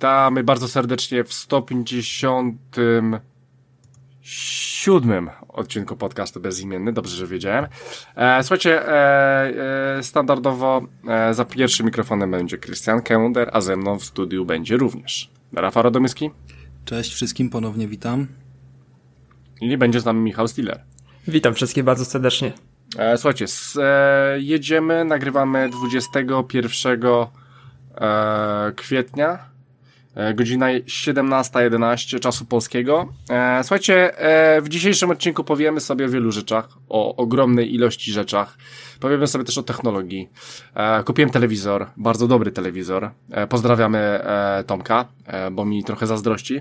Witamy bardzo serdecznie w 157 odcinku podcastu Bezimienny. Dobrze, że wiedziałem. E, słuchajcie, e, e, standardowo e, za pierwszym mikrofonem będzie Christian Keunder, a ze mną w studiu będzie również Rafał Radomyski. Cześć wszystkim, ponownie witam. I będzie z nami Michał Stiller. Witam wszystkich bardzo serdecznie. E, słuchajcie, s, e, jedziemy, nagrywamy 21 e, kwietnia godzina 17.11 czasu polskiego. E, słuchajcie, e, w dzisiejszym odcinku powiemy sobie o wielu rzeczach, o ogromnej ilości rzeczach. Powiemy sobie też o technologii. Kupiłem telewizor, bardzo dobry telewizor. Pozdrawiamy Tomka, bo mi trochę zazdrości.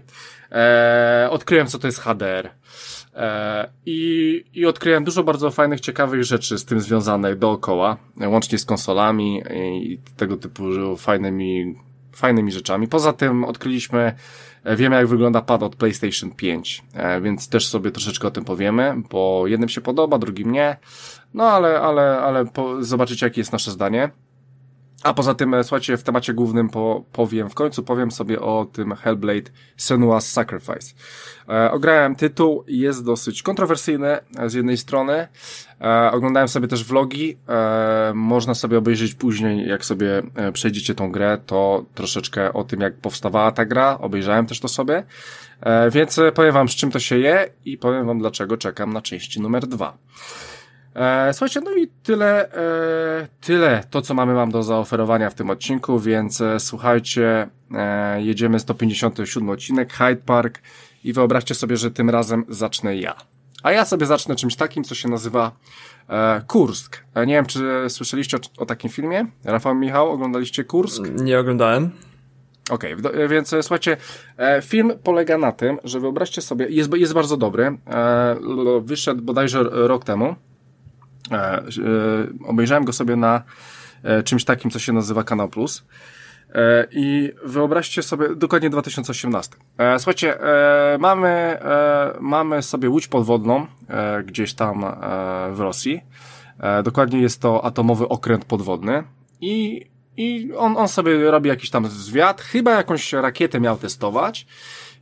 Odkryłem, co to jest HDR. I, I odkryłem dużo bardzo fajnych, ciekawych rzeczy z tym związanych dookoła, łącznie z konsolami i tego typu fajnymi fajnymi rzeczami. Poza tym odkryliśmy, e, wiemy jak wygląda pad od PlayStation 5, e, więc też sobie troszeczkę o tym powiemy, bo jednym się podoba, drugim nie. No ale, ale, ale zobaczycie jakie jest nasze zdanie. A poza tym, e, słuchajcie, w temacie głównym po, powiem, w końcu powiem sobie o tym Hellblade Senua's Sacrifice. E, ograłem tytuł, jest dosyć kontrowersyjny z jednej strony. E, oglądałem sobie też vlogi, e, można sobie obejrzeć później, jak sobie e, przejdziecie tą grę, to troszeczkę o tym, jak powstawała ta gra, obejrzałem też to sobie. E, więc powiem wam, z czym to się je i powiem wam, dlaczego czekam na części numer dwa. E, słuchajcie, no i tyle, e, tyle to, co mamy wam do zaoferowania w tym odcinku, więc e, słuchajcie, e, jedziemy 157 odcinek, Hyde Park i wyobraźcie sobie, że tym razem zacznę ja. A ja sobie zacznę czymś takim, co się nazywa e, Kursk. E, nie wiem, czy słyszeliście o, o takim filmie? Rafał Michał, oglądaliście Kursk? Nie oglądałem. Okej, okay, więc e, słuchajcie, e, film polega na tym, że wyobraźcie sobie, jest, jest bardzo dobry, e, wyszedł bodajże rok temu, E, e, obejrzałem go sobie na e, czymś takim, co się nazywa Kanał Plus. I wyobraźcie sobie, dokładnie 2018. Słuchajcie, mamy, mamy sobie łódź podwodną gdzieś tam w Rosji. Dokładnie jest to atomowy okręt podwodny i, i on, on sobie robi jakiś tam zwiat, chyba jakąś rakietę miał testować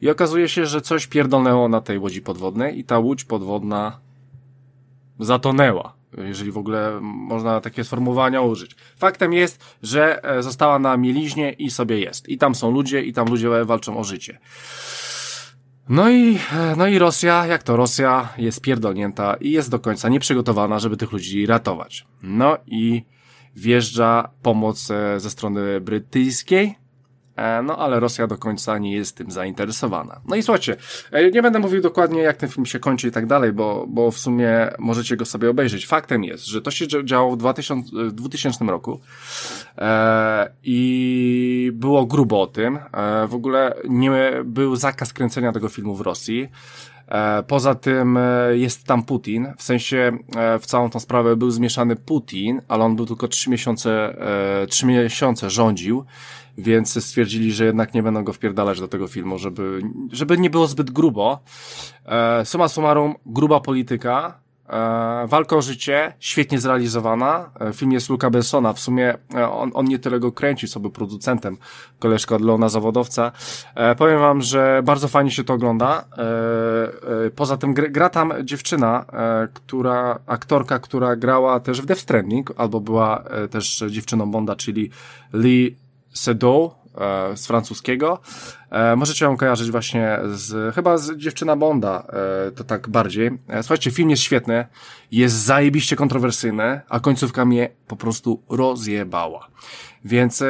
i okazuje się, że coś pierdolnęło na tej łodzi podwodnej i ta łódź podwodna zatonęła jeżeli w ogóle można takie sformułowania użyć. Faktem jest, że e, została na mieliźnie i sobie jest. I tam są ludzie, i tam ludzie walczą o życie. No i, e, no i Rosja, jak to Rosja, jest pierdolnięta i jest do końca nieprzygotowana, żeby tych ludzi ratować. No i wjeżdża pomoc e, ze strony brytyjskiej, no ale Rosja do końca nie jest tym zainteresowana. No i słuchajcie, e, nie będę mówił dokładnie jak ten film się kończy i tak dalej, bo, bo w sumie możecie go sobie obejrzeć. Faktem jest, że to się działo w 2000, 2000 roku e, i było grubo o tym. E, w ogóle nie był zakaz kręcenia tego filmu w Rosji. E, poza tym jest tam Putin, w sensie w całą tą sprawę był zmieszany Putin, ale on był tylko trzy miesiące, trzy miesiące rządził więc stwierdzili, że jednak nie będą go wpierdalać do tego filmu, żeby, żeby nie było zbyt grubo. E, summa summarum, gruba polityka, e, walka o życie, świetnie zrealizowana. E, film jest Luca Bessona, w sumie e, on, on nie tyle go kręcił, co producentem, koleżka od Leona Zawodowca. E, powiem wam, że bardzo fajnie się to ogląda. E, e, poza tym gra, gra tam dziewczyna, e, która, aktorka, która grała też w Death Stranding, albo była też dziewczyną Bonda, czyli Lee Sedou e, z francuskiego. E, możecie ją kojarzyć właśnie z, chyba z Dziewczyna Bonda, e, to tak bardziej. Słuchajcie, film jest świetny, jest zajebiście kontrowersyjny, a końcówka mnie po prostu rozjebała. Więc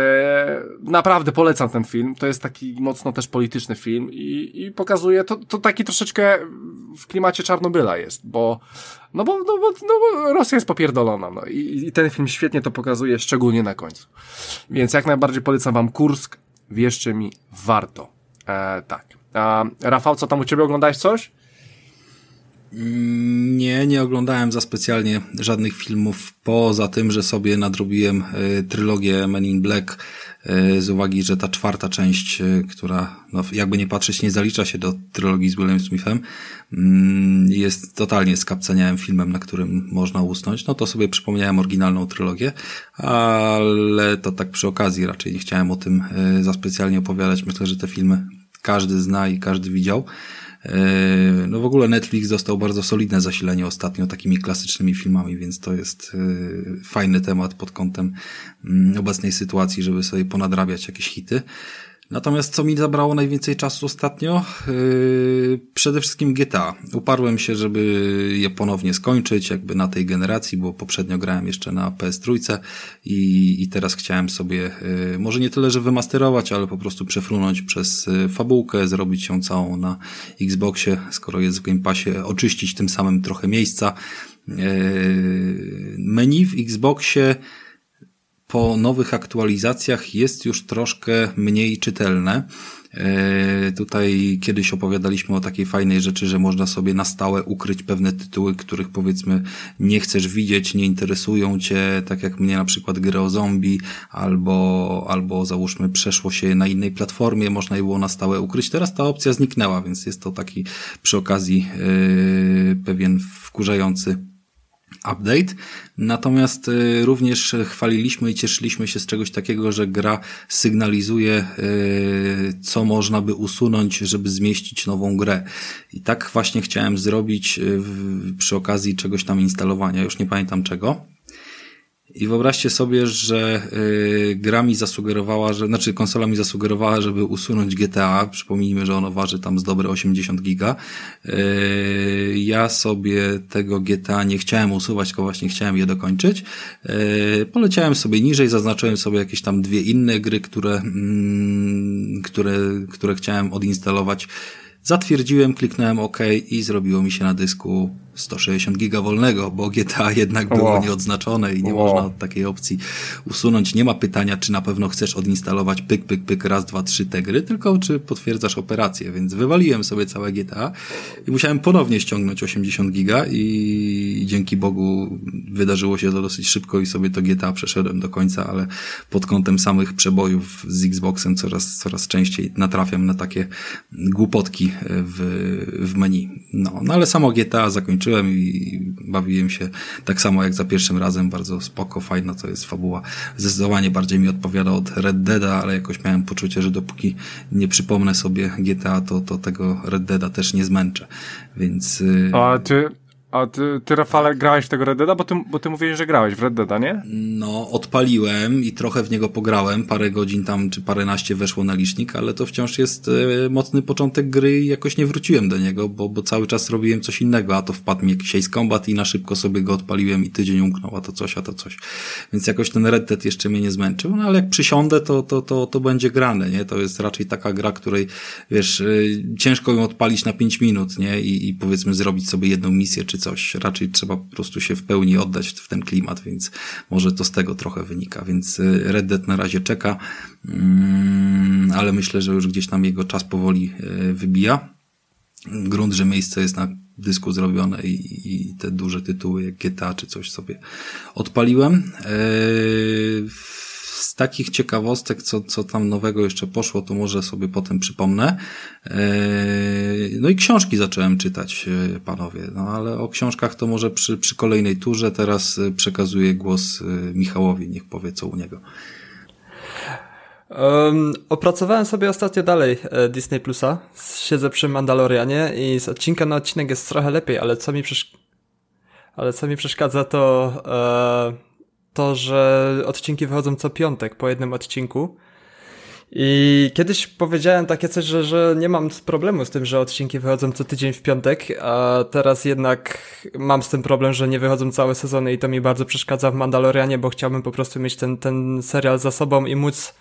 naprawdę polecam ten film. To jest taki mocno też polityczny film i, i pokazuje, to, to taki troszeczkę w klimacie Czarnobyla jest, bo no bo, no bo, no Rosja jest popierdolona, no I, i ten film świetnie to pokazuje, szczególnie na końcu. Więc jak najbardziej polecam wam Kursk, wierzcie mi, warto. E, tak. A, Rafał, co tam u ciebie oglądałeś coś? Nie, nie oglądałem za specjalnie żadnych filmów, poza tym, że sobie nadrobiłem y, trylogię Men in Black z uwagi, że ta czwarta część, y, która no, jakby nie patrzeć nie zalicza się do trylogii z Willem Smithem, mm, jest totalnie skapceniałym filmem, na którym można usnąć, no to sobie przypomniałem oryginalną trylogię, ale to tak przy okazji raczej nie chciałem o tym za specjalnie opowiadać. Myślę, że te filmy każdy zna i każdy widział. E, no w ogóle Netflix dostał bardzo solidne zasilenie ostatnio takimi klasycznymi filmami, więc to jest e, fajny temat pod kątem mm, obecnej sytuacji, żeby sobie ponadrabiać jakieś hity. Natomiast co mi zabrało najwięcej czasu ostatnio? Yy, przede wszystkim GTA. Uparłem się, żeby je ponownie skończyć, jakby na tej generacji, bo poprzednio grałem jeszcze na PS3 i, i teraz chciałem sobie, yy, może nie tyle, że wymasterować, ale po prostu przefrunąć przez yy, fabułkę, zrobić ją całą na Xboxie, skoro jest w Game Passie, oczyścić tym samym trochę miejsca. Yy, menu w Xboxie po nowych aktualizacjach jest już troszkę mniej czytelne. E, tutaj kiedyś opowiadaliśmy o takiej fajnej rzeczy, że można sobie na stałe ukryć pewne tytuły, których powiedzmy nie chcesz widzieć, nie interesują cię, tak jak mnie na przykład gry o zombie, albo, albo załóżmy przeszło się na innej platformie, można je było na stałe ukryć. Teraz ta opcja zniknęła, więc jest to taki przy okazji yy, pewien wkurzający update. Natomiast y, również chwaliliśmy i cieszyliśmy się z czegoś takiego, że gra sygnalizuje, y, co można by usunąć, żeby zmieścić nową grę. I tak właśnie chciałem zrobić y, przy okazji czegoś tam instalowania. Już nie pamiętam czego. I wyobraźcie sobie, że y, gra mi zasugerowała, że, znaczy konsola mi zasugerowała, żeby usunąć GTA. Przypomnijmy, że ono waży tam z dobre 80 giga. Y, ja sobie tego GTA nie chciałem usuwać, tylko właśnie chciałem je dokończyć. Y, poleciałem sobie niżej, zaznaczyłem sobie jakieś tam dwie inne gry, które, mm, które, które chciałem odinstalować. Zatwierdziłem, kliknąłem OK i zrobiło mi się na dysku 160 giga wolnego, bo GTA jednak było wow. nieodznaczone i nie wow. można od takiej opcji usunąć. Nie ma pytania, czy na pewno chcesz odinstalować pyk, pyk, pyk, raz, dwa, trzy te gry, tylko czy potwierdzasz operację, więc wywaliłem sobie całe GTA i musiałem ponownie ściągnąć 80 giga i dzięki Bogu wydarzyło się to dosyć szybko i sobie to GTA przeszedłem do końca, ale pod kątem samych przebojów z Xboxem coraz, coraz częściej natrafiam na takie głupotki w, w menu. No, no ale samo GTA zakończyłem i bawiłem się tak samo jak za pierwszym razem, bardzo spoko, fajna to jest fabuła. Zdecydowanie bardziej mi odpowiada od Red Deada, ale jakoś miałem poczucie, że dopóki nie przypomnę sobie GTA, to, to tego Red Deada też nie zmęczę, więc... Y, A ty a ty, ty Rafale, grałeś w tego Red Deada? Bo ty, bo ty mówiłeś, że grałeś w Red Deada, nie? No, odpaliłem i trochę w niego pograłem. Parę godzin tam, czy paręnaście weszło na licznik, ale to wciąż jest e, mocny początek gry i jakoś nie wróciłem do niego, bo, bo cały czas robiłem coś innego, a to wpadł mi jakiś Ace Combat i na szybko sobie go odpaliłem i tydzień umknął, a to coś, a to coś. Więc jakoś ten Red Dead jeszcze mnie nie zmęczył, no ale jak przysiądę, to, to, to, to będzie grane, nie? To jest raczej taka gra, której, wiesz, e, ciężko ją odpalić na pięć minut, nie? I, i powiedzmy zrobić sobie jedną misję czy coś. Raczej trzeba po prostu się w pełni oddać w ten klimat, więc może to z tego trochę wynika. Więc y, Red Dead na razie czeka, mm, ale myślę, że już gdzieś tam jego czas powoli y, wybija. Grunt, że miejsce jest na dysku zrobione i, i te duże tytuły jak GTA czy coś sobie odpaliłem. Yy, z takich ciekawostek, co, co tam nowego jeszcze poszło, to może sobie potem przypomnę. Eee, no i książki zacząłem czytać, e, panowie. No ale o książkach to może przy, przy kolejnej turze. Teraz e, przekazuję głos e, Michałowi. Niech powie, co u niego. Um, opracowałem sobie ostatnio dalej Disney Plusa. Siedzę przy Mandalorianie i z odcinka na odcinek jest trochę lepiej, ale co mi, przesz... ale co mi przeszkadza to e to, że odcinki wychodzą co piątek po jednym odcinku. I kiedyś powiedziałem takie coś, że, że nie mam problemu z tym, że odcinki wychodzą co tydzień w piątek, a teraz jednak mam z tym problem, że nie wychodzą całe sezony i to mi bardzo przeszkadza w Mandalorianie, bo chciałbym po prostu mieć ten, ten serial za sobą i móc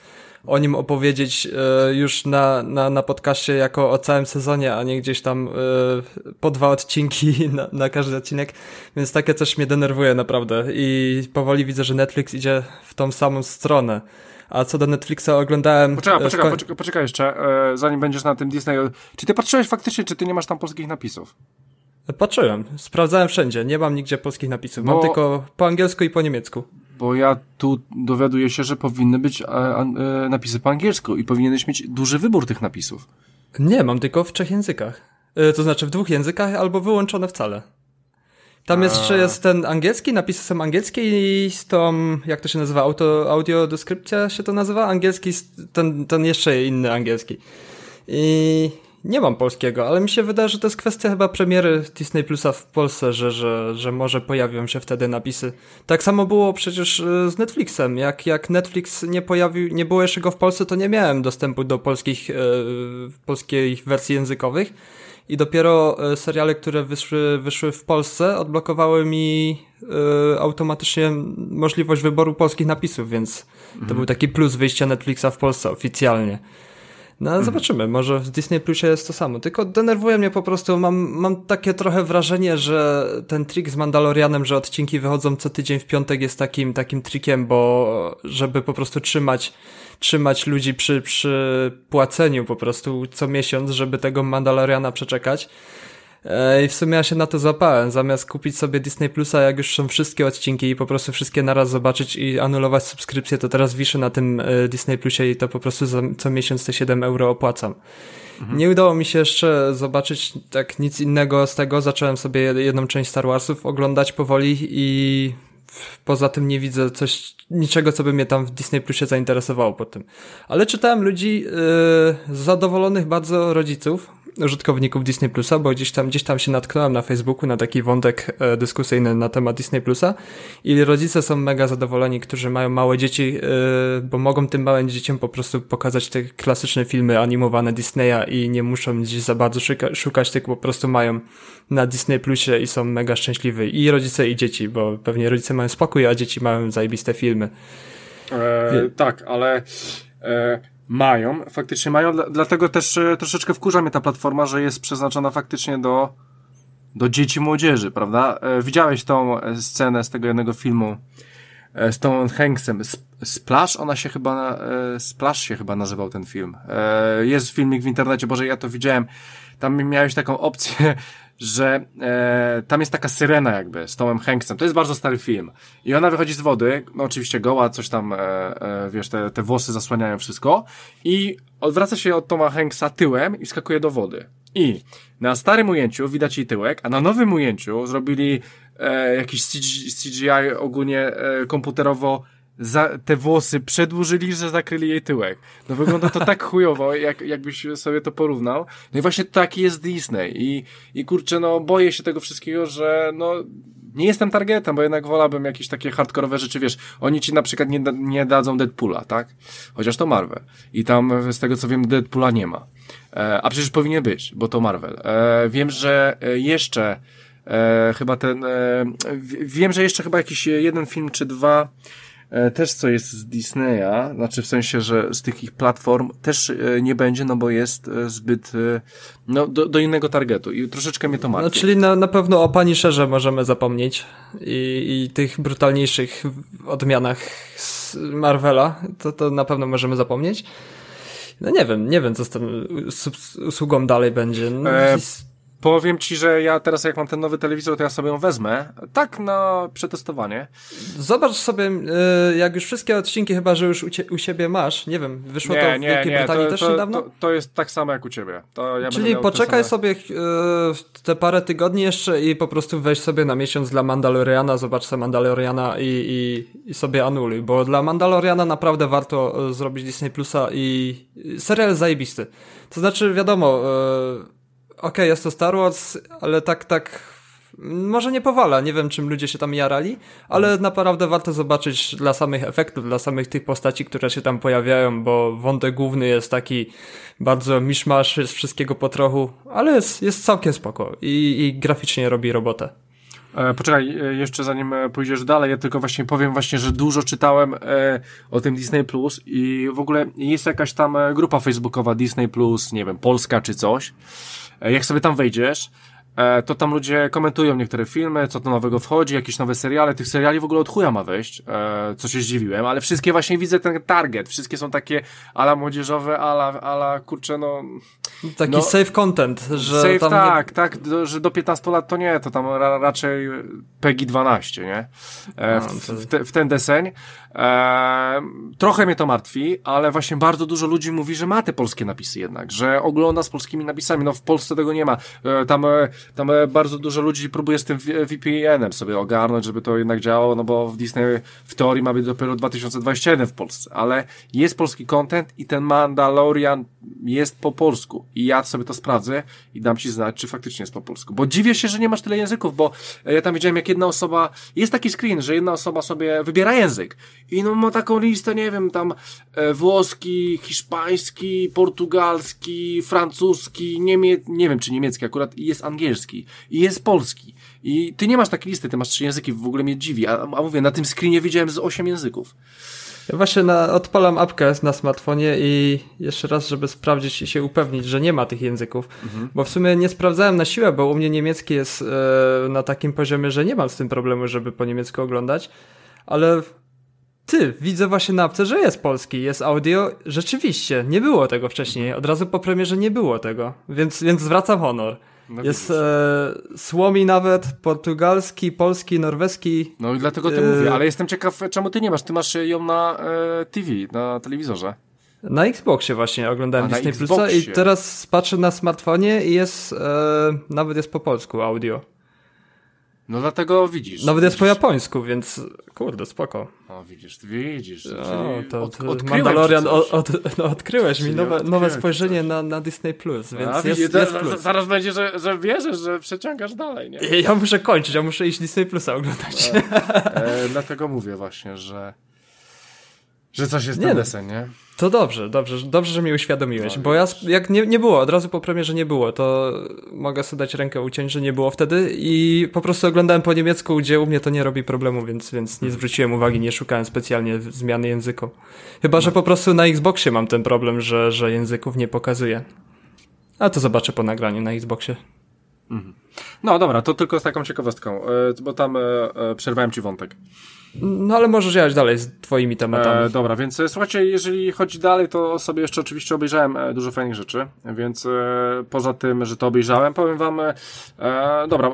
o nim opowiedzieć e, już na, na, na podcaście jako o całym sezonie, a nie gdzieś tam e, po dwa odcinki na, na każdy odcinek. Więc takie coś mnie denerwuje naprawdę i powoli widzę, że Netflix idzie w tą samą stronę. A co do Netflixa oglądałem... Poczekaj, e, poczekaj, poczekaj, poczekaj jeszcze, zanim będziesz na tym Disney. Czy ty patrzyłeś faktycznie, czy ty nie masz tam polskich napisów? Patrzyłem, sprawdzałem wszędzie, nie mam nigdzie polskich napisów, Bo- mam tylko po angielsku i po niemiecku. Bo ja tu dowiaduję się, że powinny być e, e, napisy po angielsku i powinieneś mieć duży wybór tych napisów. Nie, mam tylko w trzech językach. Y, To znaczy w dwóch językach albo wyłączone wcale. Tam jeszcze jest ten angielski, napisy są angielskie i z tą, jak to się nazywa, auto, audiodeskrypcja się to nazywa? Angielski, ten, ten jeszcze inny angielski. I nie mam polskiego, ale mi się wydaje, że to jest kwestia chyba premiery Disney Plusa w Polsce, że, że, że może pojawią się wtedy napisy. Tak samo było przecież y, z Netflixem. Jak, jak Netflix nie pojawił, nie było jeszcze go w Polsce, to nie miałem dostępu do polskich, e, polskich wersji językowych. I dopiero e, seriale, które wyszły, wyszły w Polsce, odblokowały mi e, automatycznie możliwość wyboru polskich napisów, więc to był taki plus wyjścia Netflixa w Polsce oficjalnie. No ale zobaczymy, może w Disney Plusie jest to samo. Tylko denerwuje mnie po prostu, mam, mam takie trochę wrażenie, że ten trik z Mandalorianem, że odcinki wychodzą co tydzień w piątek jest takim, takim trikiem, bo żeby po prostu trzymać, trzymać ludzi przy, przy płaceniu po prostu co miesiąc, żeby tego Mandaloriana przeczekać. E, I w sumie ja się na to zapałem. Zamiast kupić sobie Disney Plusa, jak już są wszystkie odcinki i po prostu wszystkie naraz zobaczyć i anulować subskrypcję, to teraz wiszę na tym e, Disney Plusie i to po prostu za, co miesiąc te 7 euro opłacam. Nie udało mi się jeszcze zobaczyć tak nic innego z tego. Zacząłem sobie jed- jedną część Star Warsów oglądać powoli i poza tym nie widzę coś, niczego, co by mnie tam w Disney Plusie zainteresowało po tym. Ale czytałem ludzi yy, zadowolonych bardzo rodziców, użytkowników Disney Plusa, bo gdzieś tam, gdzieś tam się natknąłem na Facebooku na taki wątek e, dyskusyjny na temat Disney Plusa i rodzice są mega zadowoleni, którzy mają małe dzieci, e, bo mogą tym małym dzieciom po prostu pokazać te klasyczne filmy animowane Disneya i nie muszą gdzieś za bardzo szuka, szukać, tylko po prostu mają na Disney Plusie i są mega szczęśliwi. I rodzice i dzieci, bo pewnie rodzice mają spokój, a dzieci mają zajebiste filmy. E, tak, ale e, mają, faktycznie mają, dla- dlatego też e, troszeczkę wkurza mnie ta platforma, że jest przeznaczona faktycznie do, do dzieci młodzieży, prawda? E, widziałeś tą e, scenę z tego jednego filmu z Tom Hanksem. Sp- Splash, ona się chyba, Splash się chyba nazywał ten film. Jest filmik w internecie, Boże, ja to widziałem. Tam miałeś taką opcję, że e, tam jest taka syrena jakby z Tomem Hanksem. To jest bardzo stary film. I ona wychodzi z wody, no oczywiście goła, coś tam, e, e, wiesz, te, te włosy zasłaniają wszystko. I odwraca się od Toma Hanksa tyłem i skakuje do wody. I na starym ujęciu widać jej tyłek, a na nowym ujęciu zrobili e, jakiś CG, CGI ogólnie e, komputerowo za, te włosy przedłużyli, że zakryli jej tyłek. No wygląda to tak chujowo, jak, jakbyś sobie to porównał. No i właśnie taki jest Disney. I, i kurczę, no boję się tego wszystkiego, że no nie jestem targetem, bo jednak wolałbym jakieś takie hardkorowe rzeczy, wiesz, oni ci na przykład nie, nie dadzą Deadpoola, tak? Chociaż to Marvel. I tam z tego co wiem Deadpoola nie ma. E, a przecież powinien być, bo to Marvel. E, wiem, że e, jeszcze e, chyba ten, e, wiem, że jeszcze chyba jakiś jeden film czy dwa też co jest z Disneya, znaczy w sensie, że z tych ich platform też e, nie będzie, no bo jest e, zbyt e, no, do, do innego targetu i troszeczkę mnie to martwi. No, czyli na, na pewno o Punisherze możemy zapomnieć i, i tych brutalniejszych odmianach z Marvela, to, to na pewno możemy zapomnieć. No nie wiem, nie wiem co z tą us- usługą dalej będzie. No, E, Powiem ci, że ja teraz jak mam ten nowy telewizor, to ja sobie ją wezmę, tak na przetestowanie. Zobacz sobie, y, jak już wszystkie odcinki chyba, że już u, cie, u siebie masz, nie wiem, wyszło to w Wielkiej Brytanii to, też to, niedawno? To, to jest tak samo jak u ciebie. Ja Czyli poczekaj sobie y, te parę tygodni jeszcze i po prostu weź sobie na miesiąc dla Mandaloriana, zobacz sobie Mandaloriana i, i, i sobie anuluj, bo dla Mandaloriana naprawdę warto y, zrobić Disney Plusa i serial zajebisty. To znaczy, wiadomo, y, okej, jest to Star Wars, ale tak, tak może nie powala, nie wiem czym ludzie się tam jarali, ale naprawdę warto zobaczyć dla samych efektów, dla samych tych postaci, które się tam pojawiają, bo wątek główny jest taki bardzo miszmasz, jest wszystkiego po trochu, ale jest, jest całkiem spoko i, i graficznie robi robotę. E, poczekaj, e, jeszcze zanim e, pójdziesz dalej, ja tylko właśnie powiem właśnie, że dużo czytałem o tym Disney Plus i w ogóle jest jakaś tam grupa facebookowa Disney Plus, nie wiem, Polska czy coś. E, jak sobie tam wejdziesz, e, to tam ludzie komentują niektóre filmy, co to nowego wchodzi, jakieś nowe seriale. Tych seriali w ogóle od chuja ma wejść, e, co się zdziwiłem, ale wszystkie właśnie widzę ten target. Wszystkie są takie ala młodzieżowe, ala, ala kurczę, no Taki No, safe content, że Safe, tam tak, tak, do, że do 15 lat to nie, to tam ra, raczej PEGI 12, nie? E, w, w, te, w ten deseń. E, trochę mnie to martwi, ale właśnie bardzo dużo ludzi mówi, że ma te polskie napisy jednak, że ogląda z polskimi napisami. No w Polsce tego nie ma. E, tam, e, tam e, bardzo dużo ludzi próbuje z tym VPN-em sobie ogarnąć, żeby to jednak działało, no bo w Disney w teorii ma być dopiero 2021 w Polsce, ale jest polski content i ten Mandalorian jest po polsku i ja sobie to sprawdzę i dam ci znać, czy faktycznie jest po polsku. Bo dziwię się, że nie masz tyle języków, bo e, ja tam widziałem, jak jedna osoba, jest taki screen, że jedna osoba sobie wybiera język i no ma taką listę, nie wiem, tam e, włoski, hiszpański, portugalski, francuski, niemie, nie wiem, czy niemiecki akurat, i jest angielski, i jest polski. I ty nie masz takiej listy, ty masz trzy języki, w ogóle mnie dziwi, a, a mówię, na tym screenie widziałem z osiem języków. Ja właśnie na, odpalam apkę na smartfonie i jeszcze raz, żeby sprawdzić i się upewnić, że nie ma tych języków. Bo w sumie nie sprawdzałem na siłę, bo u mnie niemiecki jest e, na takim poziomie, że nie mam z tym problemu, żeby po niemiecku oglądać. Ale ty, widzę właśnie na apce, że jest polski, jest audio. Rzeczywiście, nie było tego wcześniej. Od razu po premierze nie było tego, więc, więc zwracam honor. No jest e, słomi nawet, portugalski, polski, norweski. No i dlatego ty Yy. mówię, ale jestem ciekaw, czemu ty nie masz, ty masz ją na e, TV, na telewizorze. Na Xboxie właśnie oglądałem A, Disney Plusa i teraz patrzę na smartfonie i jest, e, nawet jest po polsku audio. No dlatego widzisz. Nawet jest po widzisz. japońsku, więc kurde, spoko. O, widzisz, widzisz. O, czyli to, od, to odkryłem Mandalorian, ci o, coś. od, no, odkryłeś mi nowe, nowe spojrzenie coś. na, na Disney Plus, więc A, jest, widzisz, jest zaraz, plus. zaraz będzie, że, że wierzysz, że przeciągasz dalej, nie? Ja muszę kończyć, ja muszę iść Disney Plusa oglądać. E, dlatego mówię właśnie, że że coś jest Nie ten no. deseń, nie? To dobrze, dobrze, dobrze, że mnie uświadomiłeś, No, bo ja jak nie, nie było, od razu po premierze nie było, to mogę sobie dać rękę uciąć, że nie było wtedy i po prostu oglądałem po niemiecku, gdzie u mnie to nie robi problemu, więc, więc nie zwróciłem uwagi, nie szukałem specjalnie zmiany języka. Chyba, że po prostu na Xboxie mam ten problem, że, że języków nie pokazuje. A to zobaczę po nagraniu na Xboxie. No dobra, to tylko z taką ciekawostką, e, bo tam e, e, przerwałem ci wątek. No ale możesz jechać dalej z twoimi tematami. E, dobra, więc e, słuchajcie, jeżeli chodzi dalej, to sobie jeszcze oczywiście obejrzałem e, dużo fajnych rzeczy, więc e, poza tym, że to obejrzałem, powiem wam, e, e, dobra,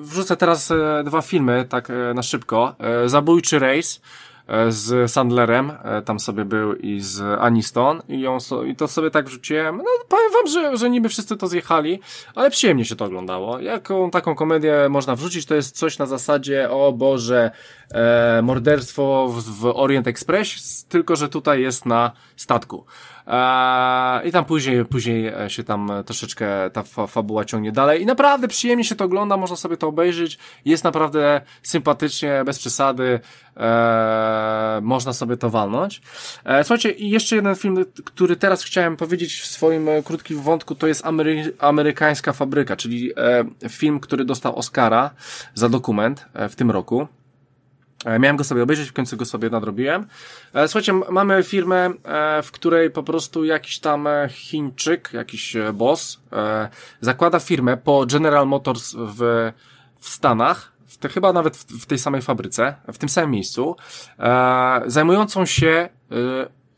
wrzucę teraz dwa filmy, tak na szybko. Zabójczy rejs e, z Sandlerem, e, tam sobie był i z Aniston i, ją so, i to sobie tak wrzuciłem. No powiem wam, że, że niby wszyscy to zjechali, ale przyjemnie się to oglądało. Jaką taką komedię można wrzucić, to jest coś na zasadzie, o Boże, e, morderstwo w, w Orient Express, tylko że tutaj jest na statku. E, I tam później, później się tam troszeczkę ta fa fabuła ciągnie dalej i naprawdę przyjemnie się to ogląda, można sobie to obejrzeć, jest naprawdę sympatycznie, bez przesady, e, można sobie to walnąć. E, słuchajcie, i jeszcze jeden film, który teraz chciałem powiedzieć w swoim e, krótkim wątku, to jest Amery Amerykańska Fabryka, czyli e, film, który dostał Oscara za dokument e, w tym roku. E, Miałem go sobie obejrzeć, w końcu go sobie nadrobiłem. E, Słuchajcie, mamy firmę, e, w której po prostu jakiś tam Chińczyk, jakiś boss, zakłada firmę po General Motors w, w Stanach, w te, chyba nawet w, w tej samej fabryce, w tym samym miejscu, zajmującą się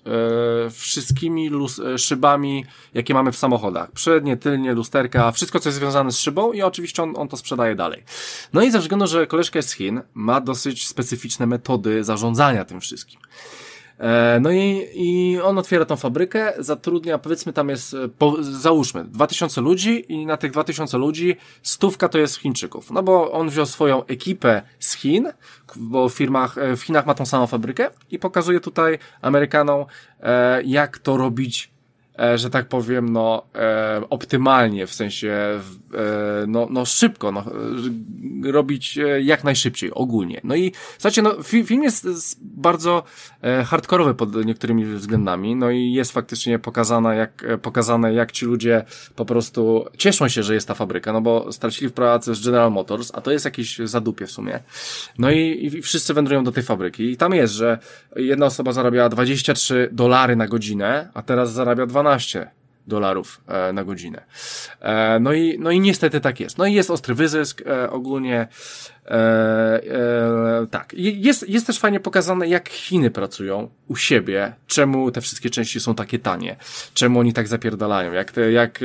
e, wszystkimi e, szybami, jakie mamy w samochodach. Przednie, tylnie, lusterka, wszystko, co jest związane z szybą i oczywiście on, on to sprzedaje dalej. No i ze względu, że koleżka jest z Chin, ma dosyć specyficzne metody zarządzania tym wszystkim. E, No i, i on otwiera tą fabrykę, zatrudnia, powiedzmy tam jest, e, po, załóżmy, 2000 ludzi i na tych 2000 ludzi stówka to jest Chińczyków. No bo on wziął swoją ekipę z Chin, bo w firmach, e, w Chinach ma tą samą fabrykę i pokazuje tutaj Amerykanom, jak to robić że tak powiem, no, e, optymalnie, w sensie, e, no, no szybko, no, e, robić e, jak najszybciej, ogólnie. No i, słuchajcie, no, fi, film jest, bardzo e, hardkorowy pod niektórymi względami, no i jest faktycznie pokazana, jak, e, pokazane, jak ci ludzie po prostu cieszą się, że jest ta fabryka, no bo stracili w pracy z General Motors, a to jest jakieś zadupie w sumie. No i, i wszyscy wędrują do tej fabryki i tam jest, że jedna osoba zarabia 23 dolary na godzinę, a teraz zarabia 12 12 dolarów e, na godzinę. E, no, i, no i niestety tak jest. No i jest ostry wyzysk e, ogólnie. Tak. Jest, jest też fajnie pokazane, jak Chiny pracują u siebie, czemu te wszystkie części są takie tanie, czemu oni tak zapierdalają, jak, te, jak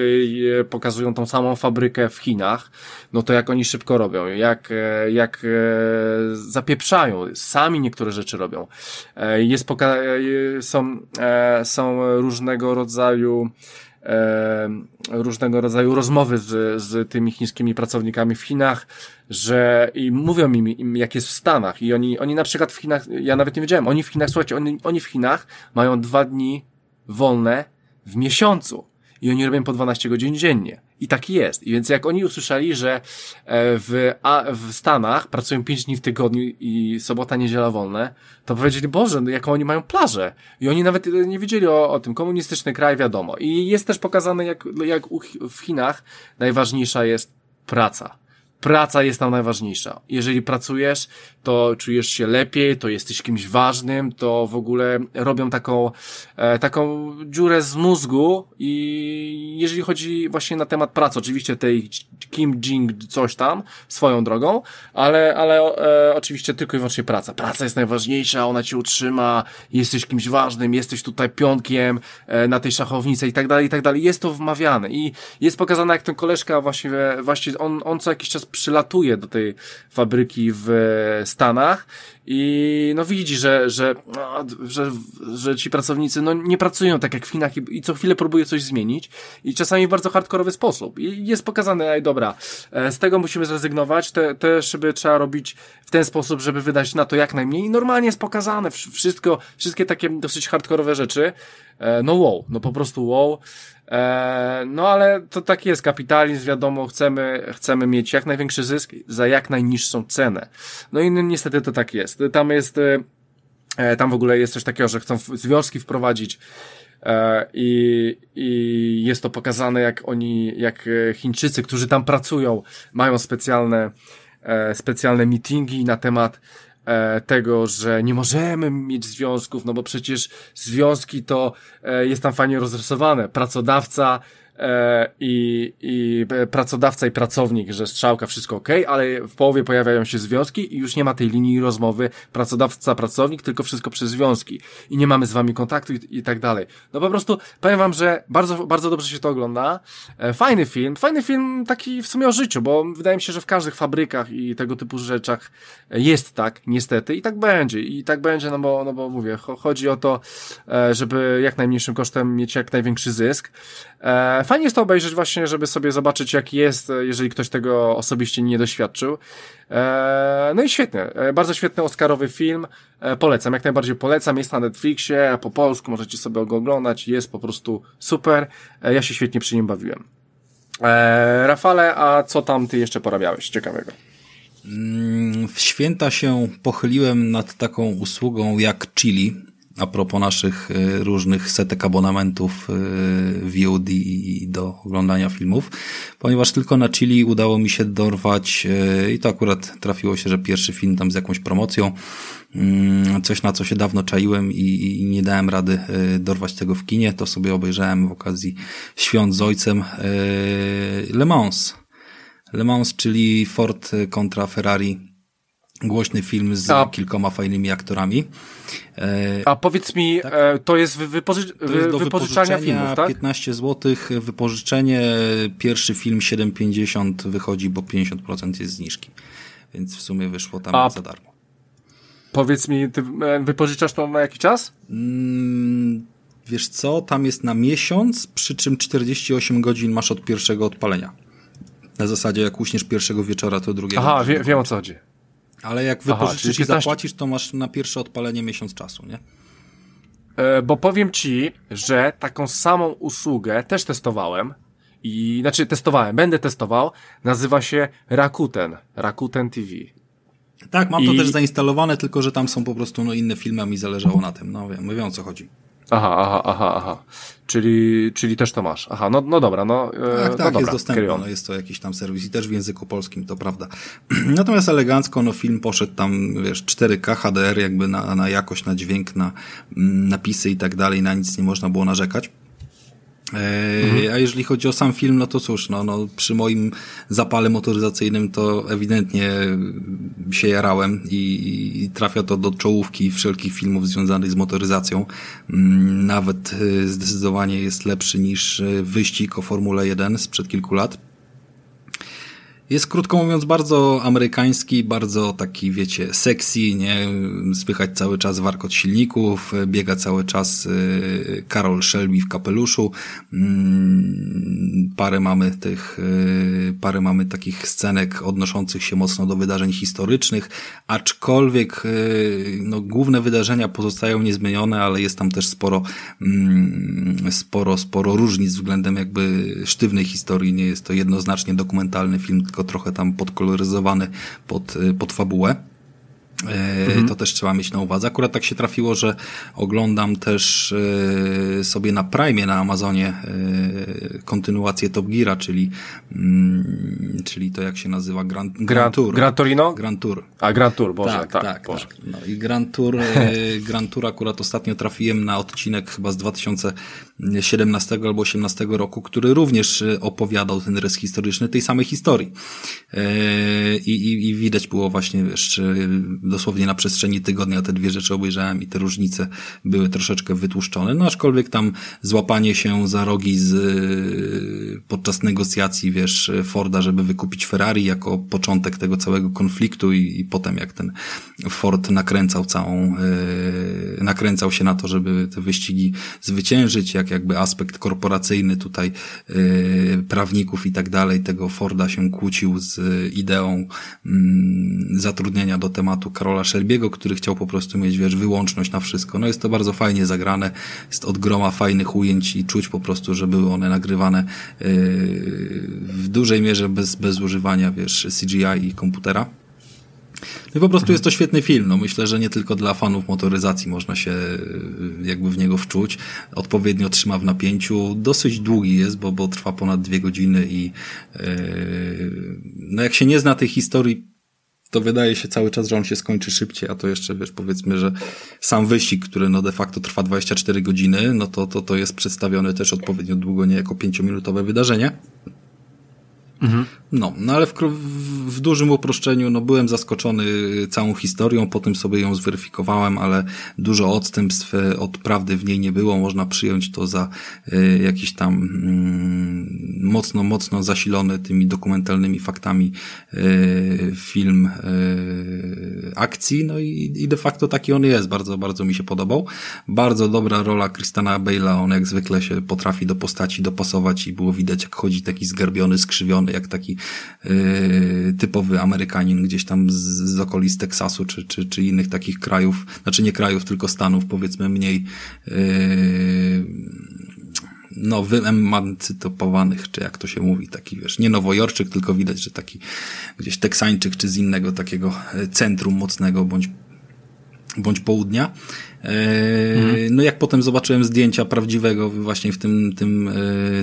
pokazują tą samą fabrykę w Chinach, no to jak oni szybko robią, jak, jak zapieprzają, sami niektóre rzeczy robią. Jest poka są, są różnego rodzaju różnego rodzaju rozmowy z, z tymi chińskimi pracownikami w Chinach, że i mówią im, im, jak jest w Stanach i oni, oni na przykład w Chinach, ja nawet nie wiedziałem, oni w Chinach, słuchajcie, oni, oni w Chinach mają dwa dni wolne w miesiącu i oni robią po 12 godzin dziennie. I tak jest. I więc jak oni usłyszeli, że e, w, a, w Stanach pracują 5 dni w tygodniu i sobota, niedziela wolne, to powiedzieli, Boże, no jaką oni mają plażę. I oni nawet nie wiedzieli o, o tym. Komunistyczny kraj, wiadomo. I jest też pokazane, jak, jak w Chinach najważniejsza jest praca praca jest tam najważniejsza. Jeżeli pracujesz, to czujesz się lepiej, to jesteś kimś ważnym, to w ogóle robią taką, e, taką dziurę z mózgu i jeżeli chodzi właśnie na temat pracy, oczywiście tej Kim Jing coś tam, swoją drogą, ale, ale e, oczywiście tylko i wyłącznie praca. Praca jest najważniejsza, ona cię utrzyma, jesteś kimś ważnym, jesteś tutaj pionkiem e, na tej szachownicy i tak dalej, i tak dalej. Jest to wmawiane i jest pokazane, jak ten koleżka właśnie, właśnie on, on co jakiś czas przylatuje do tej fabryki w Stanach i no widzi, że, że, no, że, że ci pracownicy no, nie pracują tak jak w Chinach i, i co chwilę próbuje coś zmienić i czasami w bardzo hardkorowy sposób. I jest pokazane, ej dobra, e, z tego musimy zrezygnować, te, te szyby trzeba robić w ten sposób, żeby wydać na to jak najmniej i normalnie jest pokazane wszystko, wszystkie takie dosyć hardkorowe rzeczy. E, no wow, no po prostu wow. E, no ale to tak jest, kapitalizm, wiadomo, chcemy, chcemy mieć jak największy zysk za jak najniższą cenę. No i niestety to tak jest. Tam jest, e, tam w ogóle jest coś takiego, że chcą związki wprowadzić i, i jest to pokazane, jak oni, jak Chińczycy, którzy tam pracują, mają specjalne, specjalne meetingi na temat E, tego, że nie możemy mieć związków, no bo przecież związki to e, jest tam fajnie rozrysowane. Pracodawca E, i, i pracodawca i pracownik, że strzałka, wszystko ok, ale w połowie pojawiają się związki i już nie ma tej linii rozmowy pracodawca, pracownik, tylko wszystko przez związki i nie mamy z wami kontaktu i, i tak dalej. No po prostu powiem wam, że bardzo, bardzo dobrze się to ogląda. E, fajny film, fajny film taki w sumie o życiu, bo wydaje mi się, że w każdych fabrykach i tego typu rzeczach jest tak, niestety i tak będzie i tak będzie, no bo, no bo mówię, chodzi o to, e, żeby jak najmniejszym kosztem mieć jak największy zysk. Fajnie jest to obejrzeć właśnie, żeby sobie zobaczyć jak jest, e, jeżeli ktoś tego osobiście nie doświadczył. E, no i świetnie, e, bardzo świetny Oscarowy film, polecam, jak najbardziej polecam, jest na Netflixie, po polsku możecie sobie go oglądać, jest po prostu super, ja się świetnie przy nim bawiłem. Rafale, a co tam ty jeszcze porabiałeś ciekawego? Mm, w święta się pochyliłem nad taką usługą jak Chili, a propos naszych y, różnych setek abonamentów y, VOD i do oglądania filmów, ponieważ tylko na Chili udało mi się dorwać y, i to akurat trafiło się, że pierwszy film tam z jakąś promocją, mm, coś na co się dawno czaiłem i, nie dałem rady dorwać tego w kinie, to sobie obejrzałem w okazji świąt z ojcem Le Mans. Le Mans, czyli Ford kontra Ferrari głośny film z A. kilkoma fajnymi aktorami. E, A powiedz mi, tak? E, to jest wypoży to jest do wypożyczania filmów, tak? 15 zł, wypożyczenie, pierwszy film 7,50 wychodzi, bo 50% jest zniżki. Więc w sumie wyszło tam A. za darmo. Powiedz mi, ty e, wypożyczasz to na jaki czas? Mm, wiesz co, tam jest na miesiąc, przy czym 48 godzin masz od pierwszego odpalenia. Na zasadzie, jak uśniesz pierwszego wieczora, to drugiego. Aha, wie, wiem o co chodzi. Ale jak wypożyczysz Aha, i zapłacisz, to masz na pierwsze odpalenie miesiąc czasu, nie? E, bo powiem ci, że taką samą usługę też testowałem. I, znaczy testowałem, będę testował. Nazywa się Rakuten. Rakuten TV. Tak, mam I... to też zainstalowane, tylko że tam są po prostu no, inne filmy, a mi zależało na tym. No wiem, my wiem o co chodzi. Aha, aha, aha, aha. Czyli, czyli też to masz. Aha, no, no dobra, no. E, tak, no tak, dobra, jest dostępne. No, jest to jakiś tam serwis i też w języku polskim, to prawda. Natomiast elegancko, no film poszedł tam, wiesz, 4K, HDR, jakby na, na jakość, na dźwięk, na mm, napisy i tak dalej, na nic nie można było narzekać. Mhm. A jeżeli chodzi o sam film, no to cóż, no, no, przy moim zapale motoryzacyjnym to ewidentnie się jarałem i, i trafia to do czołówki wszelkich filmów związanych z motoryzacją. Mm, nawet y, zdecydowanie jest lepszy niż y, wyścig o Formule 1 sprzed kilku lat. Jest krótko mówiąc bardzo amerykański, bardzo taki, wiecie, sexy, nie? Spychać cały czas warkot silników, biega cały czas y, Karol Shelby w kapeluszu. Mm, parę mamy tych, y, parę mamy takich scenek odnoszących się mocno do wydarzeń historycznych, aczkolwiek y, no, główne wydarzenia pozostają niezmienione, ale jest tam też sporo, mm, sporo, sporo różnic względem jakby sztywnej historii. Nie jest to jednoznacznie dokumentalny film, tylko trochę tam podkoloryzowany pod, y, pod fabułę. E, mhm. To też trzeba mieć na uwadze. Akurat tak się trafiło, że oglądam też e, sobie na Prime na Amazonie e, kontynuację Top Geara, czyli, mm, czyli to jak się nazywa Grand, Grand Tour. Grand Torino? Grand Tour. A Grand Tour, Boże, tak. Tak, tak, Boże. tak. No i Grand Tour, Grand Tour akurat ostatnio trafiłem na odcinek chyba z 2017 albo 18 roku, który również opowiadał ten rys historyczny tej samej historii. I, i, i widać było właśnie, wiesz, dosłownie na przestrzeni tygodnia te dwie rzeczy obejrzałem i te różnice były troszeczkę wytłuszczone. No aczkolwiek tam złapanie się za rogi z, podczas negocjacji, wiesz, Forda, żeby wykupić Ferrari jako początek tego całego konfliktu i, i potem jak ten Ford nakręcał całą, yy, nakręcał się na to, żeby te wyścigi zwyciężyć, jak jakby aspekt korporacyjny tutaj yy, prawników i tak dalej, tego Forda się kłócił z ideą yy, zatrudnienia do tematu Karola Szelbiego, który chciał po prostu mieć, wiesz, wyłączność na wszystko. No jest to bardzo fajnie zagrane, jest od groma fajnych ujęć i czuć po prostu, że były one nagrywane yy, w dużej mierze bez, bez używania, wiesz, CGI i komputera. No i po prostu jest to świetny film. No myślę, że nie tylko dla fanów motoryzacji można się yy, jakby w niego wczuć. Odpowiednio trzyma w napięciu. Dosyć długi jest, bo, bo trwa ponad dwie godziny i yy, no jak się nie zna tej historii to wydaje się cały czas, że on się skończy szybciej, a to jeszcze, wiesz, powiedzmy, że sam wyścig, który no de facto trwa 24 godziny, no to, to, to jest przedstawiony też odpowiednio długo, nie jako pięciominutowe wydarzenie. Mhm. No, no ale w, w, dużym uproszczeniu, no byłem zaskoczony całą historią, potem sobie ją zweryfikowałem, ale dużo odstępstw e, od prawdy w niej nie było. Można przyjąć to za y, jakiś tam y, mocno, mocno zasilony tymi dokumentalnymi faktami y, film akcji. No i, i de facto taki on jest. Bardzo, bardzo mi się podobał. Bardzo dobra rola Kristana Bale'a. On jak zwykle się potrafi do postaci dopasować i było widać, jak chodzi taki zgarbiony, skrzywiony, jak taki yy, typowy Amerykanin gdzieś tam z, z okolic Teksasu czy, czy, czy innych takich krajów, znaczy nie krajów, tylko stanów powiedzmy mniej yy, no, wyemancypowanych, czy jak to się mówi, taki wiesz, nie Nowojorczyk, tylko widać, że taki gdzieś Teksańczyk, czy z innego takiego e, centrum mocnego, bądź bądź południa. Mhm. No jak potem zobaczyłem zdjęcia prawdziwego właśnie w tym, tym e,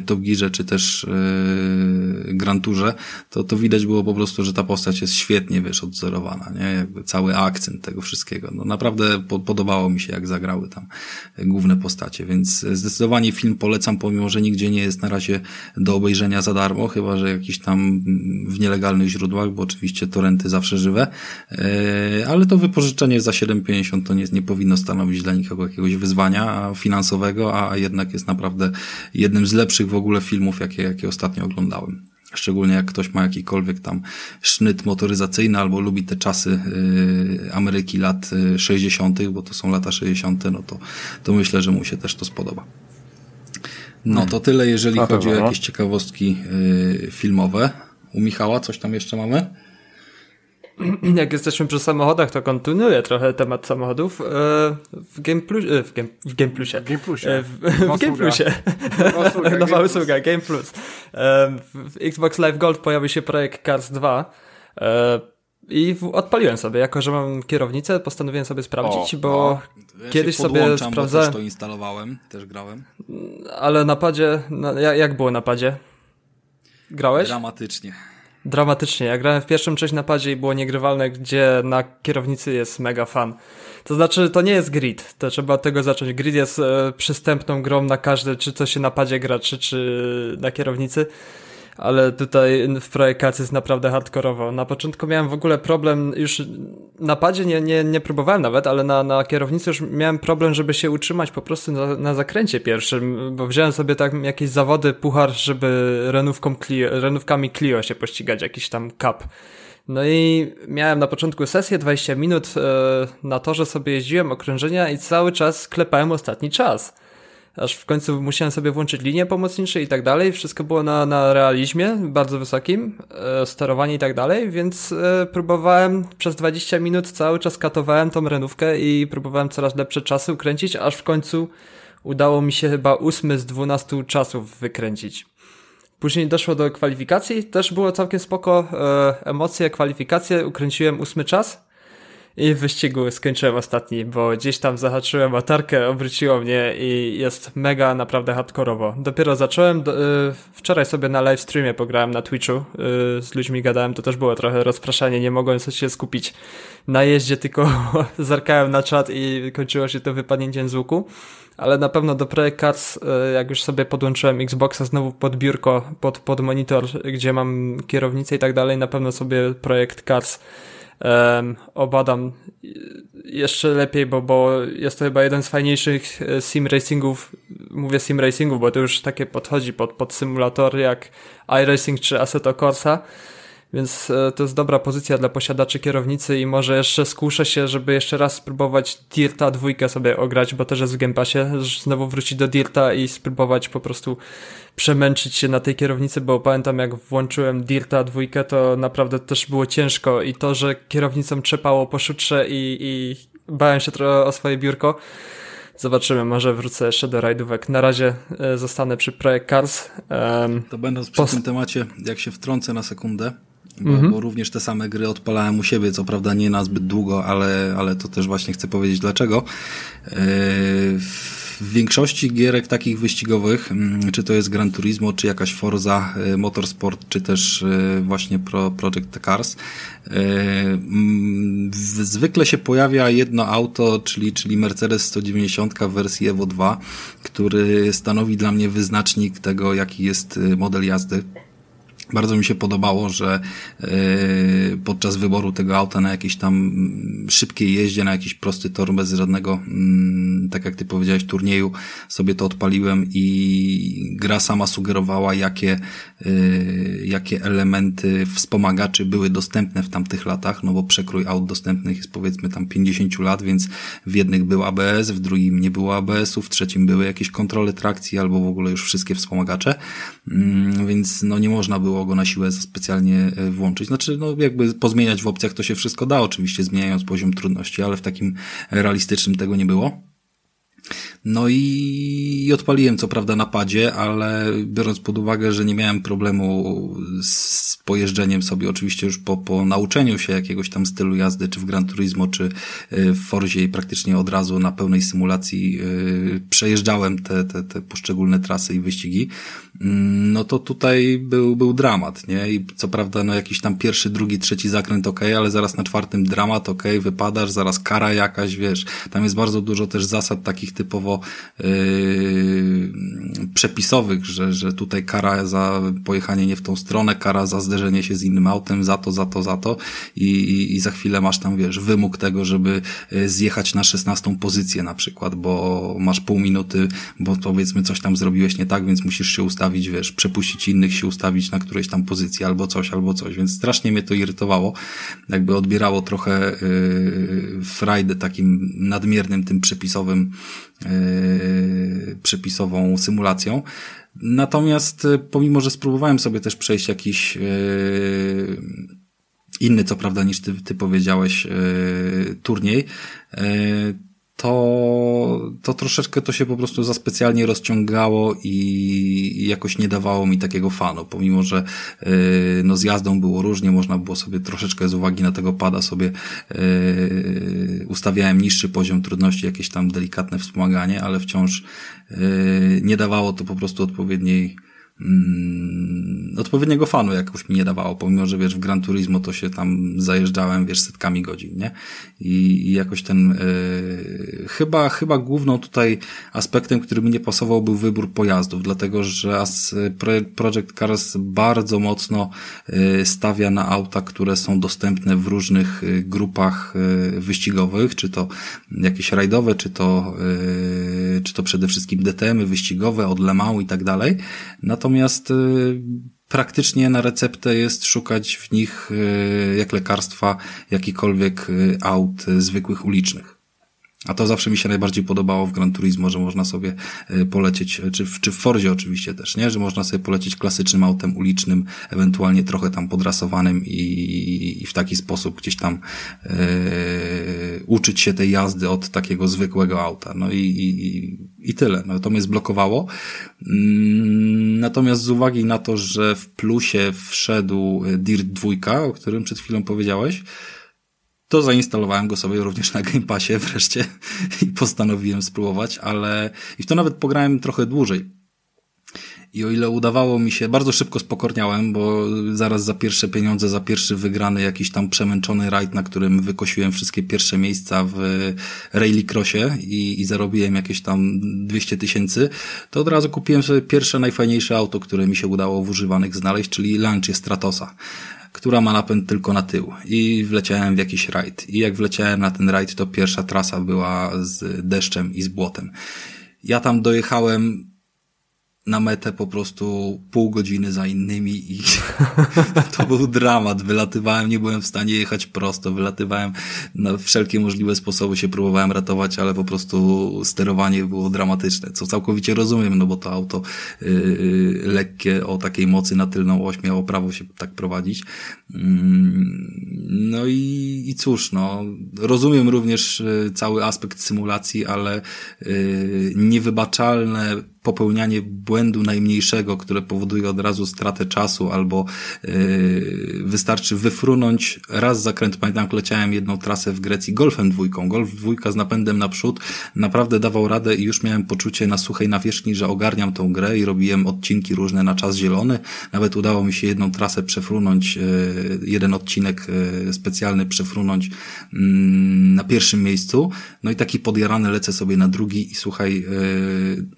Top Gearze, czy też e, Grand Tourze, to, to widać było po prostu, że ta postać jest świetnie, wiesz, odzorowana, nie? Jakby cały akcent tego wszystkiego. No naprawdę po, podobało mi się, jak zagrały tam główne postacie, więc zdecydowanie film polecam, pomimo, że nigdzie nie jest na razie do obejrzenia za darmo, chyba, że jakiś tam w nielegalnych źródłach, bo oczywiście torenty zawsze żywe, ale to wypożyczenie za 7,50 to nie, nie powinno stanowić stanowić dla nikogo jakiegoś wyzwania finansowego, a jednak jest naprawdę jednym z lepszych w ogóle filmów, jakie, jakie ostatnio oglądałem. Szczególnie jak ktoś ma jakikolwiek tam sznyt motoryzacyjny albo lubi te czasy y, Ameryki lat 60., y, bo to są lata 60., no to, to myślę, że mu się też to spodoba. No to tyle, jeżeli chodzi o jakieś ciekawostki y, filmowe. U Michała coś tam jeszcze mamy? jak jesteśmy przy samochodach, to kontynuuję trochę temat samochodów. E, w Game, Plus, e, w Game, w Game Plusie. Game Plusie. E, w, w Game Plusie. Nowa usługa, Game Plus. W Xbox Live Gold pojawił się projekt Cars 2. I odpaliłem sobie, jako że mam kierownicę, postanowiłem sobie sprawdzić, o, bo no. ja kiedyś sobie sprawdzałem. Też to instalowałem, też grałem. Ale na padzie, jak było na padzie? Grałeś? Dramatycznie. Dramatycznie. Ja grałem w pierwszym część napadzie i było niegrywalne, gdzie na kierownicy jest mega fan. To znaczy, to nie jest grid, to trzeba od tego zacząć. Grid jest e, przystępną grą na każde, czy to się napadzie gra, czy, czy na kierownicy ale tutaj w projekacji jest naprawdę hardkorowo. Na początku miałem w ogóle problem, już na padzie nie, nie, nie próbowałem nawet, ale na, na kierownicy już miałem problem, żeby się utrzymać po prostu na, na zakręcie pierwszym, bo wziąłem sobie tak jakieś zawody, puchar, żeby renówką Clio, renówkami Clio się pościgać, jakiś tam cup. No i miałem na początku sesję 20 minut e, na torze sobie jeździłem okrążenia i cały czas sklepałem ostatni czas aż w końcu musiałem sobie włączyć linie pomocnicze i tak dalej. Wszystko było na, na realizmie bardzo wysokim, e, sterowanie i tak dalej, więc e, próbowałem przez 20 minut cały czas katowałem tą renówkę i próbowałem coraz lepsze czasy ukręcić, aż w końcu udało mi się chyba 8 z 12 czasów wykręcić. Później doszło do kwalifikacji, też było całkiem spoko, e, emocje, kwalifikacje, ukręciłem ósmy czas, i w wyścigu skończyłem ostatni, bo gdzieś tam zahaczyłem latarkę, obróciło mnie i jest mega naprawdę hardkorowo. Dopiero zacząłem, do, y, wczoraj sobie na live streamie pograłem na Twitchu, y, z ludźmi gadałem, to też było trochę rozpraszanie, nie mogłem się skupić na jeździe, tylko zerkałem na czat i kończyło się to wypadnięciem z łuku. Ale na pewno do Project Cars, y, jak już sobie podłączyłem Xboxa znowu pod biurko, pod, pod monitor, gdzie mam kierownicę i tak dalej, na pewno sobie Projekt Cars um, obadam jeszcze lepiej, bo, bo jest to chyba jeden z fajniejszych e, sim racingów, mówię sim racingów, bo to już takie podchodzi pod, pod symulatory jak iRacing czy Assetto Corsa, więc e, to jest dobra pozycja dla posiadaczy kierownicy i może jeszcze skuszę się, żeby jeszcze raz spróbować Dirta dwójkę sobie ograć, bo też jest w Game Passie, znowu wrócić do Dirta i spróbować po prostu przemęczyć się na tej kierownicy, bo pamiętam jak włączyłem Dirta dwójkę, to naprawdę też było ciężko i to, że kierownicą trzepało po szutrze i, i bałem się trochę o swoje biurko. Zobaczymy, może wrócę jeszcze do rajdówek. Na razie e, zostanę przy Project Cars. Um, to będąc przy tym temacie, jak się wtrącę na sekundę, bo, mhm. bo, również te same gry odpalałem u siebie, co prawda nie na zbyt długo, ale, ale to też właśnie chcę powiedzieć dlaczego. Yy, w większości gierek takich wyścigowych, mm, czy to jest Gran Turismo, czy jakaś Forza yy, Motorsport, czy też yy, właśnie Pro, Project Cars, mm, zwykle się pojawia jedno auto, czyli, czyli Mercedes 190 w wersji Evo 2, który stanowi dla mnie wyznacznik tego, jaki jest model jazdy. Bardzo mi się podobało, że yy, podczas wyboru tego auta na jakiejś tam szybkiej jeździe, na jakiś prosty tor bez żadnego, yy, tak jak ty powiedziałeś, turnieju, sobie to odpaliłem i gra sama sugerowała, jakie, yy, jakie elementy wspomagaczy były dostępne w tamtych latach, no bo przekrój aut dostępnych jest powiedzmy tam 50 lat, więc w jednych był ABS, w drugim nie było ABS-u, w trzecim były jakieś kontrole trakcji albo w ogóle już wszystkie wspomagacze, mm, więc no nie można było było go na siłę specjalnie e, włączyć. Znaczy, no jakby pozmieniać w opcjach to się wszystko da, oczywiście zmieniając poziom trudności, ale w takim realistycznym tego nie było. No i odpaliłem co prawda na padzie, ale biorąc pod uwagę, że nie miałem problemu z pojeżdżeniem sobie, oczywiście już po, po nauczeniu się jakiegoś tam stylu jazdy, czy w Gran Turismo, czy e, w Forzie i praktycznie od razu na pełnej symulacji yy, przejeżdżałem te, te, te poszczególne trasy i wyścigi, Mm, no to tutaj był, był dramat, nie? I co prawda, no jakiś tam pierwszy, drugi, trzeci zakręt ok, ale zaraz na czwartym dramat ok, wypadasz, zaraz kara jakaś, wiesz. Tam jest bardzo dużo też zasad takich typowo yy, przepisowych, że, że tutaj kara za pojechanie nie w tą stronę, kara za zderzenie się z innym autem, za to, za to, za to i, i, i za chwilę masz tam, wiesz, wymóg tego, żeby yy, zjechać na szesnastą pozycję na przykład, bo masz pół minuty, bo powiedzmy coś tam zrobiłeś nie tak, więc musisz się ustawić wiesz, przepuścić innych, się ustawić na którejś tam pozycji albo coś, albo coś, więc strasznie mnie to irytowało. Jakby odbierało trochę yy, frajdę takim nadmiernym tym przepisowym, przepisową symulacją. Natomiast yy, pomimo, że spróbowałem sobie też przejść jakiś yy, inny, co prawda, niż ty, ty powiedziałeś, yy, turniej, yy, to, to troszeczkę to się po prostu za specjalnie rozciągało i jakoś nie dawało mi takiego fanu, pomimo, że yy, no z jazdą było różnie, można było sobie troszeczkę z uwagi na tego pada sobie yy, ustawiałem niższy poziom trudności, jakieś tam delikatne wspomaganie, ale wciąż yy, nie dawało to po prostu odpowiedniej mm, odpowiedniego fanu jakoś mi nie dawało, pomimo, że wiesz, w Gran Turismo to się tam zajeżdżałem, wiesz, setkami godzin, nie? I, i jakoś ten, yy, chyba, chyba główną tutaj aspektem, który mi nie pasował był wybór pojazdów, dlatego, że as, Project Cars bardzo mocno yy, stawia na auta, które są dostępne w różnych grupach wyścigowych, czy to jakieś rajdowe, czy to, czy to przede wszystkim DTM-y wyścigowe, od Le Mans i tak dalej. Natomiast yy, praktycznie na receptę jest szukać w nich y, jak lekarstwa jakikolwiek y, aut zwykłych ulicznych. A to zawsze mi się najbardziej podobało w Gran Turismo, że można sobie polecieć, czy w, czy w Fordzie oczywiście też, nie? Że można sobie polecieć klasycznym autem ulicznym, ewentualnie trochę tam podrasowanym i, i w taki sposób gdzieś tam uczyć się tej jazdy od takiego zwykłego auta. No i, i, i tyle. No to mnie zblokowało. Mm, natomiast z uwagi na to, że w plusie wszedł Dirt 2, o którym przed chwilą powiedziałeś, to zainstalowałem go sobie również na Game Passie wreszcie i postanowiłem spróbować, ale i w to nawet pograłem trochę dłużej. I o ile udawało mi się, bardzo szybko spokorniałem, bo zaraz za pierwsze pieniądze, za pierwszy wygrany jakiś tam przemęczony rajd, na którym wykosiłem wszystkie pierwsze miejsca w Rallycrossie i, i zarobiłem jakieś tam 200 tysięcy, to od razu kupiłem sobie pierwsze najfajniejsze auto, które mi się udało w używanych znaleźć, czyli Lancia Stratosa która ma napęd tylko na tył. I wleciałem w jakiś rajd. I jak wleciałem na ten rajd, to pierwsza trasa była z deszczem i z błotem. Ja tam dojechałem na metę po prostu pół godziny za innymi i to był dramat. Wylatywałem, nie byłem w stanie jechać prosto, wylatywałem na wszelkie możliwe sposoby się próbowałem ratować, ale po prostu sterowanie było dramatyczne, co całkowicie rozumiem, no bo to auto yy, lekkie o takiej mocy na tylną oś miało prawo się tak prowadzić. Yy, no i, i cóż, no, rozumiem również y, cały aspekt symulacji, ale yy, niewybaczalne popełnianie błędu najmniejszego, które powoduje od razu stratę czasu, albo yy, wystarczy wyfrunąć raz zakręt, pamiętam, leciałem jedną trasę w Grecji golfem dwójką, golf dwójka z napędem naprzód, naprawdę dawał radę i już miałem poczucie na suchej nawierzchni, że ogarniam tą grę i robiłem odcinki różne na czas zielony, nawet udało mi się jedną trasę przefrunąć, yy, jeden odcinek yy, specjalny przefrunąć yy, na pierwszym miejscu, no i taki podjarany lecę sobie na drugi i słuchaj,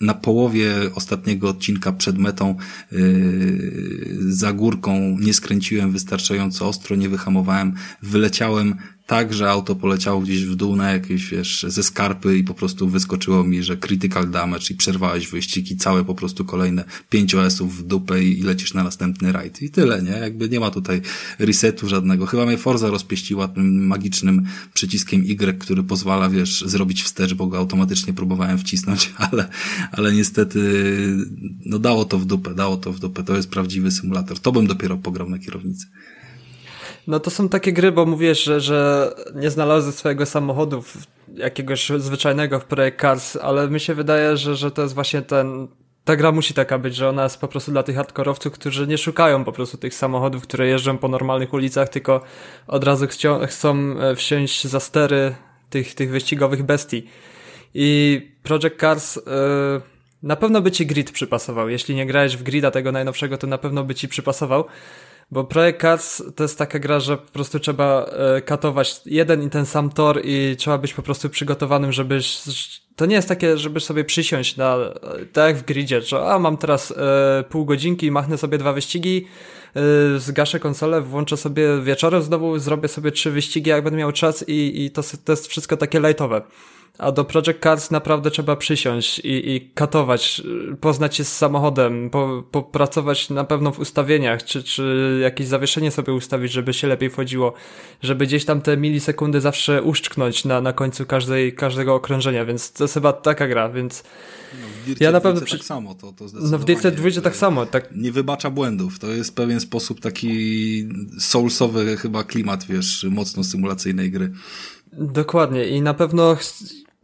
na połowie połowie ostatniego odcinka przed metą yy, za górką nie skręciłem wystarczająco ostro, nie wyhamowałem, wyleciałem tak, że auto poleciało gdzieś w dół na jakieś, wiesz, ze skarpy i po prostu wyskoczyło mi, że critical damage i przerwałeś wyścig i całe po prostu kolejne 5 OS-ów w dupę i lecisz na następny rajd. I tyle, nie? Jakby nie ma tutaj resetu żadnego. Chyba mnie Forza rozpieściła tym magicznym przyciskiem Y, który pozwala, wiesz, zrobić wstecz, bo go automatycznie próbowałem wcisnąć, ale, ale niestety, no dało to w dupę, dało to w dupę. To jest prawdziwy symulator. To bym dopiero pograł na kierownicy. No to są takie gry, bo mówisz, że, że nie znalazły swojego samochodu jakiegoś zwyczajnego w Projekt Cars, ale mi się wydaje, że, że to jest właśnie ten, ta gra musi taka być, że ona jest po prostu dla tych hardkorowców, którzy nie szukają po prostu tych samochodów, które jeżdżą po normalnych ulicach, tylko od razu chcą, chcą e, wsiąść za stery tych, tych wyścigowych bestii. I Project Cars yy, na pewno by ci grid przypasował. Jeśli nie grałeś w grida tego najnowszego, to na pewno by ci przypasował. Bo Projekt Cars to jest taka gra, że po prostu trzeba e, katować jeden i ten sam tor i trzeba być po prostu przygotowanym, żebyś... To nie jest takie, żeby sobie przysiąść na... Tak jak w gridzie, że a mam teraz e, pół godzinki, machnę sobie dwa wyścigi, e, zgaszę konsolę, włączę sobie wieczorem znowu, zrobię sobie trzy wyścigi, jak będę miał czas i, i to, to jest wszystko takie lightowe. A do Project Cars naprawdę trzeba przysiąść i, i katować, poznać się z samochodem, po, popracować na pewno w ustawieniach, czy, czy jakieś zawieszenie sobie ustawić, żeby się lepiej wchodziło, żeby gdzieś tam te milisekundy zawsze uszczknąć na, na końcu każdej, każdego okrążenia, więc to jest chyba taka gra, więc no, w ja na pewno przy... tak samo, to, to No w Dircie 2 tak samo, tak. Nie wybacza błędów, to jest pewien sposób taki soulsowy chyba klimat, wiesz, mocno symulacyjnej gry. Dokładnie i na pewno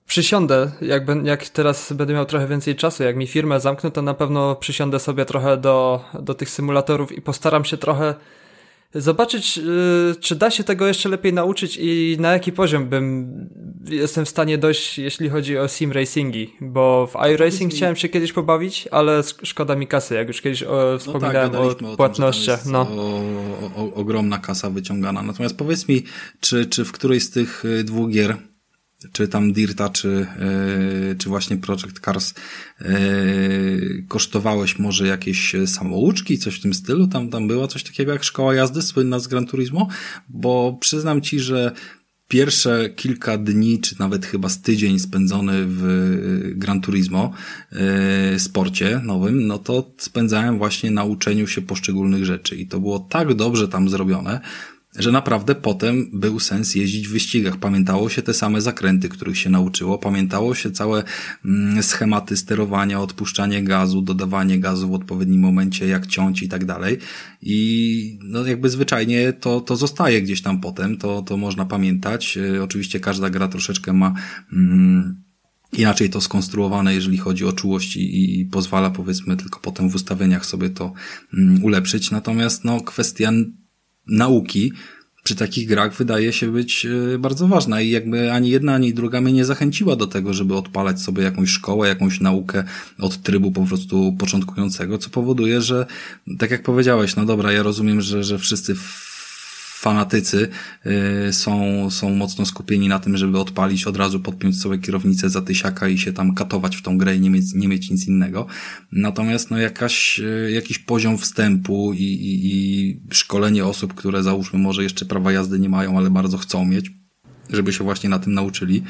przysiądę, jak, jak teraz będę miał trochę więcej czasu, jak mi firmę zamknę, to na pewno przysiądę sobie trochę do, do tych symulatorów i postaram się trochę zobaczyć, yy, czy da się tego jeszcze lepiej nauczyć i na jaki poziom bym jestem w stanie dojść, jeśli chodzi o sim racingi, bo w iRacing chciałem się kiedyś pobawić, ale szkoda mi kasy, jak już kiedyś o, wspominałem no tak, o, płatnościach. Tym, no. O, o, ogromna kasa wyciągana. Natomiast powiedz mi, czy, czy w którejś z tych y, dwóch gier czy tam Dirta, czy, yy, czy właśnie Project Cars yy, kosztowałeś może jakieś samouczki, coś w tym stylu? Tam, tam było coś takiego jak szkoła jazdy słynna z Gran Turismo? Bo przyznam ci, że pierwsze kilka dni, czy nawet chyba z tydzień spędzony w Gran Turismo yy, sporcie nowym, no to spędzałem właśnie na uczeniu się poszczególnych rzeczy i to było tak dobrze tam zrobione, że naprawdę potem był sens jeździć w wyścigach. Pamiętało się te same zakręty, których się nauczyło, pamiętało się całe mm, schematy sterowania, odpuszczanie gazu, dodawanie gazu w odpowiednim momencie, jak ciąć i tak dalej. I no jakby zwyczajnie to, to zostaje gdzieś tam potem, to, to można pamiętać. E, oczywiście każda gra troszeczkę ma mm, inaczej to skonstruowane, jeżeli chodzi o czułość i, i pozwala powiedzmy tylko potem w ustawieniach sobie to mm, ulepszyć. Natomiast no kwestia nauki przy takich grach wydaje się być e, bardzo ważna i jakby ani jedna, ani druga mnie nie zachęciła do tego, żeby odpalać sobie jakąś szkołę, jakąś naukę od trybu po prostu początkującego, co powoduje, że tak jak powiedziałeś, no dobra, ja rozumiem, że, że wszyscy fanatycy y, są, są mocno skupieni na tym, żeby odpalić, od razu podpiąć sobie kierownicę za tysiaka i się tam katować w tą grę i nie mieć, nie mieć nic innego. Natomiast no jakaś, y, jakiś poziom wstępu i, i, i szkolenie osób, które załóżmy może jeszcze prawa jazdy nie mają, ale bardzo chcą mieć, żeby się właśnie na tym nauczyli,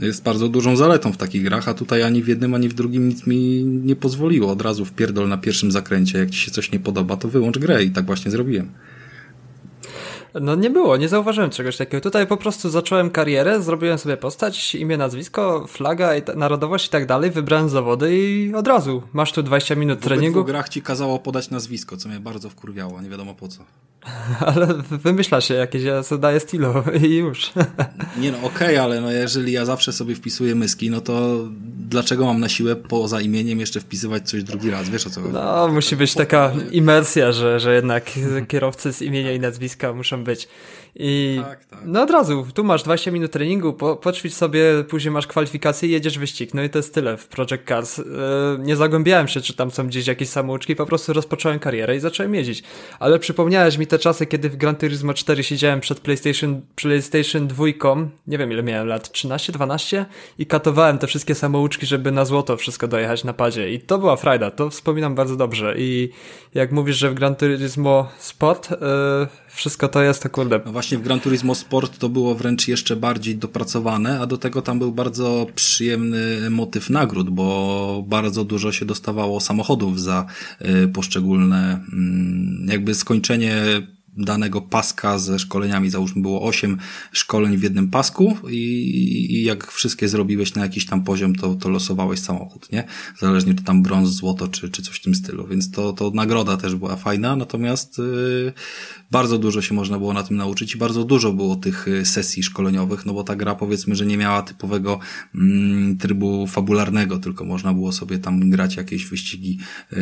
jest bardzo dużą zaletą w takich grach, a tutaj ani w jednym, ani w drugim nic mi nie pozwoliło. Od razu w pierdol na pierwszym zakręcie, jak ci się coś nie podoba, to wyłącz grę i tak właśnie zrobiłem. No nie było, nie zauważyłem czegoś takiego. Tutaj po prostu zacząłem karierę, zrobiłem sobie postać, imię, nazwisko, flaga, i narodowość i tak dalej, wybrałem zawody i od razu masz tu 20 minut w treningu. W grach ci kazało podać nazwisko, co mnie bardzo wkurwiało, nie wiadomo po co. Ale wymyśla się jakieś, ja sobie daję stilo i już. Nie no, okej, okay, ale no jeżeli ja zawsze sobie wpisuję myski, no to dlaczego mam na siłę poza imieniem jeszcze wpisywać coś drugi raz? Wiesz o co chodzi? No, musi być taka imersja, że, że jednak kierowcy z imienia i nazwiska muszą być. I tak, tak. no od razu, tu masz 20 minut treningu, po, poćwicz sobie, później masz kwalifikacje i jedziesz wyścig. No i to jest tyle w Project Cars. Yy, nie zagłębiałem się, czy tam są gdzieś jakieś samouczki, po prostu rozpocząłem karierę i zacząłem jeździć. Ale przypomniałeś mi te czasy, kiedy w Gran Turismo 4 siedziałem przed PlayStation, PlayStation 2, nie wiem ile miałem lat, 13, 12 i katowałem te wszystkie samouczki, żeby na złoto wszystko dojechać na padzie. I to była frajda, to wspominam bardzo dobrze. I jak mówisz, że w Gran Turismo Sport yy, wszystko to jest, to kurde. No właśnie w Gran Turismo Sport to było wręcz jeszcze bardziej dopracowane, a do tego tam był bardzo przyjemny motyw nagród, bo bardzo dużo się dostawało samochodów za y, poszczególne, mm, jakby skończenie danego paska ze szkoleniami, załóżmy było 8 szkoleń w jednym pasku i, i jak wszystkie zrobiłeś na jakiś tam poziom, to, to losowałeś samochód, nie? Zależnie czy tam brąz, złoto, czy, czy coś w tym stylu, więc to, to nagroda też była fajna, natomiast yy, bardzo dużo się można było na tym nauczyć i bardzo dużo było tych y, sesji szkoleniowych, no bo ta gra powiedzmy, że nie miała typowego mm, trybu fabularnego, tylko można było sobie tam grać jakieś wyścigi yy,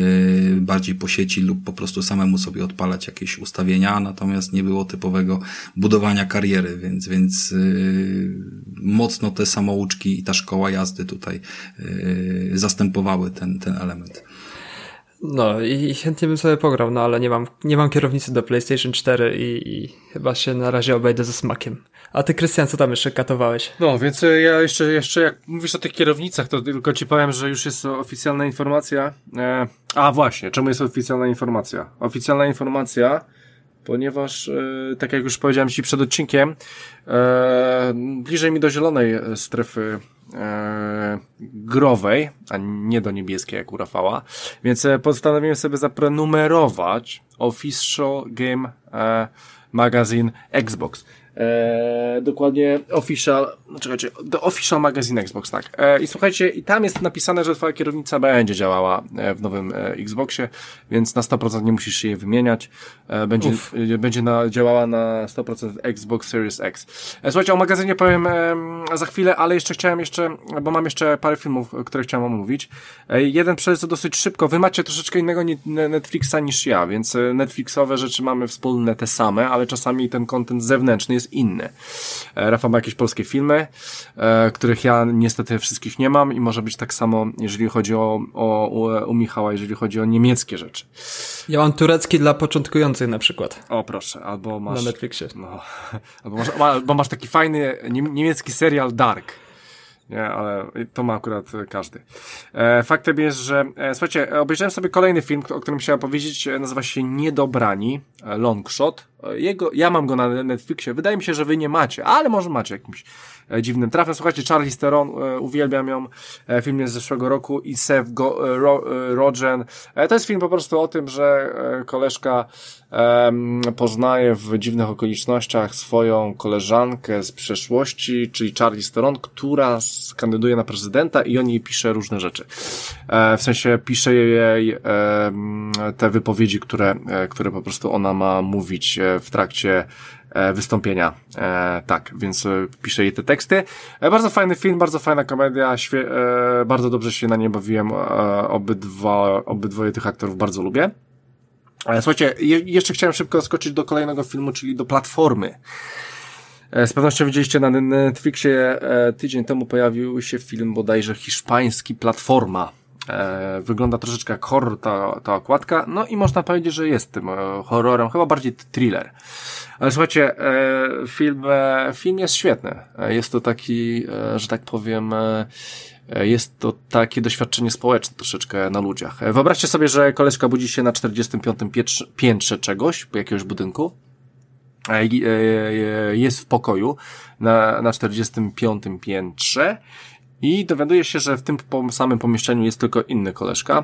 bardziej po sieci lub po prostu samemu sobie odpalać jakieś ustawienia, natomiast nie było typowego budowania kariery, więc, więc yy, mocno te samouczki i ta szkoła jazdy tutaj yy, zastępowały ten, ten element. No i chętnie bym sobie pograł, no ale nie mam, nie mam kierownicy do PlayStation 4 i, i chyba się na razie obejdę ze smakiem. A ty, Krystian, co tam jeszcze katowałeś? No, więc e, ja jeszcze, jeszcze jak mówisz o tych kierownicach, to tylko ci powiem, że już jest oficjalna informacja. E, a właśnie, czemu jest oficjalna informacja? Oficjalna informacja ponieważ, e, tak jak już powiedziałem Ci przed odcinkiem, e, bliżej mi do zielonej strefy e, growej, a nie do niebieskiej jak u Rafała, więc postanowiłem sobie zaprenumerować Official Game Magazine Xbox. E, dokładnie official, czekajcie, the official magazine Xbox, tak. E, I słuchajcie, i tam jest napisane, że twoja kierownica będzie działała e, w nowym e, Xboxie, więc na 100% nie musisz jej wymieniać. E, będzie, e, będzie na, działała na 100% Xbox Series X. Słuchajcie, o magazynie powiem za chwilę, ale jeszcze chciałem jeszcze, bo mam jeszcze parę filmów, które chciałem omówić. Jeden przelecę dosyć szybko. Wy macie troszeczkę innego Netflixa niż ja, więc Netflixowe rzeczy mamy wspólne te same, ale czasami ten kontent zewnętrzny jest jest inny. E, Rafał ma jakieś polskie filmy, e, których ja niestety wszystkich nie mam i może być tak samo, jeżeli chodzi o, o, u Michała, jeżeli chodzi o niemieckie rzeczy. Ja mam turecki dla początkujących na przykład. O proszę, albo masz... Na Netflixie. No, albo masz, albo masz taki fajny niemiecki serial Dark. Nie, ale to ma akurat każdy. E, faktem jest, że e, słuchajcie, obejrzałem sobie kolejny film, o którym chciałem powiedzieć, e, nazywa się Niedobrani, e, Longshot. E, jego, ja mam go na Netflixie, wydaje mi się, że wy nie macie, ale może macie jakimś dziwnym trafem. Słuchajcie, Charlie Theron, e, uwielbiam ją, e, film jest z zeszłego roku i Seth Go, e, Ro, Rogen. To jest film po prostu o tym, że koleżka poznaje w dziwnych okolicznościach swoją koleżankę z przeszłości, czyli Charlie Theron, która kandyduje na prezydenta i on jej pisze różne rzeczy. E, w sensie pisze jej te wypowiedzi, które, e, które po prostu ona ma mówić e, w trakcie wystąpienia. Tak, więc pisze jej te teksty. Bardzo fajny film, bardzo fajna komedia, bardzo dobrze się na nie bawiłem. Obydwa, obydwoje tych aktorów bardzo lubię. E, słuchajcie, je, jeszcze chciałem szybko skoczyć do kolejnego filmu, czyli do Platformy. Z pewnością widzieliście na Netflixie tydzień temu pojawił się film bodajże hiszpański Platforma. Wygląda troszeczkę jak horror ta, ta okładka, no i można powiedzieć, że jest tym horrorem, chyba bardziej thriller. Ale słuchajcie, film, film jest świetny. Jest to taki, że tak powiem, jest to takie doświadczenie społeczne troszeczkę na ludziach. Wyobraźcie sobie, że koleżka budzi się na 45. piętrze czegoś, jakiegoś budynku, jest w pokoju na, na 45 piętrze i dowiaduje się, że w tym samym pomieszczeniu jest tylko inny koleżka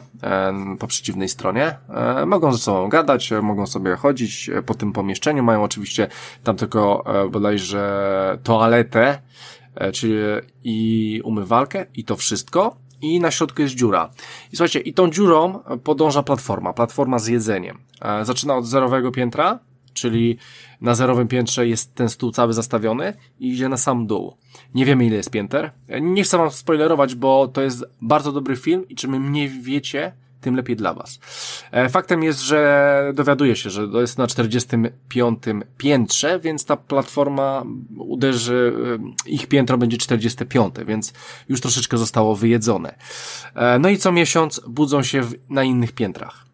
po przeciwnej stronie. Mogą ze sobą gadać, mogą sobie chodzić po tym pomieszczeniu, mają oczywiście tam tylko bodajże toaletę, czyli i umywalkę i to wszystko. I na środku jest dziura. I słuchajcie, i tą dziurą podąża platforma, platforma z jedzeniem. Zaczyna od zerowego piętra, czyli na zerowym piętrze jest ten stół cały zastawiony i idzie na sam dół. Nie wiemy ile jest pięter. Nie chcę wam spoilerować, bo to jest bardzo dobry film i czym mniej wiecie, tym lepiej dla was. Faktem jest, że dowiaduje się, że to jest na 45 piętrze, więc ta platforma uderzy, ich piętro będzie 45, więc już troszeczkę zostało wyjedzone. No i co miesiąc budzą się na innych piętrach.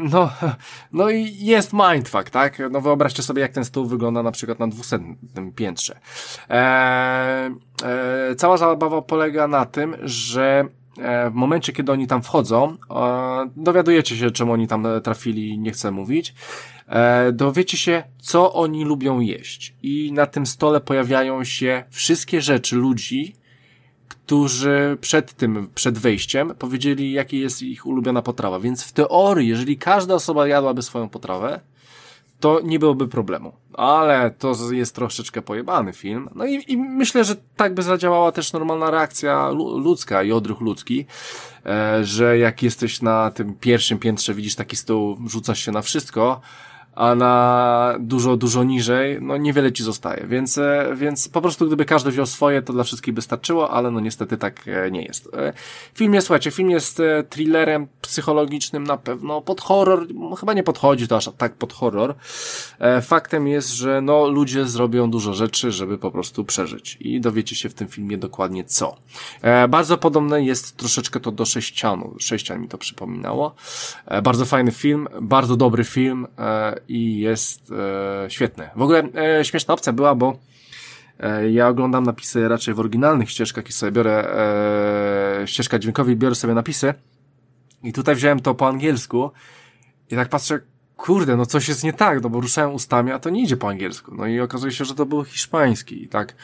No, no i jest mindfuck, tak? No wyobraźcie sobie, jak ten stół wygląda na przykład na 200 piętrze. E, cała zabawa polega na tym, że w momencie, kiedy oni tam wchodzą, dowiadujecie się, czemu oni tam trafili, nie chcę mówić, dowiecie się, co oni lubią jeść. I na tym stole pojawiają się wszystkie rzeczy ludzi, którzy przed tym, przed wejściem powiedzieli, jaki jest ich ulubiona potrawa. Więc w teorii, jeżeli każda osoba jadłaby swoją potrawę, to nie byłoby problemu. Ale to jest troszeczkę pojebany film. No i, i myślę, że tak by zadziałała też normalna reakcja ludzka i odruch ludzki, e, że jak jesteś na tym pierwszym piętrze, widzisz taki stół, rzucasz się na wszystko, a na dużo, dużo niżej, no niewiele ci zostaje. Więc, e, więc po prostu gdyby każdy wziął swoje, to dla wszystkich by starczyło, ale no niestety tak e, nie jest. E, film jest, słuchajcie, film jest thrillerem psychologicznym na pewno, pod horror, chyba nie podchodzi to aż tak pod horror. Faktem jest, że no ludzie zrobią dużo rzeczy, żeby po prostu przeżyć i dowiecie się w tym filmie dokładnie co. Bardzo podobne jest troszeczkę to do Sześcianu, Sześcian mi to przypominało. Bardzo fajny film, bardzo dobry film, i jest e, świetny. W ogóle e, śmieszna opcja była, bo e, ja oglądam napisy raczej w oryginalnych ścieżkach i sobie biorę e, ścieżka dźwiękowa i biorę sobie napisy i tutaj wziąłem to po angielsku i tak patrzę, kurde, no coś jest nie tak, no bo ruszałem ustami, a to nie idzie po angielsku. No i okazuje się, że to był hiszpański i tak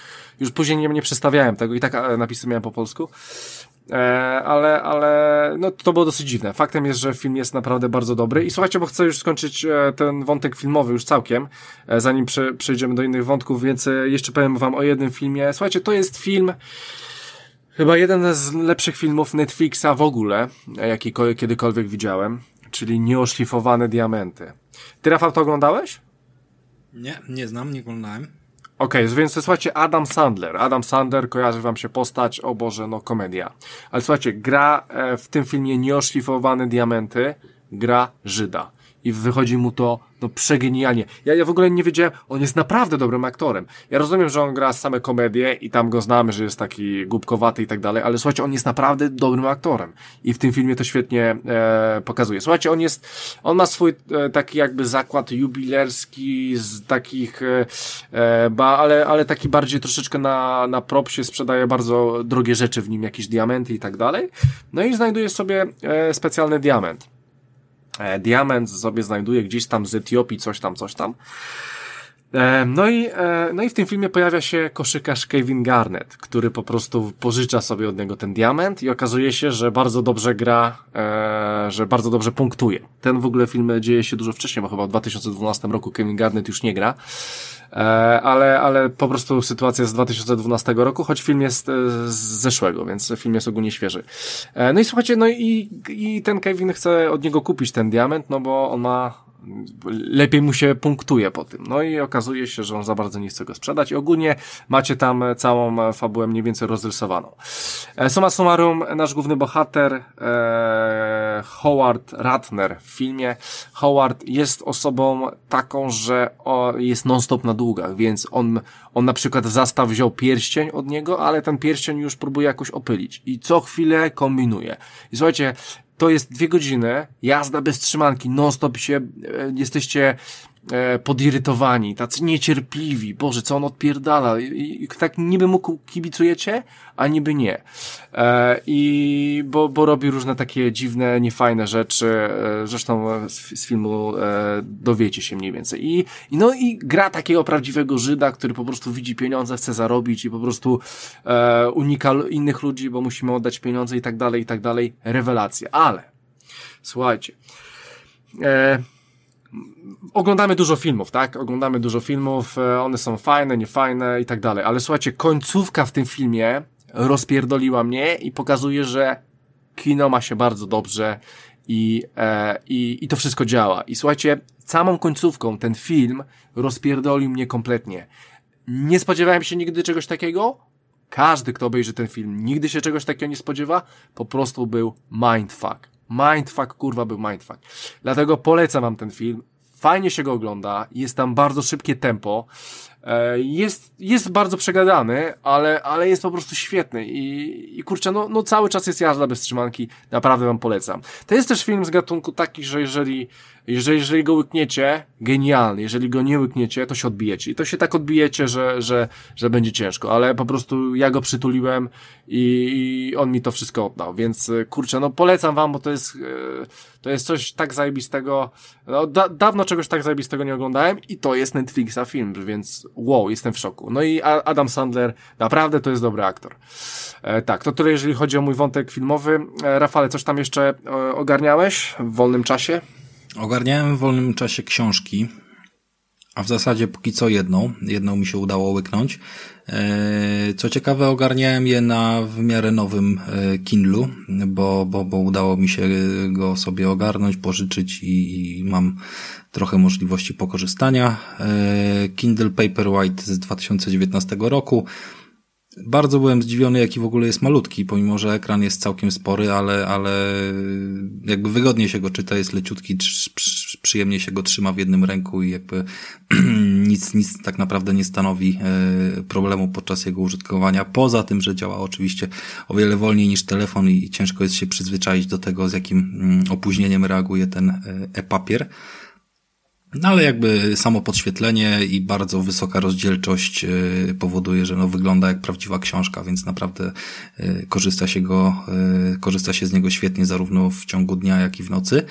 już później nie, nie przestawiałem tego i tak e, napisy miałem po polsku. E, ale, ale no to było dosyć dziwne. Faktem jest, że film jest naprawdę bardzo dobry i słuchajcie, bo chcę już skończyć e, ten wątek filmowy już całkiem, e, zanim prze, przejdziemy do innych wątków, więc jeszcze powiem wam o jednym filmie. Słuchajcie, to jest film chyba jeden z lepszych filmów Netflixa w ogóle, jaki kiedykolwiek widziałem, czyli Nieoszlifowane Diamenty. Ty, Rafał, to oglądałeś? Nie, nie znam, nie oglądałem. Okej, okay, więc słuchajcie, Adam Sandler. Adam Sandler kojarzy wam się postać, o Boże, no komedia. Ale słuchajcie, gra e, w tym filmie Nieoszlifowane Diamenty, gra Żyda. I wychodzi mu to no przegenialnie. Ja, ja w ogóle nie wiedziałem, on jest naprawdę dobrym aktorem. Ja rozumiem, że on gra same komedie i tam go znamy, że jest taki głupkowaty i tak dalej, ale słuchajcie, on jest naprawdę dobrym aktorem i w tym filmie to świetnie e, pokazuje. Słuchajcie, on jest, on ma swój e, taki jakby zakład jubilerski z takich, e, e, ba, ale, ale taki bardziej troszeczkę na, na propsie sprzedaje bardzo drogie rzeczy w nim, jakieś diamenty i tak dalej. No i znajduje sobie e, specjalny diament. E, diament sobie znajduje gdzieś tam z Etiopii, coś tam, coś tam. E, no i, e, no i w tym filmie pojawia się koszykarz Kevin Garnett, który po prostu pożycza sobie od niego ten diament i okazuje się, że bardzo dobrze gra, że bardzo dobrze punktuje. Ten w ogóle film dzieje się dużo wcześniej, bo chyba w 2012 roku Kevin Garnett już nie gra. Ale, ale po prostu sytuacja z 2012 roku, choć film jest z zeszłego, więc film jest ogólnie świeży. No i słuchajcie, no i, i ten Kevin chce od niego kupić ten diament, no bo on ma lepiej mu się punktuje po tym. No i okazuje się, że on za bardzo nie chce go sprzedać i ogólnie macie tam całą fabułę mniej więcej rozrysowaną. E, summa summarum, nasz główny bohater e, Howard Ratner w filmie. Howard jest osobą taką, że jest non-stop na długach, więc on, on na przykład zastaw wziął pierścień od niego, ale ten pierścień już próbuje jakoś opylić i co chwilę kombinuje. I słuchajcie, to jest dwie godziny, jazda bez trzymanki, non-stop się, e, jesteście e, podirytowani, tacy niecierpliwi, Boże, co on odpierdala, I, i, tak niby mu kibicujecie, a niby nie. E, I bo, bo robi różne takie dziwne, niefajne rzeczy, e, zresztą z, z filmu e, dowiecie się mniej więcej. I, I no i gra takiego prawdziwego Żyda, który po prostu widzi pieniądze, chce zarobić i po prostu e, unika innych ludzi, bo musimy oddać pieniądze i tak dalej, i tak dalej. Rewelacja. Ale, słuchajcie, e, oglądamy dużo filmów, tak? Oglądamy dużo filmów, e, one są fajne, niefajne i tak dalej, ale słuchajcie, końcówka w tym filmie rozpierdoliła mnie i pokazuje, że kino ma się bardzo dobrze i, e, i, i to wszystko działa. I słuchajcie, samą końcówką ten film rozpierdolił mnie kompletnie. Nie spodziewałem się nigdy czegoś takiego. Każdy, kto obejrzy ten film, nigdy się czegoś takiego nie spodziewa. Po prostu był mindfuck. Mindfuck, kurwa, był mindfuck. Dlatego polecam wam ten film. Fajnie się go ogląda, jest tam bardzo szybkie tempo, e, jest, jest bardzo przegadany, ale, ale jest po prostu świetny i, i kurczę, no, no cały czas jest jazda bez trzymanki, naprawdę wam polecam. To jest też film z gatunku taki, że jeżeli jeżeli, jeżeli go łykniecie, genialny. Jeżeli go nie łykniecie, to się odbijecie. I to się tak odbijecie, że, że, że będzie ciężko. Ale po prostu ja go przytuliłem i, i on mi to wszystko oddał. Więc e, kurczę, no polecam wam, bo to jest, e, to jest coś tak zajebistego. No, da, dawno czegoś tak zajebistego nie oglądałem i to jest Netflixa film, więc wow, jestem w szoku. No i Adam Sandler, naprawdę to jest dobry aktor. E, tak, to tyle jeżeli chodzi o mój wątek filmowy. Rafale, coś tam jeszcze ogarniałeś w wolnym czasie? Ogarniałem w wolnym czasie książki, a w zasadzie póki co jedną. Jedną mi się udało łyknąć. E, co ciekawe, ogarniałem je na w miarę nowym e, Kindlu, bo, bo, bo udało mi się go sobie ogarnąć, pożyczyć i, i mam trochę możliwości pokorzystania. E, Kindle Paperwhite z 2019 roku. Bardzo byłem zdziwiony, jaki w ogóle jest malutki, pomimo że ekran jest całkiem spory, ale, ale jakby wygodnie się go czyta, jest leciutki, przyjemnie się go trzyma w jednym ręku i jakby nic, nic tak naprawdę nie stanowi e, problemu podczas jego użytkowania. Poza tym, że działa oczywiście o wiele wolniej niż telefon i ciężko jest się przyzwyczaić do tego, z jakim mm, opóźnieniem reaguje ten e, e-papier. No ale jakby samo podświetlenie i bardzo wysoka rozdzielczość y, powoduje, że no wygląda jak prawdziwa książka, więc naprawdę y, korzysta się go, y, korzysta się z niego świetnie zarówno w ciągu dnia, jak i w nocy.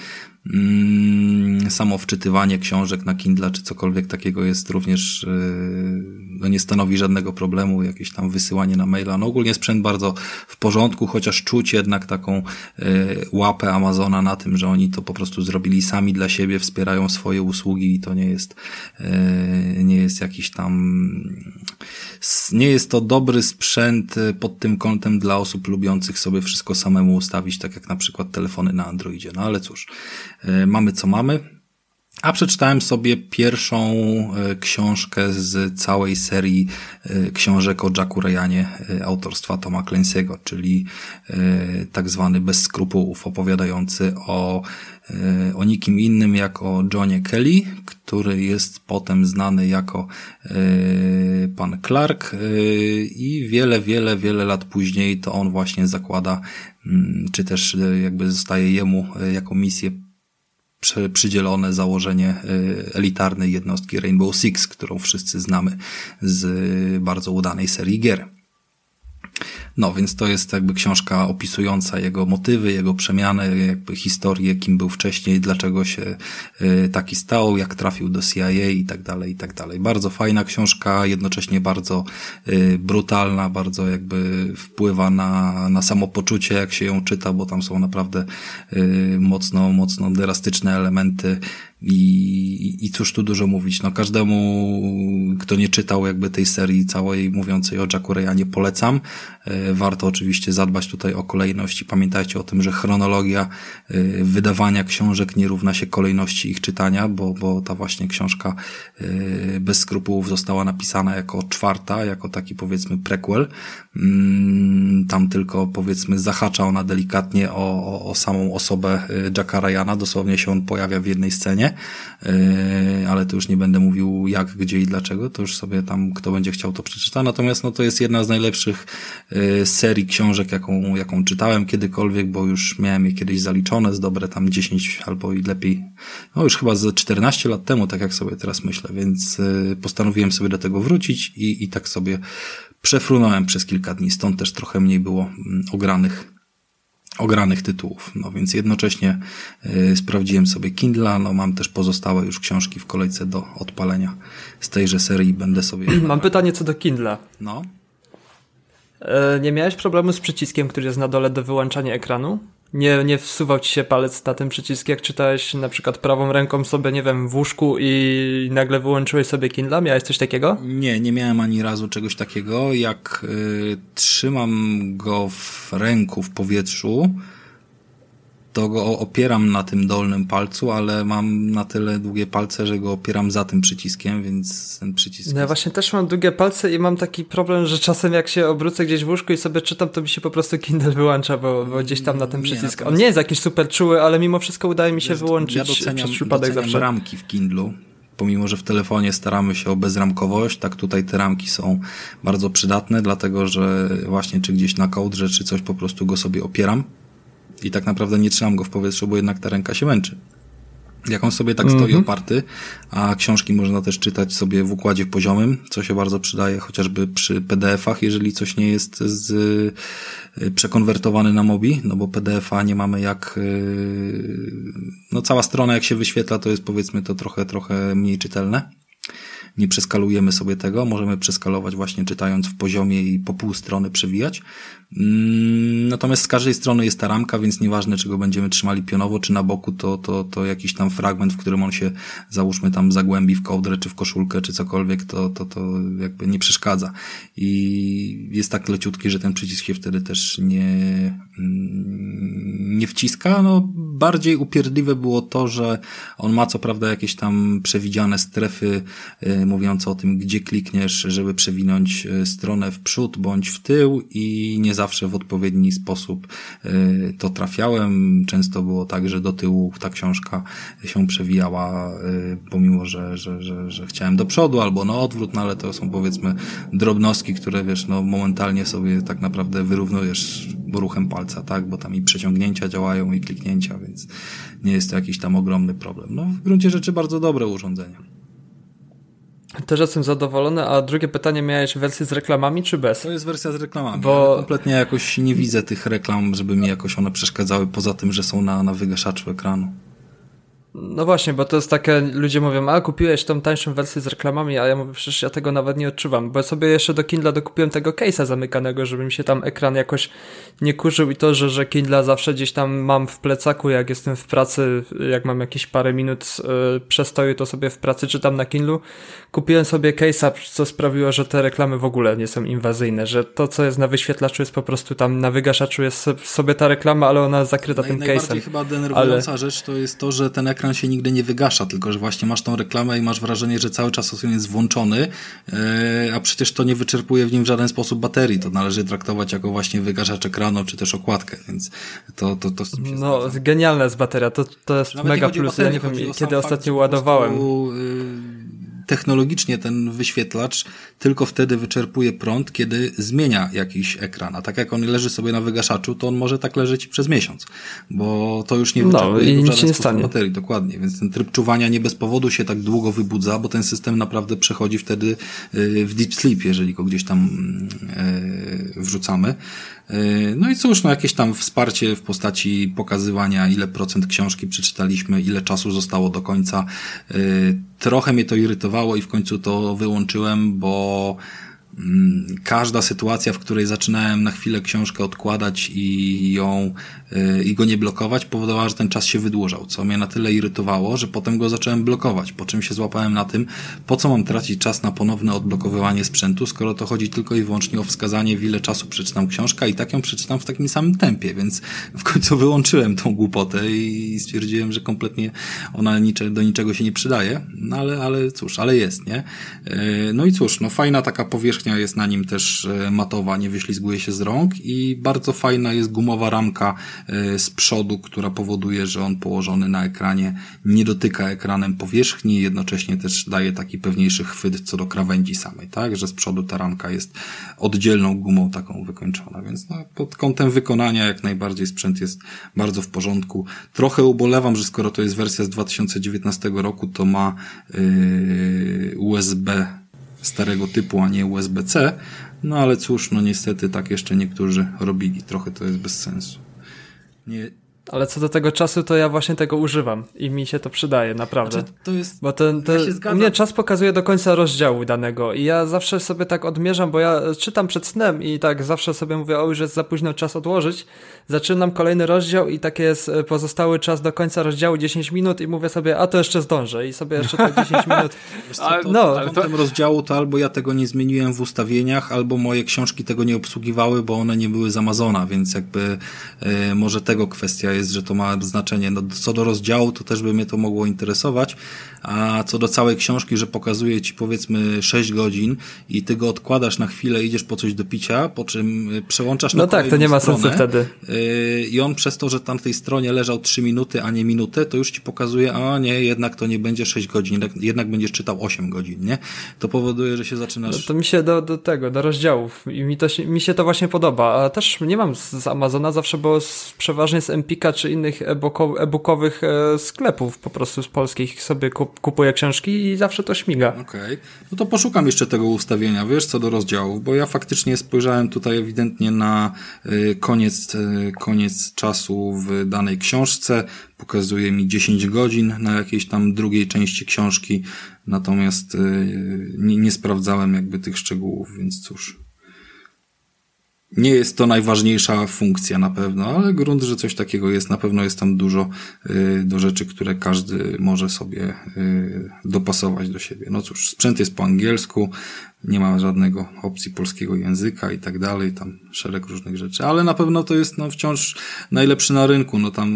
Mm, samo wczytywanie książek na Kindle czy cokolwiek takiego jest również, yy, no nie stanowi żadnego problemu, jakieś tam wysyłanie na maila. No ogólnie sprzęt bardzo w porządku, chociaż czuć jednak taką yy, łapę Amazona na tym, że oni to po prostu zrobili sami dla siebie, wspierają swoje usługi i to nie jest, yy, nie jest jakiś tam, nie jest to dobry sprzęt pod tym kątem dla osób lubiących sobie wszystko samemu ustawić, tak jak na przykład telefony na Androidzie. No ale cóż, mamy co mamy. A przeczytałem sobie pierwszą e, książkę z całej serii e, książek o Jacku Ryanie e, autorstwa Toma Clancy'ego, czyli tak zwany bez skrupułów, opowiadający o, o nikim innym jak o Johnie Kelly, który jest potem znany jako pan Clark i wiele, wiele, wiele lat później to on właśnie zakłada, mm, czy też jakby zostaje jemu jako misję przydzielone założenie y, elitarnej jednostki Rainbow Six, którą wszyscy znamy z bardzo udanej serii gier. No, więc to jest jakby książka opisująca jego motywy, jego przemiany, jakby historię, kim był wcześniej, dlaczego się y, taki stał, jak trafił do CIA i tak dalej, i tak dalej. Bardzo fajna książka, jednocześnie bardzo y, brutalna, bardzo jakby wpływa na, na samopoczucie, jak się ją czyta, bo tam są naprawdę y, mocno, mocno drastyczne elementy i, I cóż tu dużo mówić, no każdemu, kto nie czytał jakby tej serii całej mówiącej o Jacku Ryanie polecam. Warto oczywiście zadbać tutaj o kolejność i pamiętajcie o tym, że chronologia e, wydawania książek nie równa się kolejności ich czytania, bo, bo ta właśnie książka e, bez skrupułów została napisana jako czwarta, jako taki powiedzmy prequel. Mm, tam tylko powiedzmy zahacza ona delikatnie o, o, o samą osobę Jacka Ryana, dosłownie się on pojawia w jednej scenie ale to już nie będę mówił jak, gdzie i dlaczego, to już sobie tam kto będzie chciał to przeczyta. Natomiast no to jest jedna z najlepszych serii książek, jaką, jaką czytałem kiedykolwiek, bo już miałem je kiedyś zaliczone z dobre tam 10 albo i lepiej, no już chyba ze 14 lat temu, tak jak sobie teraz myślę, więc yy, postanowiłem sobie do tego wrócić i, i tak sobie przefrunąłem przez kilka dni, stąd też trochę mniej było mm, ogranych ogranych tytułów. No więc jednocześnie y, sprawdziłem sobie Kindle, no mam też pozostałe już książki w kolejce do odpalenia z tejże serii będę sobie... Mam pytanie co do Kindla. No. E, nie miałeś problemu z przyciskiem, który jest na dole do wyłączania ekranu? nie, nie wsuwał ci się palec na ten przycisk, jak czytałeś na przykład prawą ręką sobie, nie wiem, w łóżku i nagle wyłączyłeś sobie Kindle? Miałeś coś takiego? Nie, nie miałem ani razu czegoś takiego. Jak y, trzymam go w ręku w powietrzu, to go opieram na tym dolnym palcu, ale mam na tyle długie palce, że go opieram za tym przyciskiem, więc ten przycisk. No ja właśnie też mam długie palce i mam taki problem, że czasem jak się obrócę gdzieś w łóżku i sobie czytam, to mi się po prostu Kindle wyłącza, bo, bo gdzieś tam na ten przycisk. Nie, On nie jest jakiś super czuły, ale mimo wszystko udaje mi się wyłączyć ja doceniam, przez przypadek doceniam zawsze. ramki w Kindlu. Pomimo, że w telefonie staramy się o bezramkowość, tak tutaj te ramki są bardzo przydatne, dlatego że właśnie czy gdzieś na kołdrze, czy coś po prostu go sobie opieram i tak naprawdę nie trzymam go w powietrzu, bo jednak ta ręka się męczy. Jak on sobie tak stoi mhm. oparty, a książki można też czytać sobie w układzie poziomym, co się bardzo przydaje chociażby przy PDF-ach, jeżeli coś nie jest z, y, przekonwertowany na mobi, no bo PDF-a nie mamy jak, y, no cała strona jak się wyświetla, to jest powiedzmy to trochę, trochę mniej czytelne nie przeskalujemy sobie tego, możemy przeskalować właśnie czytając w poziomie i po pół strony przewijać. Mm, natomiast z każdej strony jest ta ramka, więc nieważne, czy go będziemy trzymali pionowo, czy na boku, to, to, to jakiś tam fragment, w którym on się, załóżmy tam zagłębi w kołdrę, czy w koszulkę, czy cokolwiek, to, to, to jakby nie przeszkadza. I jest tak leciutki, że ten przycisk się wtedy też nie, mm, nie wciska. No, bardziej upierdliwe było to, że on ma co prawda jakieś tam przewidziane strefy y, mówiące o tym, gdzie klikniesz, żeby przewinąć y, stronę w przód bądź w tył i nie zawsze w odpowiedni sposób y, to trafiałem. Często było tak, że do tyłu ta książka się przewijała, y, pomimo, że, że, że, że chciałem do przodu albo na odwrót, no ale to są powiedzmy drobnostki, które wiesz, no momentalnie sobie tak naprawdę wyrównujesz ruchem palca, tak, bo tam i przeciągnięcia działają i kliknięcia, więc nie jest to jakiś tam ogromny problem. No w gruncie rzeczy bardzo dobre urządzenie. Też jestem zadowolony, a drugie pytanie miałeś wersję z reklamami czy bez? To jest wersja z reklamami. Bo ja kompletnie jakoś nie widzę tych reklam, żeby mi jakoś one przeszkadzały, poza tym, że są na, na wygaszaczu ekranu. No właśnie, bo to jest takie, ludzie mówią, a kupiłeś tą tańszą wersję z reklamami, a ja mówię, przecież ja tego nawet nie odczuwam, bo sobie jeszcze do Kindle dokupiłem tego case'a zamykanego, żeby mi się tam ekran jakoś nie kurzył i to, że, że Kindle zawsze gdzieś tam mam w plecaku, jak jestem w pracy, jak mam jakieś parę minut yy, przestoju, to sobie w pracy czytam na Kindle. Kupiłem sobie case'a, co sprawiło, że te reklamy w ogóle nie są inwazyjne, że to, co jest na wyświetlaczu jest po prostu tam na wygaszaczu jest sobie ta reklama, ale ona zakryta no tym case'em. Najbardziej chyba denerwująca ale... rzecz to jest to, że ten ekran ekran się nigdy nie wygasza, tylko że właśnie masz tą reklamę i masz wrażenie, że cały czas on jest włączony, a przecież to nie wyczerpuje w nim w żaden sposób baterii. To należy traktować jako właśnie wygaszacz ekranu, czy też okładkę, więc to, to, to z tym się No, zgadza. genialna jest bateria, to, to jest Nawet mega plus. Baterię, ja nie wiem, kiedy ostatnio ładowałem. Prostu, yy technologicznie ten wyświetlacz tylko wtedy wyczerpuje prąd, kiedy zmienia jakiś ekran. A tak jak on leży sobie na wygaszaczu, to on może tak leżeć przez miesiąc, bo to już nie no, wyczerpuje no, w żaden sposób baterii. Dokładnie, więc ten tryb czuwania nie bez powodu się tak długo wybudza, bo ten system naprawdę przechodzi wtedy y, w deep sleep, jeżeli go gdzieś tam y, wrzucamy. Y, no i cóż, no jakieś tam wsparcie w postaci pokazywania, ile procent książki przeczytaliśmy, ile czasu zostało do końca. Trochę mnie to irytowało i w końcu to wyłączyłem, bo każda sytuacja, w której zaczynałem na chwilę książkę odkładać i ją y, i go nie blokować, powodowała, że ten czas się wydłużał, co mnie na tyle irytowało, że potem go zacząłem blokować, po czym się złapałem na tym, po co mam tracić czas na ponowne odblokowywanie sprzętu, skoro to chodzi tylko i wyłącznie o wskazanie, w ile czasu przeczytam książkę i tak ją przeczytam w takim samym tempie, więc w końcu wyłączyłem tą głupotę i stwierdziłem, że kompletnie ona do niczego się nie przydaje, no ale, ale cóż, ale jest, nie? Y, no i cóż, no fajna taka powierzchnia powierzchnia jest na nim też e, matowa, nie wyślizguje się z rąk i bardzo fajna jest gumowa ramka e, z przodu, która powoduje, że on położony na ekranie nie dotyka ekranem powierzchni, jednocześnie też daje taki pewniejszy chwyt co do krawędzi samej, tak, że z przodu ta ramka jest oddzielną gumą taką wykończona, więc no, pod kątem wykonania jak najbardziej sprzęt jest bardzo w porządku. Trochę ubolewam, że skoro to jest wersja z 2019 roku, to ma yy, USB starego typu, a nie USB-C. No ale cóż, no niestety tak jeszcze niektórzy robili. Trochę to jest bez sensu. Nie, ale co do tego czasu, to ja właśnie tego używam i mi się to przydaje, naprawdę. Znaczy, to jest... Bo ten, ten, ja u mnie czas pokazuje do końca rozdziału danego i ja zawsze sobie tak odmierzam, bo ja czytam przed snem i tak zawsze sobie mówię, o już jest za późno czas odłożyć. Zaczynam kolejny rozdział i tak jest e, pozostały czas do końca rozdziału 10 minut i mówię sobie, a to jeszcze zdążę i sobie jeszcze tak 10 minut. To, no, ale to... tym rozdziału to albo ja tego nie zmieniłem w ustawieniach, albo moje książki tego nie obsługiwały, bo one nie były z Amazona, więc jakby e, może tego kwestia jest, że to ma znaczenie. No, co do rozdziału, to też by mnie to mogło interesować, a co do całej książki, że pokazuje ci powiedzmy 6 godzin i ty go odkładasz na chwilę, idziesz po coś do picia, po czym y, przełączasz no na No tak, to nie ma stronę, sensu wtedy. Y, I on przez to, że tam w tej stronie leżał 3 minuty, a nie minutę, to już ci pokazuje, a nie, jednak to nie będzie 6 godzin, jednak będziesz czytał 8 godzin, nie? To powoduje, że się zaczynasz... No to mi się do, do tego, do rozdziałów i mi, to się, mi się to właśnie podoba, a też nie mam z, Amazona zawsze, bo z, przeważnie z Empika czy innych e-bookowych e, sklepów po prostu z polskich sobie kupuję książki i zawsze to śmiga. Okej. Okay. No to poszukam jeszcze tego ustawienia, wiesz, co do rozdziałów, bo ja faktycznie spojrzałem tutaj ewidentnie na e, koniec, e, koniec czasu w danej książce. Pokazuje mi 10 godzin na jakiejś tam drugiej części książki, natomiast nie, nie sprawdzałem jakby tych szczegółów, więc cóż. Nie jest to najważniejsza funkcja na pewno, ale grunt, że coś takiego jest, na pewno jest tam dużo y, do rzeczy, które każdy może sobie y, dopasować do siebie. No cóż, sprzęt jest po angielsku, nie ma żadnego opcji polskiego języka i tak dalej, tam szereg różnych rzeczy, ale na pewno to jest no, wciąż najlepszy na rynku, no tam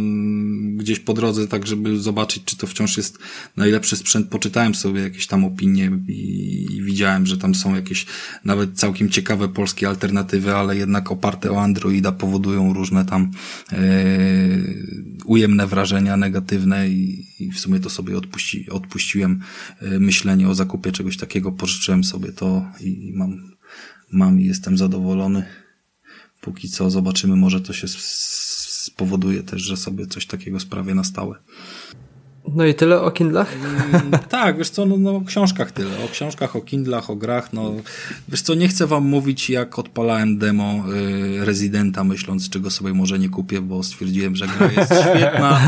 gdzieś po drodze, tak żeby zobaczyć, czy to wciąż jest najlepszy sprzęt, poczytałem sobie jakieś tam opinie i, i widziałem, że tam są jakieś nawet całkiem ciekawe polskie alternatywy, ale jednak oparte o Androida powodują różne tam e, ujemne wrażenia negatywne i, i w sumie to sobie odpuści, odpuściłem e, myślenie o zakupie czegoś takiego, pożyczyłem sobie to i mam, mam i jestem zadowolony. Póki co zobaczymy, może to się spowoduje też, że sobie coś takiego sprawię na stałe. No i tyle o Kindlach? Mm, tak, wiesz co, no, no, o książkach tyle. O książkach, o Kindlach, o grach, no wiesz co, nie chcę wam mówić jak odpalałem demo y, Residenta, myśląc czego sobie może nie kupię, bo stwierdziłem, że gra jest świetna,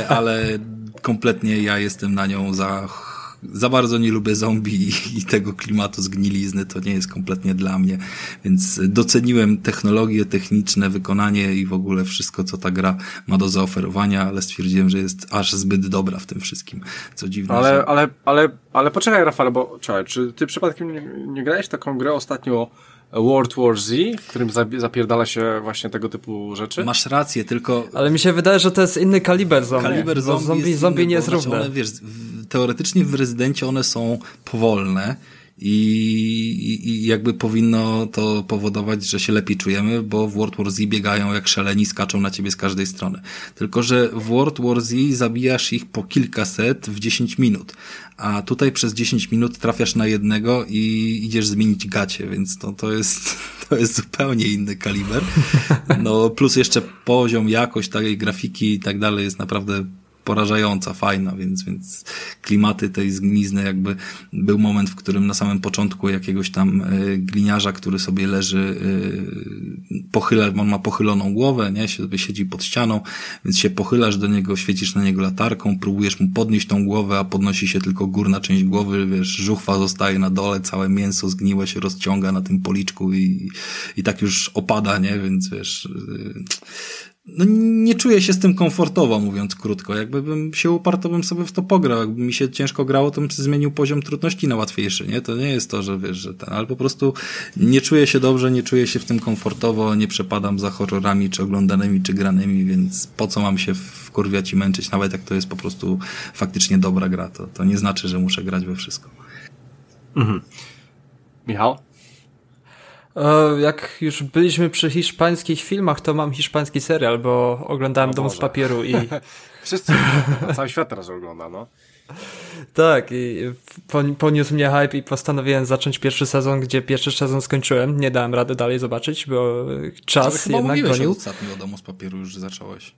y, ale kompletnie ja jestem na nią za za bardzo nie lubię zombie i tego klimatu zgnilizny, to nie jest kompletnie dla mnie, więc doceniłem technologie techniczne, wykonanie i w ogóle wszystko, co ta gra ma do zaoferowania, ale stwierdziłem, że jest aż zbyt dobra w tym wszystkim, co dziwne. Ale, że... ale, ale, ale poczekaj Rafale, bo czekaj, czy ty przypadkiem nie, nie grałeś taką grę ostatnio World War Z, w którym zapierdala się właśnie tego typu rzeczy. Masz rację, tylko... Ale mi się wydaje, że to jest inny kaliber zombie. Kaliber zombie, zombie, jest zombie nie jest równy. One, wiesz, teoretycznie w Rezydencie one są powolne, i, i jakby powinno to powodować, że się lepiej czujemy, bo w World War Z biegają jak szaleni, skaczą na ciebie z każdej strony. Tylko, że w World War Z zabijasz ich po kilkaset w 10 minut, a tutaj przez 10 minut trafiasz na jednego i idziesz zmienić gacie, więc to, to jest, to jest zupełnie inny kaliber. No, plus jeszcze poziom, jakość tej grafiki i tak dalej jest naprawdę porażająca, fajna, więc, więc klimaty tej zgnizny jakby był moment, w którym na samym początku jakiegoś tam e, gliniarza, który sobie leży, e, pochyla, on ma pochyloną głowę, nie, siedzi pod ścianą, więc się pochylasz do niego, świecisz na niego latarką, próbujesz mu podnieść tą głowę, a podnosi się tylko górna część głowy, wiesz, żuchwa zostaje na dole, całe mięso zgniłe się rozciąga na tym policzku i, i tak już opada, nie, więc wiesz, e, no nie czuję się z tym komfortowo, mówiąc krótko. Jakbym się uparł, to bym sobie w to pograł. Jakby mi się ciężko grało, to bym zmienił poziom trudności na łatwiejszy, nie? To nie jest to, że wiesz, że ten, ale po prostu nie czuję się dobrze, nie czuję się w tym komfortowo, nie przepadam za horrorami, czy oglądanymi, czy granymi, więc po co mam się wkurwiać i męczyć, nawet jak to jest po prostu faktycznie dobra gra, to, to nie znaczy, że muszę grać we wszystko. Mhm. Michał? E, jak już byliśmy przy hiszpańskich filmach, to mam hiszpański serial, bo oglądałem Dom z papieru i... Wszyscy, cały świat teraz ogląda, no. Tak, i poniósł mnie hype i postanowiłem zacząć pierwszy sezon, gdzie pierwszy sezon skończyłem. Nie dałem rady dalej zobaczyć, bo czas chyba jednak gonił. ostatnio o Domu z papieru już zacząłeś.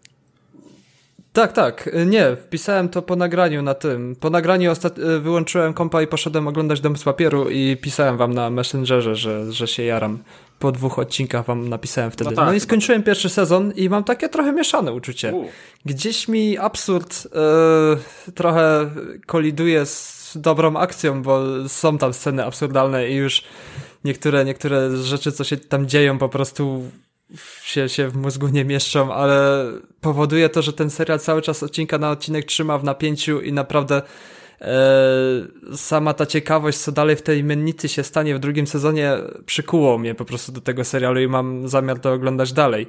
Tak, tak. Nie, wpisałem to po nagraniu na tym. Po nagraniu. Y, wyłączyłem kompa i poszedłem oglądać Dom z papieru i pisałem wam na Messengerze, że, że się jaram. Po dwóch odcinkach wam napisałem wtedy. No, tak, no i skończyłem pierwszy sezon i mam takie trochę mieszane uczucie. U. Gdzieś mi absurd yy, trochę koliduje z dobrą akcją, bo są tam sceny absurdalne i już niektóre, niektóre rzeczy, co się tam dzieją, po prostu się, się w mózgu nie mieszczą, ale powoduje to, że ten serial cały czas odcinka na odcinek trzyma w napięciu i naprawdę e, sama ta ciekawość, co dalej w tej mennicy się stanie w drugim sezonie, przykuło mnie po prostu do tego serialu i mam zamiar to oglądać dalej.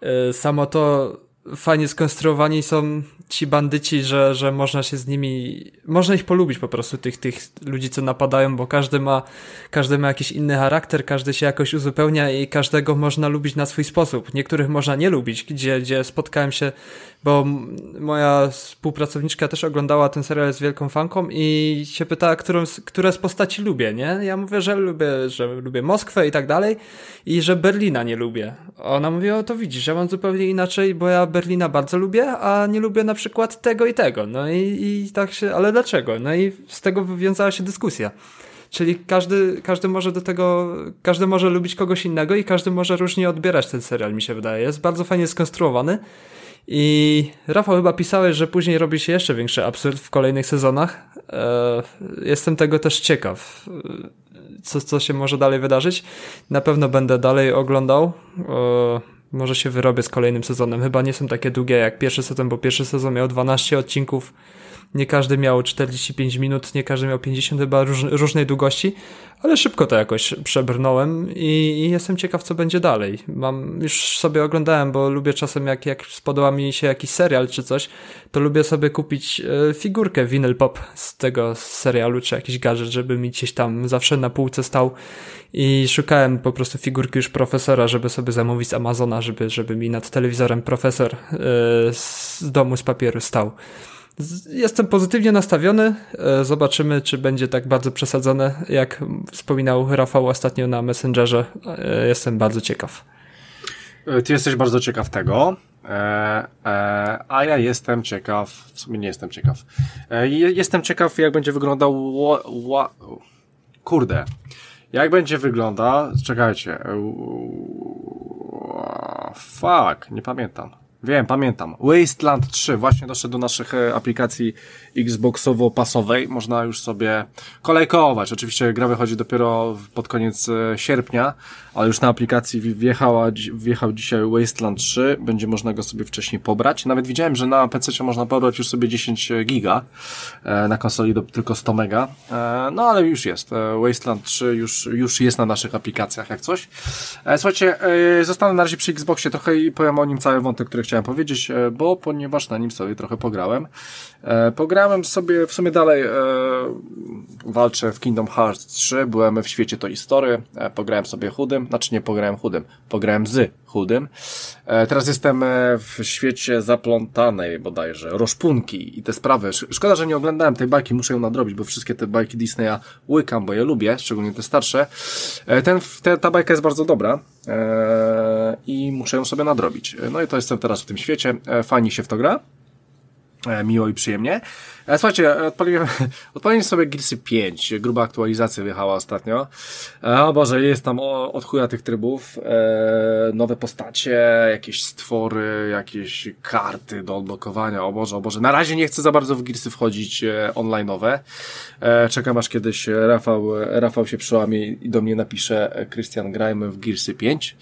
E, samo to fajnie skonstruowani są ci bandyci, że, że można się z nimi, można ich polubić po prostu, tych, tych ludzi, co napadają, bo każdy ma, każdy ma jakiś inny charakter, każdy się jakoś uzupełnia i każdego można lubić na swój sposób. Niektórych można nie lubić, gdzie, gdzie spotkałem się, bo moja współpracowniczka też oglądała ten serial z wielką fanką i się pytała, którą, które z postaci lubię, nie? Ja mówię, że lubię, że lubię Moskwę i tak dalej i że Berlina nie lubię. Ona mówi, o to widzisz, ja mam zupełnie inaczej, bo ja Berlina bardzo lubię, a nie lubię na przykład tego i tego. No i, i tak się, ale dlaczego? No i z tego wywiązała się dyskusja. Czyli każdy, każdy może do tego, każdy może lubić kogoś innego i każdy może różnie odbierać ten serial, mi się wydaje. Jest bardzo fajnie skonstruowany. I Rafał chyba pisałeś, że później robi się jeszcze większy absurd w kolejnych sezonach. E, jestem tego też ciekaw, co, co się może dalej wydarzyć. Na pewno będę dalej oglądał. Może się wyrobię z kolejnym sezonem. Chyba nie są takie długie jak pierwszy sezon, bo pierwszy sezon miał 12 odcinków nie każdy miał 45 minut, nie każdy miał 50, chyba róż, różnej długości, ale szybko to jakoś przebrnąłem i, i, jestem ciekaw, co będzie dalej. Mam, już sobie oglądałem, bo lubię czasem, jak, jak spodoba mi się jakiś serial czy coś, to lubię sobie kupić e, figurkę vinyl pop z tego serialu, czy jakiś gadżet, żeby mi gdzieś tam zawsze na półce stał i szukałem po prostu figurki już profesora, żeby sobie zamówić z Amazona, żeby, żeby mi nad telewizorem profesor e, z domu z papieru stał. Jestem pozytywnie nastawiony. E, zobaczymy, czy będzie tak bardzo przesadzone, jak wspominał Rafał ostatnio na Messengerze. E, jestem bardzo ciekaw. E, ty jesteś bardzo ciekaw tego, a ja jestem ciekaw, w sumie nie jestem ciekaw. jestem ciekaw, jak będzie wyglądał. Kurde. Jak będzie wygląda. Czekajcie. Fuck, nie pamiętam. Wiem, pamiętam. Wasteland 3 właśnie doszedł do naszych e, aplikacji Xboxowo-pasowej. Można już sobie kolejkować. Oczywiście gra wychodzi dopiero pod koniec e, sierpnia, ale już na aplikacji wjechała, wjechał dzisiaj Wasteland 3. Będzie można go sobie wcześniej pobrać. Nawet widziałem, że na PC można pobrać już sobie 10 giga, e, na konsoli do, tylko 100 mega. No ale już jest. Wasteland 3 już, już jest na naszych aplikacjach jak coś. Słuchajcie, zostanę na razie przy Xboxie trochę i powiem o nim cały wątek, który chciałem powiedzieć, e, bo ponieważ na nim sobie trochę pograłem. E, pograłem sobie w sumie dalej, e, walczę w Kingdom Hearts 3, byłem w świecie Toy Story, pograłem sobie chudym, znaczy nie pograłem chudym, pograłem z chudym. Teraz jestem w świecie zaplątanej bodajże, roszpunki i te sprawy. Szkoda, że nie oglądałem tej bajki, muszę ją nadrobić, bo wszystkie te bajki Disneya łykam, bo je lubię, szczególnie te starsze. Ten, te, ta bajka jest bardzo dobra i muszę ją sobie nadrobić. No i to jestem teraz w tym świecie, fajnie się w to gra. E, miło i przyjemnie. E, słuchajcie, odpaliłem, odpaliłem sobie Gearsy 5, gruba aktualizacja wjechała ostatnio. E, o Boże, jest tam od chuja tych trybów, nowe postacie, jakieś stwory, jakieś karty do odblokowania, o Boże, o Boże. Na razie nie chcę za bardzo w Gearsy wchodzić online'owe. Czekam aż kiedyś Rafał, Rafał się przełamie i do mnie napisze Christian grajmy w Gearsy 5.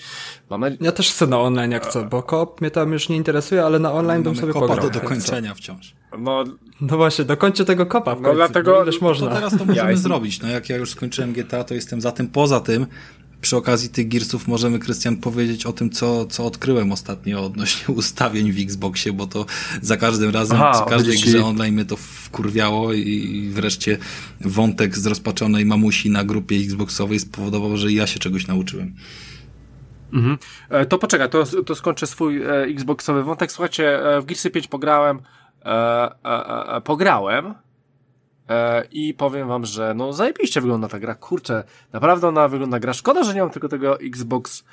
Mam nadzieję... Ja też chcę na online jak chcę, bo kop mnie tam już nie interesuje, ale na online bym sobie pograł. do dokończenia wciąż. No, no właśnie, dokończę tego kopa w no końcu, no dlatego, ileż można. To teraz to możemy ja zrobić. No jak ja już skończyłem GTA, to jestem za tym. Poza tym, przy okazji tych Gearsów możemy, Krystian, powiedzieć o tym, co, co odkryłem ostatnio odnośnie ustawień w Xboxie, bo to za każdym razem, Aha, przy każdej grze online mnie to wkurwiało i wreszcie wątek zrozpaczonej mamusi na grupie Xboxowej spowodował, że ja się czegoś nauczyłem. Mhm. E, to poczekaj, to, to skończę swój e, Xboxowy wątek. Słuchajcie, e, w Gearsy 5 pograłem, e, e, e, pograłem i powiem wam, że no zajebiście wygląda ta gra. Kurczę, naprawdę ona wygląda gra. Szkoda, że nie mam tylko tego Xbox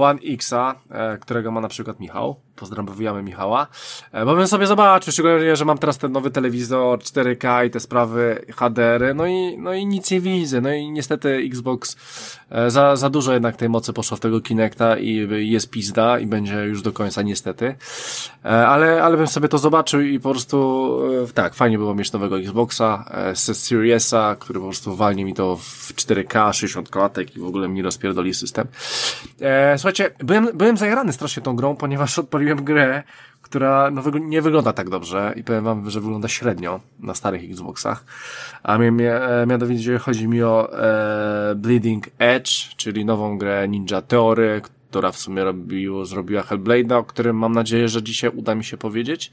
One Xa, którego ma na przykład Michał. Pozdrawiamy Michała. E, bo bym sobie zobaczył, szczególnie, że mam teraz ten nowy telewizor 4K i te sprawy HDR, no i, no i nic nie widzę. No i niestety Xbox e, za, za dużo jednak tej mocy poszło w tego Kinecta i jest pizda i będzie już do końca niestety. E, ale, ale bym sobie to zobaczył i po prostu tak, fajnie było mieć nowego Xboxa z Seriesa, który po prostu walnie mi to w 4K, 60 klatek i w ogóle mi rozpierdoli system. Słuchajcie, byłem, byłem zajarany strasznie tą grą, ponieważ odpaliłem odpaliłem grę, która no, nie wygląda tak dobrze i powiem wam, że wygląda średnio na starych Xboxach. A mianowicie chodzi mi o e, Bleeding Edge, czyli nową grę Ninja Theory, która w sumie robiło, zrobiła Hellblade'a, o którym mam nadzieję, że dzisiaj uda mi się powiedzieć.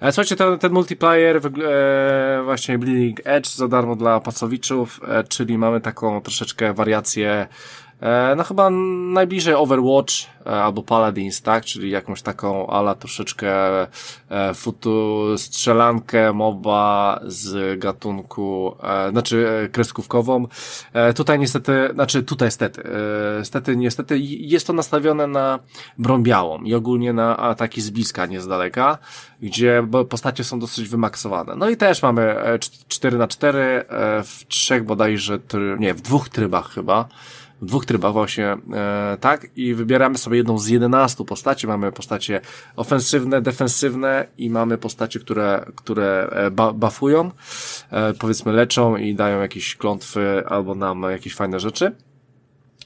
E, słuchajcie, ten, ten multiplayer, e, właśnie Bleeding Edge za darmo dla pasowiczów, e, czyli mamy taką troszeczkę wariację E, no chyba najbliżej Overwatch e, albo Paladins, tak? Czyli jakąś taką ala troszeczkę e, futu strzelankę MOBA z gatunku, znaczy kreskówkową. Tutaj niestety, znaczy tutaj niestety, niestety, niestety jest to nastawione na broń białą i ogólnie na ataki z bliska, nie z daleka, gdzie postacie są dosyć wymaksowane. No i też mamy 4 na 4 w trzech bodajże, nie, w dwóch trybach chyba w dwóch trybach właśnie, e, tak, i wybieramy sobie jedną z 11 postaci. Mamy postacie ofensywne, defensywne i mamy postacie, które, które e, buffują, e, powiedzmy leczą i dają jakieś klątwy albo nam jakieś fajne rzeczy.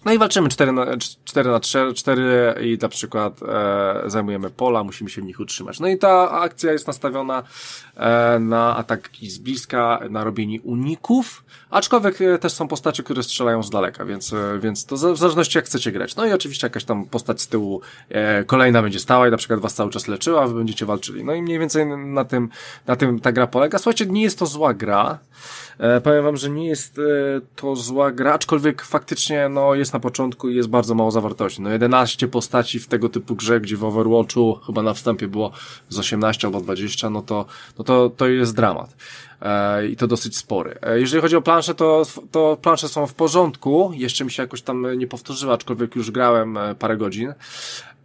No i walczymy 4 na, 4 na 4, 4 i na przykład e, zajmujemy pola, musimy się w nich utrzymać. No i ta akcja jest nastawiona e, na ataki z bliska, na robienie uników, aczkolwiek e, też są postacie, które strzelają z daleka, więc, e, więc to w zależności jak chcecie grać. No i oczywiście jakaś tam postać z tyłu e, kolejna będzie stała i na przykład was cały czas leczyła, wy będziecie walczyli. No i mniej więcej na tym, na tym ta gra polega. Słuchajcie, nie jest to zła gra. E, powiem wam, że nie jest e, to zła gra, aczkolwiek faktycznie no, jest na początku i jest bardzo mało zawartości. No 11 postaci w tego typu grze, gdzie w Overwatchu chyba na wstępie było z 18 albo 20, no to, no to, to jest dramat. E, I to dosyć spory. Jeżeli chodzi o plansze, to, to plansze są w porządku. Jeszcze mi się jakoś tam nie powtórzyła, aczkolwiek już grałem parę godzin.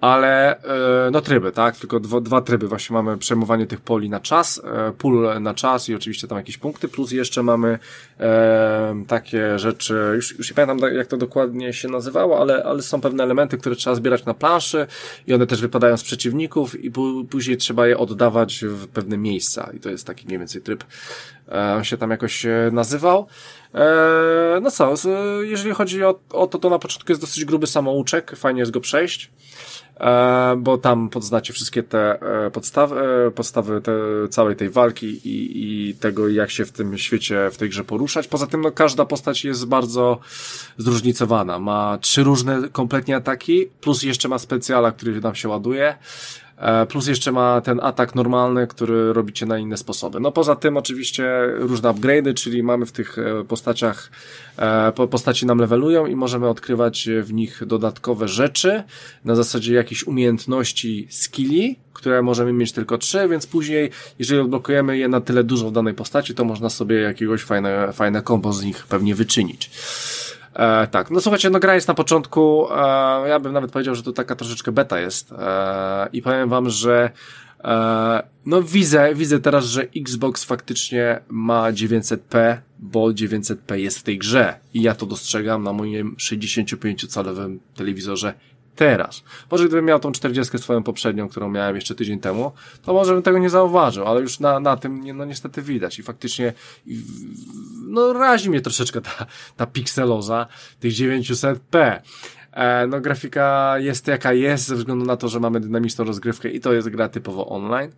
Ale e, no tryby, tak? Tylko dwa, dwa tryby. Właśnie mamy przejmowanie tych poli na czas, e, pól na czas i oczywiście tam jakieś punkty, plus jeszcze mamy e, takie rzeczy, już, już nie pamiętam jak to dokładnie się nazywało, ale, ale są pewne elementy, które trzeba zbierać na planszy i one też wypadają z przeciwników i później trzeba je oddawać w pewne miejsca i to jest taki mniej więcej tryb. E, on się tam jakoś nazywał. No co, jeżeli chodzi o, o to, to na początku jest dosyć gruby samouczek, fajnie jest go przejść. E, bo tam podznacie wszystkie te e, podstawy, e, podstawy te, całej tej walki i, i tego, jak się w tym świecie, w tej grze poruszać. Poza tym, no, każda postać jest bardzo zróżnicowana. Ma trzy różne kompletnie ataki, plus jeszcze ma specjala, który nam się ładuje. E, plus jeszcze ma ten atak normalny, który robicie na inne sposoby. No poza tym oczywiście różne upgrade'y, czyli mamy w tych e, postaciach, e, postaci nam levelują i możemy odkrywać w nich dodatkowe rzeczy na zasadzie jakichś umiejętności, skilli, które możemy mieć tylko trzy, więc później, jeżeli odblokujemy je na tyle dużo w danej postaci, to można sobie jakiegoś fajne, fajne kombo z nich pewnie wyczynić. E, tak, no słuchajcie, no gra jest na początku, e, ja bym nawet powiedział, że to taka troszeczkę beta jest. E, i powiem wam, że e, no widzę, widzę teraz, że Xbox faktycznie ma 900p, bo 900p jest w tej grze. I ja to dostrzegam na moim 65-calowym telewizorze teraz. Może gdybym miał tą 40 swoją poprzednią, którą miałem jeszcze tydzień temu, to może bym tego nie zauważył, ale już na, na tym no niestety widać i faktycznie no razi mnie troszeczkę ta, ta pikseloza tych 900p. E, no grafika jest jaka jest ze względu na to, że mamy dynamiczną rozgrywkę i to jest gra typowo online.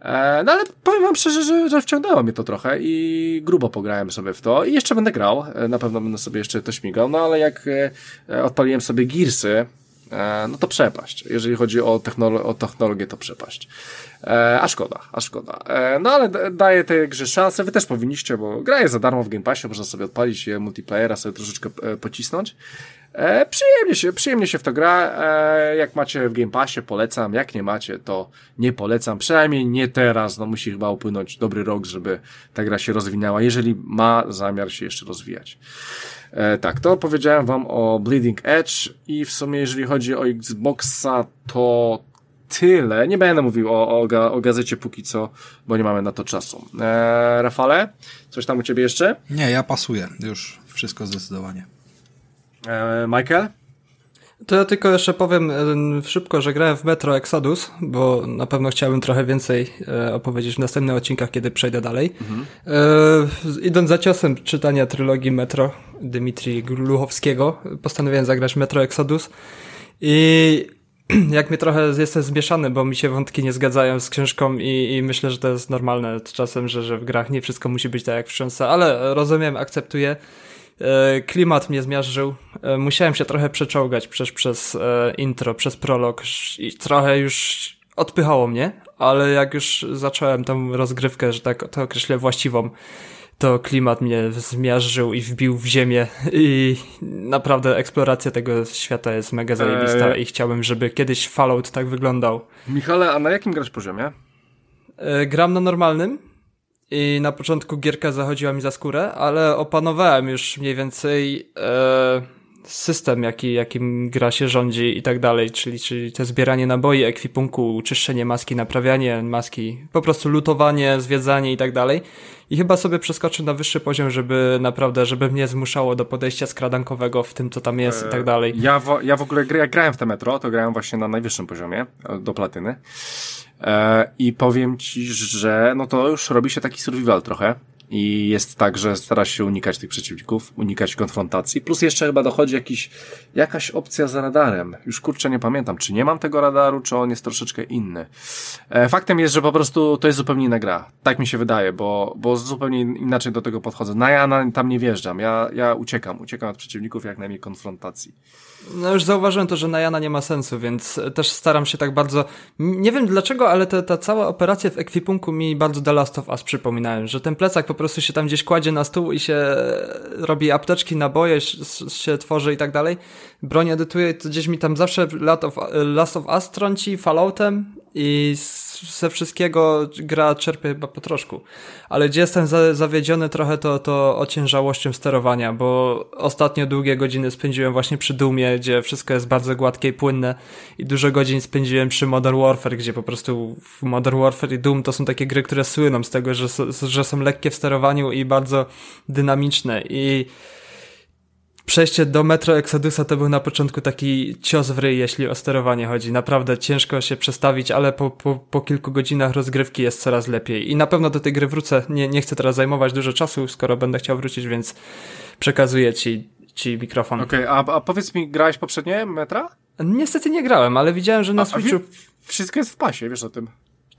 E, no ale powiem wam szczerze, że, że wciągnęło mnie to trochę i grubo pograłem sobie w to i jeszcze będę grał, e, na pewno będę sobie jeszcze to śmigał, no ale jak odpaliłem sobie Gearsy, no to przepaść. Jeżeli chodzi o, technolo o technologię, to przepaść. E, a szkoda, a szkoda. E, no ale daje tej grze szansę, wy też powinniście, bo gra jest za darmo w Game Passie, można sobie odpalić multiplayera, sobie troszeczkę pocisnąć. przyjemnie się, przyjemnie się w to gra. jak macie w Game Passie, polecam. Jak nie macie, to nie polecam. Przynajmniej nie teraz. No musi chyba upłynąć dobry rok, żeby ta gra się rozwinęła, jeżeli ma zamiar się jeszcze rozwijać. E, tak, to opowiedziałem wam o Bleeding Edge i w sumie jeżeli chodzi o Xboxa, to tyle. Nie będę mówił o, o, o gazecie póki co, bo nie mamy na to czasu. E, Rafale, coś tam u ciebie jeszcze? Nie, ja pasuję. Już wszystko zdecydowanie. E, Michael? To ja tylko jeszcze powiem szybko, że grałem w Metro Exodus, bo na pewno chciałbym trochę więcej e, opowiedzieć w następnych odcinkach, kiedy przejdę dalej. Mhm. E, idąc za ciosem czytania trylogii Metro Dmitrij Gluchowskiego, postanowiłem zagrać Metro Exodus i jak mnie trochę jestem zmieszany, bo mi się wątki nie zgadzają z książką i, i myślę, że to jest normalne czasem, że, że w grach nie wszystko musi być tak jak w książce, ale rozumiem, akceptuję. E, klimat mnie zmiażdżył. E, musiałem się trochę przeczołgać przez, przez e, intro, przez prolog i trochę już odpychało mnie, ale jak już zacząłem tą rozgrywkę, że tak to określę właściwą, to klimat mnie zmiażdżył i wbił w ziemię i naprawdę eksploracja tego świata jest mega zajebista eee. i chciałbym, żeby kiedyś Fallout tak wyglądał. Michale, a na jakim grasz poziomie? Gram na normalnym i na początku gierka zachodziła mi za skórę, ale opanowałem już mniej więcej e, system, jaki, jakim gra się rządzi i tak dalej, czyli, czyli te zbieranie naboi, ekwipunku, czyszczenie maski, naprawianie maski, po prostu lutowanie, zwiedzanie i tak dalej. I chyba sobie przeskoczę na wyższy poziom, żeby naprawdę, żeby mnie zmuszało do podejścia skradankowego w tym, co tam jest i tak dalej. Ja w, ja w ogóle jak grałem w te metro, to grałem właśnie na najwyższym poziomie, do platyny. E, I powiem ci, że no to już robi się taki survival trochę. I jest tak, że stara się unikać tych przeciwników, unikać konfrontacji. Plus jeszcze chyba dochodzi jakiś, jakaś opcja z radarem. Już kurczę nie pamiętam, czy nie mam tego radaru, czy on jest troszeczkę inny. E, faktem jest, że po prostu to jest zupełnie inna gra. Tak mi się wydaje, bo, bo zupełnie inaczej do tego podchodzę. Na ja tam nie wjeżdżam. Ja, ja uciekam. Uciekam od przeciwników jak najmniej konfrontacji. No już zauważyłem to, że na Jana nie ma sensu, więc też staram się tak bardzo... Nie wiem dlaczego, ale ta, ta cała operacja w ekwipunku mi bardzo The Last of Us przypominałem, że ten plecak po prostu się tam gdzieś kładzie na stół i się robi apteczki, naboje się tworzy i tak dalej. Broń edytuje, to gdzieś mi tam zawsze Last of, Last of Us trąci Falloutem, i ze wszystkiego gra czerpie chyba po troszku. Ale gdzie jestem za, zawiedziony trochę to, to ociężałością sterowania, bo ostatnio długie godziny spędziłem właśnie przy Doomie, gdzie wszystko jest bardzo gładkie i płynne i dużo godzin spędziłem przy Modern Warfare, gdzie po prostu Modern Warfare i Doom to są takie gry, które słyną z tego, że, że są lekkie w sterowaniu i bardzo dynamiczne i przejście do Metro Exodusa to był na początku taki cios w ryj, jeśli o sterowanie chodzi. Naprawdę ciężko się przestawić, ale po, po, po kilku godzinach rozgrywki jest coraz lepiej. I na pewno do tej gry wrócę. Nie, nie chcę teraz zajmować dużo czasu, skoro będę chciał wrócić, więc przekazuję ci, ci mikrofon. Okej, okay, a, a powiedz mi, grałeś poprzednie Metra? Niestety nie grałem, ale widziałem, że na a, Switchu... A wszystko jest w pasie, wiesz o tym.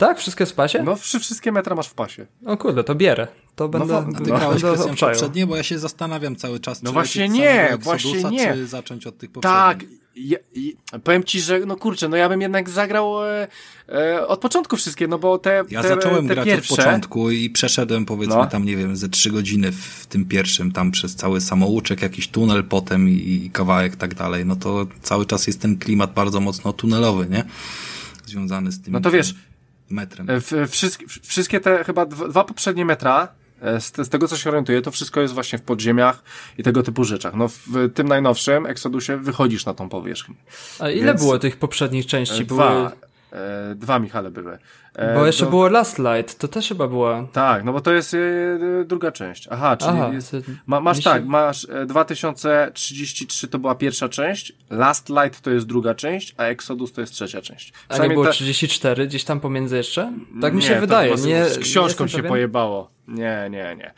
Tak? Wszystko jest w pasie? No, wszystkie metra masz w pasie. O kurde, to bierę. To będę... No, a ty grałeś no, poprzednie? Bo ja się zastanawiam cały czas, no czy właśnie nie, właśnie nie. czy zacząć od tych poprzednich. Tak, ja, ja, powiem ci, że no kurczę, no ja bym jednak zagrał e, e, od początku wszystkie, no bo te Ja te, zacząłem te grać pierwsze... od początku i przeszedłem powiedzmy no. tam, nie wiem, ze trzy godziny w tym pierwszym, tam przez cały samouczek, jakiś tunel potem i, i kawałek tak dalej, no to cały czas jest ten klimat bardzo mocno tunelowy, nie? Związany z tym. No to wiesz, metrem. E, wszystkie, wszystkie te chyba dwa poprzednie metra, e, z, z, tego co się orientuję, to wszystko jest właśnie w podziemiach i tego typu rzeczach. No w tym najnowszym Exodusie wychodzisz na tą powierzchnię. A ile Więc było tych poprzednich części? Dwa. Były... E, dwa Michale były. E, bo jeszcze do... było Last Light, to też chyba była. Tak, no bo to jest e, druga część. Aha, czyli Aha, jest, ma, masz myślę... tak, masz 2033 to była pierwsza część, Last Light to jest druga część, a Exodus to jest trzecia część. A nie było ta... 34 gdzieś tam pomiędzy jeszcze? Tak mi się wydaje. Nie, z książką się pewien? pojebało. Nie, nie, nie.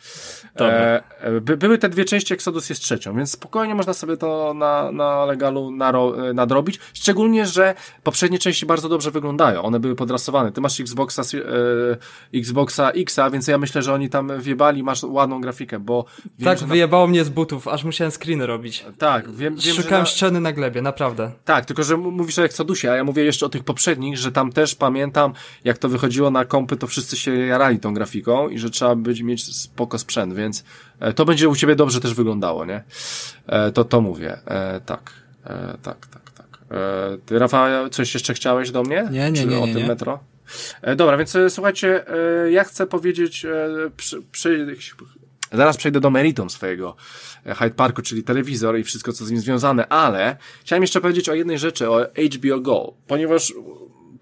E, by, były te dwie części, Exodus jest trzecią, więc spokojnie można sobie to na, na legalu naro, e, nadrobić. Szczególnie, że poprzednie części bardzo dobrze wyglądają. One były podrasowane. Ty masz Xboxa, e, Xboxa Xa, więc ja myślę, że oni tam wjebali, masz ładną grafikę, bo... Wiem, tak, wyjebało na... mnie z butów, aż musiałem screeny robić. Tak, wiem, wiem Szukałem na... ściany na glebie, naprawdę. Tak, tylko że mówisz o Exodusie, a ja mówię jeszcze o tych poprzednich, że tam też pamiętam, jak to wychodziło na kompy, to wszyscy się jarali tą grafiką i że trzeba być, mieć spoko sprzęt, więc e, to będzie u ciebie dobrze też wyglądało, nie? E, to to mówię. E, tak, tak, tak, tak. Ty, Rafał, coś jeszcze chciałeś do mnie? Nie, nie, nie. O nie, tym nie. metro? Dobra, więc słuchajcie, ja chcę powiedzieć, przy, przy, zaraz przejdę do meritum swojego Hyde Parku, czyli telewizor i wszystko, co z nim związane, ale chciałem jeszcze powiedzieć o jednej rzeczy, o HBO Go, ponieważ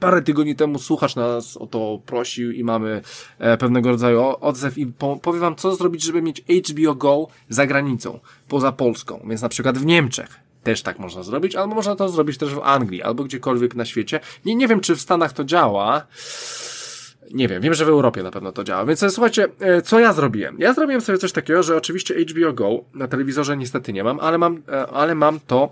parę tygodni temu słuchacz nas o to prosił i mamy e, pewnego rodzaju odzew i po, powiem wam, co zrobić, żeby mieć HBO Go za granicą, poza Polską, więc na przykład w Niemczech. Też tak można zrobić, albo można to zrobić też w Anglii, albo gdziekolwiek na świecie. Nie, nie wiem, czy w Stanach to działa. Nie wiem, wiem, że w Europie na pewno to działa. Więc słuchajcie, e, co ja zrobiłem? Ja zrobiłem sobie coś takiego, że oczywiście HBO Go na telewizorze niestety nie mam, ale mam, e, ale mam to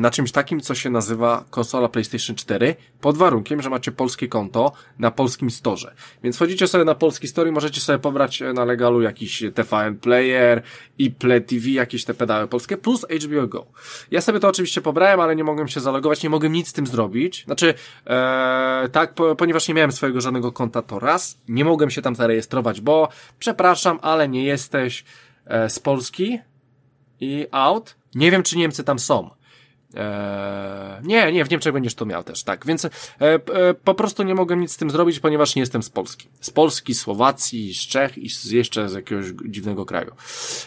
na czymś takim, co się nazywa konsola PlayStation 4, pod warunkiem, że macie polskie konto na polskim storze. Więc wchodzicie sobie na polski store i możecie sobie pobrać e, na legalu jakiś TVN Player, i Play TV, jakieś te pedały polskie, plus HBO Go. Ja sobie to oczywiście pobrałem, ale nie mogłem się zalogować, nie mogłem nic z tym zrobić. Znaczy, ee, tak, po, ponieważ nie miałem swojego żadnego konta, to raz, nie mogłem się tam zarejestrować, bo przepraszam, ale nie jesteś e, z Polski i out. Nie wiem, czy Niemcy tam są. Eee, nie, nie, w Niemczech będziesz to miał też, tak. Więc e, e, po prostu nie mogłem nic z tym zrobić, ponieważ nie jestem z Polski. Z Polski, Słowacji, z Czech i z, jeszcze z jakiegoś dziwnego kraju.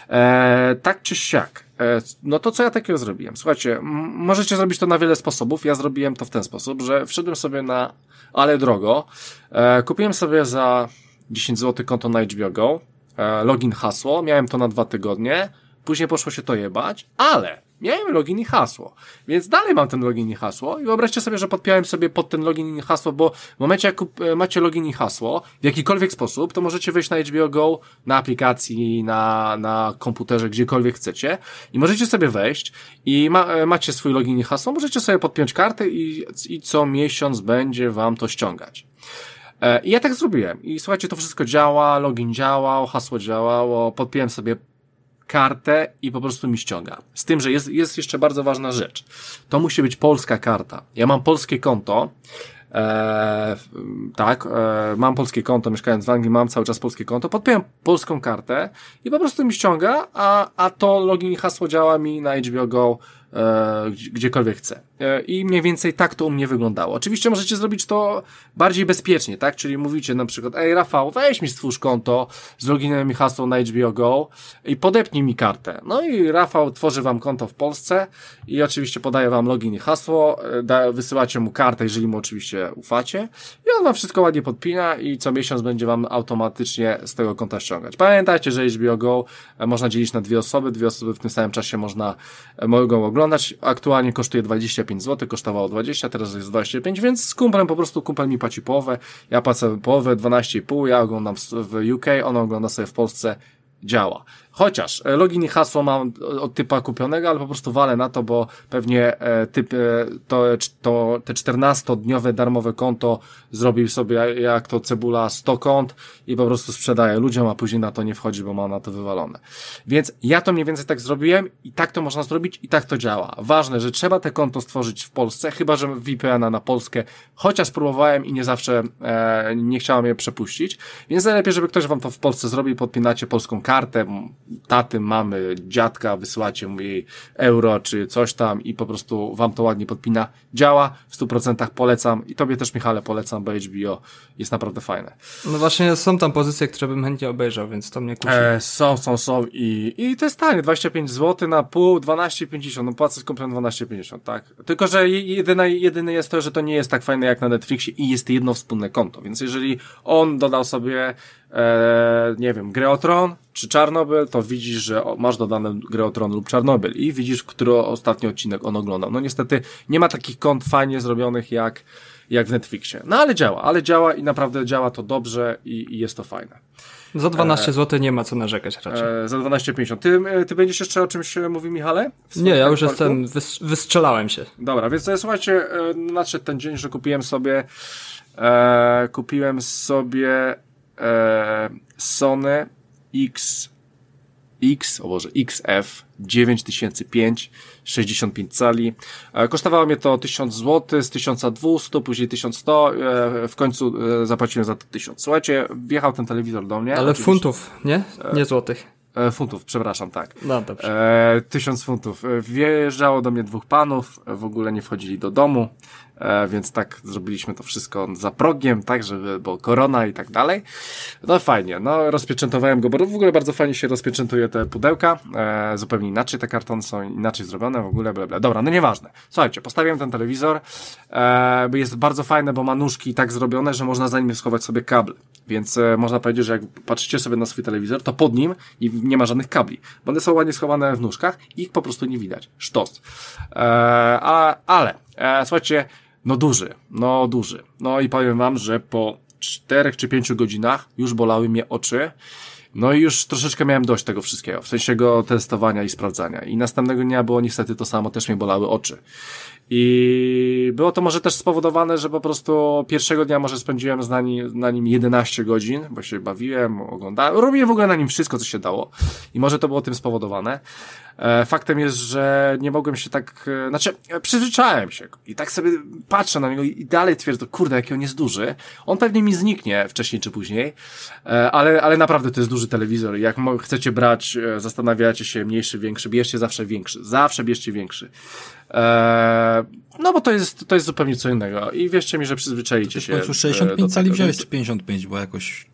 E, tak czy siak. E, no to co ja takiego zrobiłem? Słuchajcie, możecie zrobić to na wiele sposobów. Ja zrobiłem to w ten sposób, że wszedłem sobie na ale drogo. E, kupiłem sobie za 10 zł konto na HBO Go. E, login, hasło. Miałem to na dwa tygodnie. Później poszło się to jebać, ale miałem login i hasło. Więc dalej mam ten login i hasło i wyobraźcie sobie, że podpiąłem sobie pod ten login i hasło, bo w momencie jak e, macie login i hasło w jakikolwiek sposób, to możecie wejść na HBO Go, na aplikacji, na, na komputerze, gdziekolwiek chcecie i możecie sobie wejść i ma, e, macie swój login i hasło, możecie sobie podpiąć kartę i, i co miesiąc będzie wam to ściągać. E, I ja tak zrobiłem. I słuchajcie, to wszystko działa, login działał, hasło działało, podpiąłem sobie kartę i po prostu mi ściąga. Z tym, że jest, jest jeszcze bardzo ważna rzecz. To musi być polska karta. Ja mam polskie konto, E, tak, e, mam polskie konto, mieszkając w Anglii, mam cały czas polskie konto, podpiąłem polską kartę i po prostu mi ściąga, a, a to login i hasło działa mi na HBO Go e, gdziekolwiek chcę. E, i mniej więcej tak to u mnie wyglądało. Oczywiście możecie zrobić to bardziej bezpiecznie, tak? Czyli mówicie na przykład, ej Rafał, weź mi stwórz konto z loginem i hasłem na HBO Go i podepnij mi kartę. No i Rafał tworzy wam konto w Polsce i oczywiście podaje wam login i hasło, e, wysyłacie mu kartę, jeżeli mu oczywiście ufacie i on wam wszystko ładnie podpina i co miesiąc będzie wam automatycznie z tego konta ściągać. Pamiętajcie, że HBO Go e, można dzielić na dwie osoby, dwie osoby w tym samym czasie można, mogą oglądać. Aktualnie kosztuje 25 zł, kosztowało 20, teraz jest 25, więc z kumplem po prostu kumpel mi płaci połowę, ja płacę połowę, 12,5, ja oglądam w UK, on ogląda sobie w Polsce, działa. Chociaż e, login i hasło mam od typa kupionego, ale po prostu walę na to, bo pewnie e, typ, e, to, to, te 14-dniowe darmowe konto zrobił sobie jak to cebula 100 kont i po prostu sprzedaje ludziom, a później na to nie wchodzi, bo ma na to wywalone. Więc ja to mniej więcej tak zrobiłem i tak to można zrobić i tak to działa. Ważne, że trzeba te konto stworzyć w Polsce, chyba że VPN-a na Polskę, chociaż próbowałem i nie zawsze e, nie chciałem je przepuścić, więc najlepiej, żeby ktoś wam to w Polsce zrobił, podpinacie polską kartę, taty, mamy, dziadka, wysyłacie mu jej euro czy coś tam i po prostu wam to ładnie podpina. Działa, w 100% polecam i tobie też Michale polecam, bo HBO jest naprawdę fajne. No właśnie są tam pozycje, które bym chętnie obejrzał, więc to mnie kusi. E, są, są, są i, i to jest tanie, 25 zł na pół, 12,50, no płacę z kumplem 12,50, tak? Tylko, że jedyne, jedyne jest to, że to nie jest tak fajne jak na Netflixie i jest jedno wspólne konto, więc jeżeli on dodał sobie e, nie wiem, grę o Tron czy Czarnobyl, to widzisz, że masz dodane grę o Tron lub Czarnobyl i widzisz, który ostatni odcinek on oglądał. No niestety nie ma takich kont fajnie zrobionych jak, jak w Netflixie. No ale działa, ale działa i naprawdę działa to dobrze i, i jest to fajne. Za 12 e, zł nie ma co narzekać raczej. E, za 12,50. Ty, e, ty będziesz jeszcze o czymś e, mówił, Michale? Nie, ja już jestem, wys, wystrzelałem się. Dobra, więc słuchajcie, nadszedł ten dzień, że kupiłem sobie e, kupiłem sobie e, Sony X X, o Boże, XF 9005, 65 cali. E, kosztowało mnie to 1000 zł, z 1200, później 1100, e, w końcu e, zapłaciłem za to 1000. Słuchajcie, wjechał ten telewizor do mnie. Ale oczywiście. funtów, nie? Nie złotych. Funtów, przepraszam, tak. No dobrze. E, tysiąc funtów. Wjeżdżało do mnie dwóch panów, w ogóle nie wchodzili do domu. E, więc tak zrobiliśmy to wszystko za progiem, tak, żeby, bo korona i tak dalej. No fajnie, no rozpieczętowałem go, bo w ogóle bardzo fajnie się rozpieczętuje te pudełka, e, zupełnie inaczej te kartony są inaczej zrobione, w ogóle bla, bla. Dobra, no nieważne. Słuchajcie, postawiłem ten telewizor, e, jest bardzo fajne, bo ma nóżki tak zrobione, że można za nim schować sobie kabel. Więc e, można powiedzieć, że jak patrzycie sobie na swój telewizor, to pod nim nie ma żadnych kabli, bo one są ładnie schowane w nóżkach i ich po prostu nie widać. Sztos. E, a, ale, e, słuchajcie, no duży, no duży. No i powiem wam, że po czterech czy pięciu godzinach już bolały mnie oczy. No i już troszeczkę miałem dość tego wszystkiego, w sensie go testowania i sprawdzania. I następnego dnia było niestety to samo, też mnie bolały oczy. I było to może też spowodowane, że po prostu pierwszego dnia może spędziłem na nim, na nim 11 godzin, bo się bawiłem, oglądałem, robiłem w ogóle na nim wszystko, co się dało. I może to było tym spowodowane. E, faktem jest, że nie mogłem się tak, e, znaczy, e, przyzwyczaiłem się i tak sobie patrzę na niego i dalej twierdzę, kurde, jaki on jest duży. On pewnie mi zniknie wcześniej czy później, ale, ale naprawdę to jest duży telewizor jak chcecie brać, zastanawiacie się, mniejszy, większy, bierzcie zawsze większy. Zawsze bierzcie większy. No bo to jest, to jest zupełnie co innego i wierzcie mi, że przyzwyczaicie się. W końcu 65 cali wziąłeś czy 55, bo jakoś...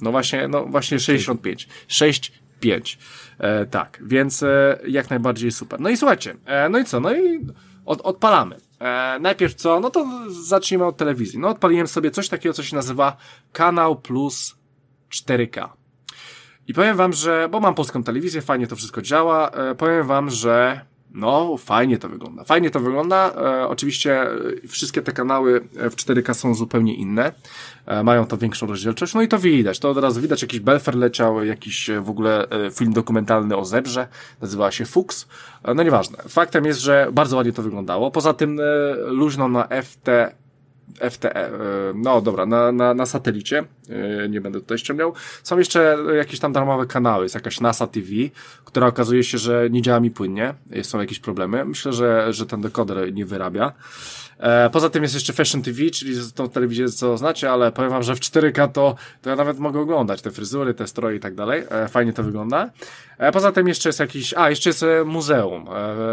No właśnie, no właśnie 65. 6, 5. E, tak, więc e, jak najbardziej super. No i słuchajcie, e, no i co? No i od, odpalamy. E, najpierw co? No to zacznijmy od telewizji. No odpaliłem sobie coś takiego, co się nazywa Kanał Plus 4K. I powiem wam, że, bo mam polską telewizję, fajnie to wszystko działa, e, powiem wam, że no, fajnie to wygląda. Fajnie to wygląda. E, oczywiście e, wszystkie te kanały w 4K są zupełnie inne. E, mają to większą rozdzielczość. No i to widać. To od razu widać. Jakiś Belfer leciał, jakiś e, w ogóle e, film dokumentalny o zebrze. Nazywała się Fuchs. E, no nieważne. Faktem jest, że bardzo ładnie to wyglądało. Poza tym e, luźno na FT FTE, no dobra, na, na, na satelicie, nie będę tutaj ściągał. Są jeszcze jakieś tam darmowe kanały, jest jakaś NASA TV, która okazuje się, że nie działa mi płynnie, są jakieś problemy. Myślę, że, że ten dekoder nie wyrabia. E, poza tym jest jeszcze Fashion TV, czyli tą telewizję, co znacie, ale powiem wam, że w 4K to, to ja nawet mogę oglądać te fryzury, te stroje i tak dalej. E, fajnie to wygląda. E, poza tym jeszcze jest jakiś, a jeszcze jest muzeum.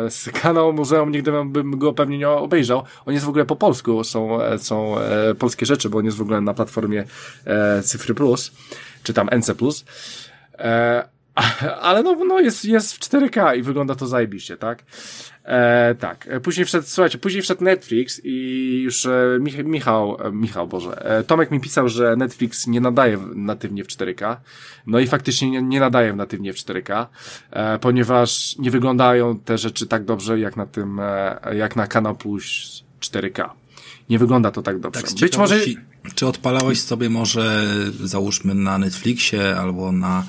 Z kanału muzeum nigdy bym go pewnie nie obejrzał. On jest w ogóle po polsku, są, są polskie rzeczy, bo on jest w ogóle na platformie Cyfry Plus, czy tam NC Plus. Ale no, no jest, jest w 4K i wygląda to zajebiście, tak? E, tak, później wszedł, słuchajcie, później wszedł Netflix i już e, Mich Michał, e, Michał, Boże, e, Tomek mi pisał, że Netflix nie nadaje natywnie w 4K. No i faktycznie nie, nie nadaje natywnie w 4K, e, ponieważ nie wyglądają te rzeczy tak dobrze jak na tym, e, jak na Kanał Plus 4K. Nie wygląda to tak dobrze. Tak, Być może... Czy odpalałeś sobie może, załóżmy na Netflixie albo na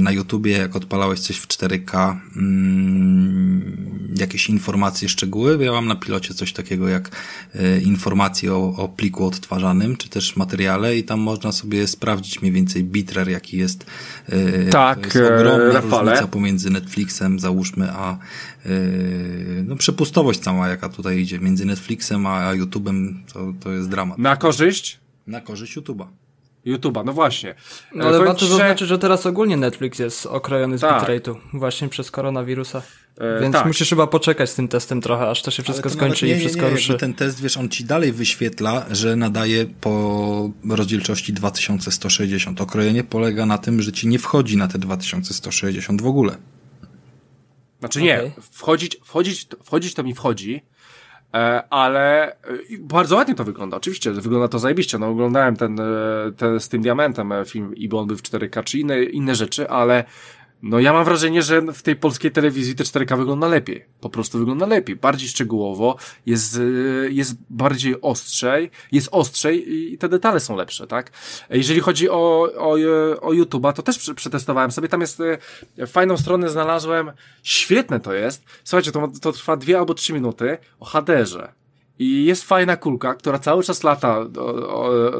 na YouTubie, jak odpalałeś coś w 4K, mm, jakieś informacje, szczegóły. Ja mam na pilocie coś takiego jak y, informacje o, o pliku odtwarzanym, czy też materiale i tam można sobie sprawdzić mniej więcej bitrate, jaki jest. Y, tak, to jest ogromna Rafale. różnica pomiędzy Netflixem, załóżmy, a no, przepustowość cała, jaka tutaj idzie między Netflixem a YouTube'em, to, to jest dramat. Na korzyść? Na korzyść YouTube'a. YouTube'a, no właśnie. No ale warto że... zaznaczyć, że teraz ogólnie Netflix jest okrojony z tak. bitrate'u właśnie przez koronawirusa. E, Więc tak. musisz chyba poczekać z tym testem trochę, aż to się wszystko to skończy nie, i wszystko nie, nie, ruszy. Ten test, wiesz, on ci dalej wyświetla, że nadaje po rozdzielczości 2160. Okrojenie polega na tym, że ci nie wchodzi na te 2160 w ogóle. Znaczy nie, okay. wchodzić, wchodzić, wchodzić to mi wchodzi, E, ale e, bardzo ładnie to wygląda. Oczywiście, wygląda to zajebiście. No, oglądałem ten, e, ten z tym diamentem film i on był w 4K czy inne, inne rzeczy, ale no ja mam wrażenie, że w tej polskiej telewizji te 4K wygląda lepiej. Po prostu wygląda lepiej. Bardziej szczegółowo, jest, jest bardziej ostrzej, jest ostrzej i te detale są lepsze, tak? Jeżeli chodzi o, o, o YouTube'a, to też przetestowałem sobie. Tam jest fajną stronę znalazłem. Świetne to jest. Słuchajcie, to, to trwa dwie albo trzy minuty o HDR-ze. I jest fajna kulka, która cały czas lata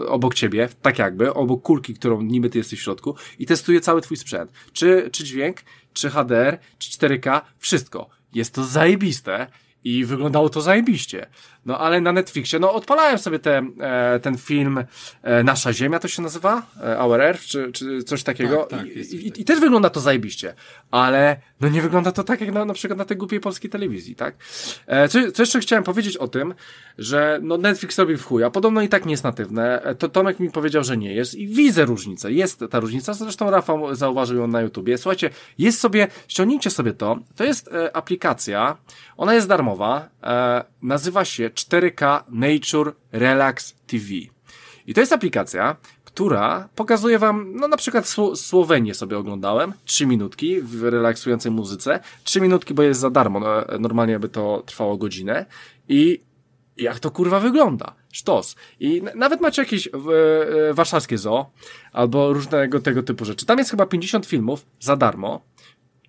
obok ciebie, tak jakby, obok kulki, którą niby ty jesteś w środku i testuje cały twój sprzęt. Czy, czy dźwięk, czy HDR, czy 4K, wszystko. Jest to zajebiste i wyglądało to zajebiście. No ale na Netflixie, no odpalałem sobie te, e, ten film e, Nasza Ziemia to się nazywa? E, Our Earth, czy, czy coś takiego. Tak, tak, I, i, I, też wygląda to zajebiście. Ale no nie wygląda to tak jak na, na przykład na tej głupiej polskiej telewizji, tak? E, co, co jeszcze chciałem powiedzieć o tym, że no Netflix robi w chuj, a podobno i tak nie jest natywne. E, to Tomek mi powiedział, że nie jest i widzę różnicę. Jest ta różnica, zresztą Rafał zauważył ją na YouTubie. Słuchajcie, jest sobie, ściągnijcie sobie to, to jest e, aplikacja, ona jest darmowa, e, nazywa się 4K Nature Relax TV. I to jest aplikacja, która pokazuje wam, no na przykład Słowenię sobie oglądałem, 3 minutki w relaksującej muzyce, 3 minutki, bo jest za darmo, no, normalnie by to trwało godzinę i jak to kurwa wygląda. Sztos. I nawet macie jakieś e, warszawskie zoo, albo różnego tego typu rzeczy. Tam jest chyba 50 filmów za darmo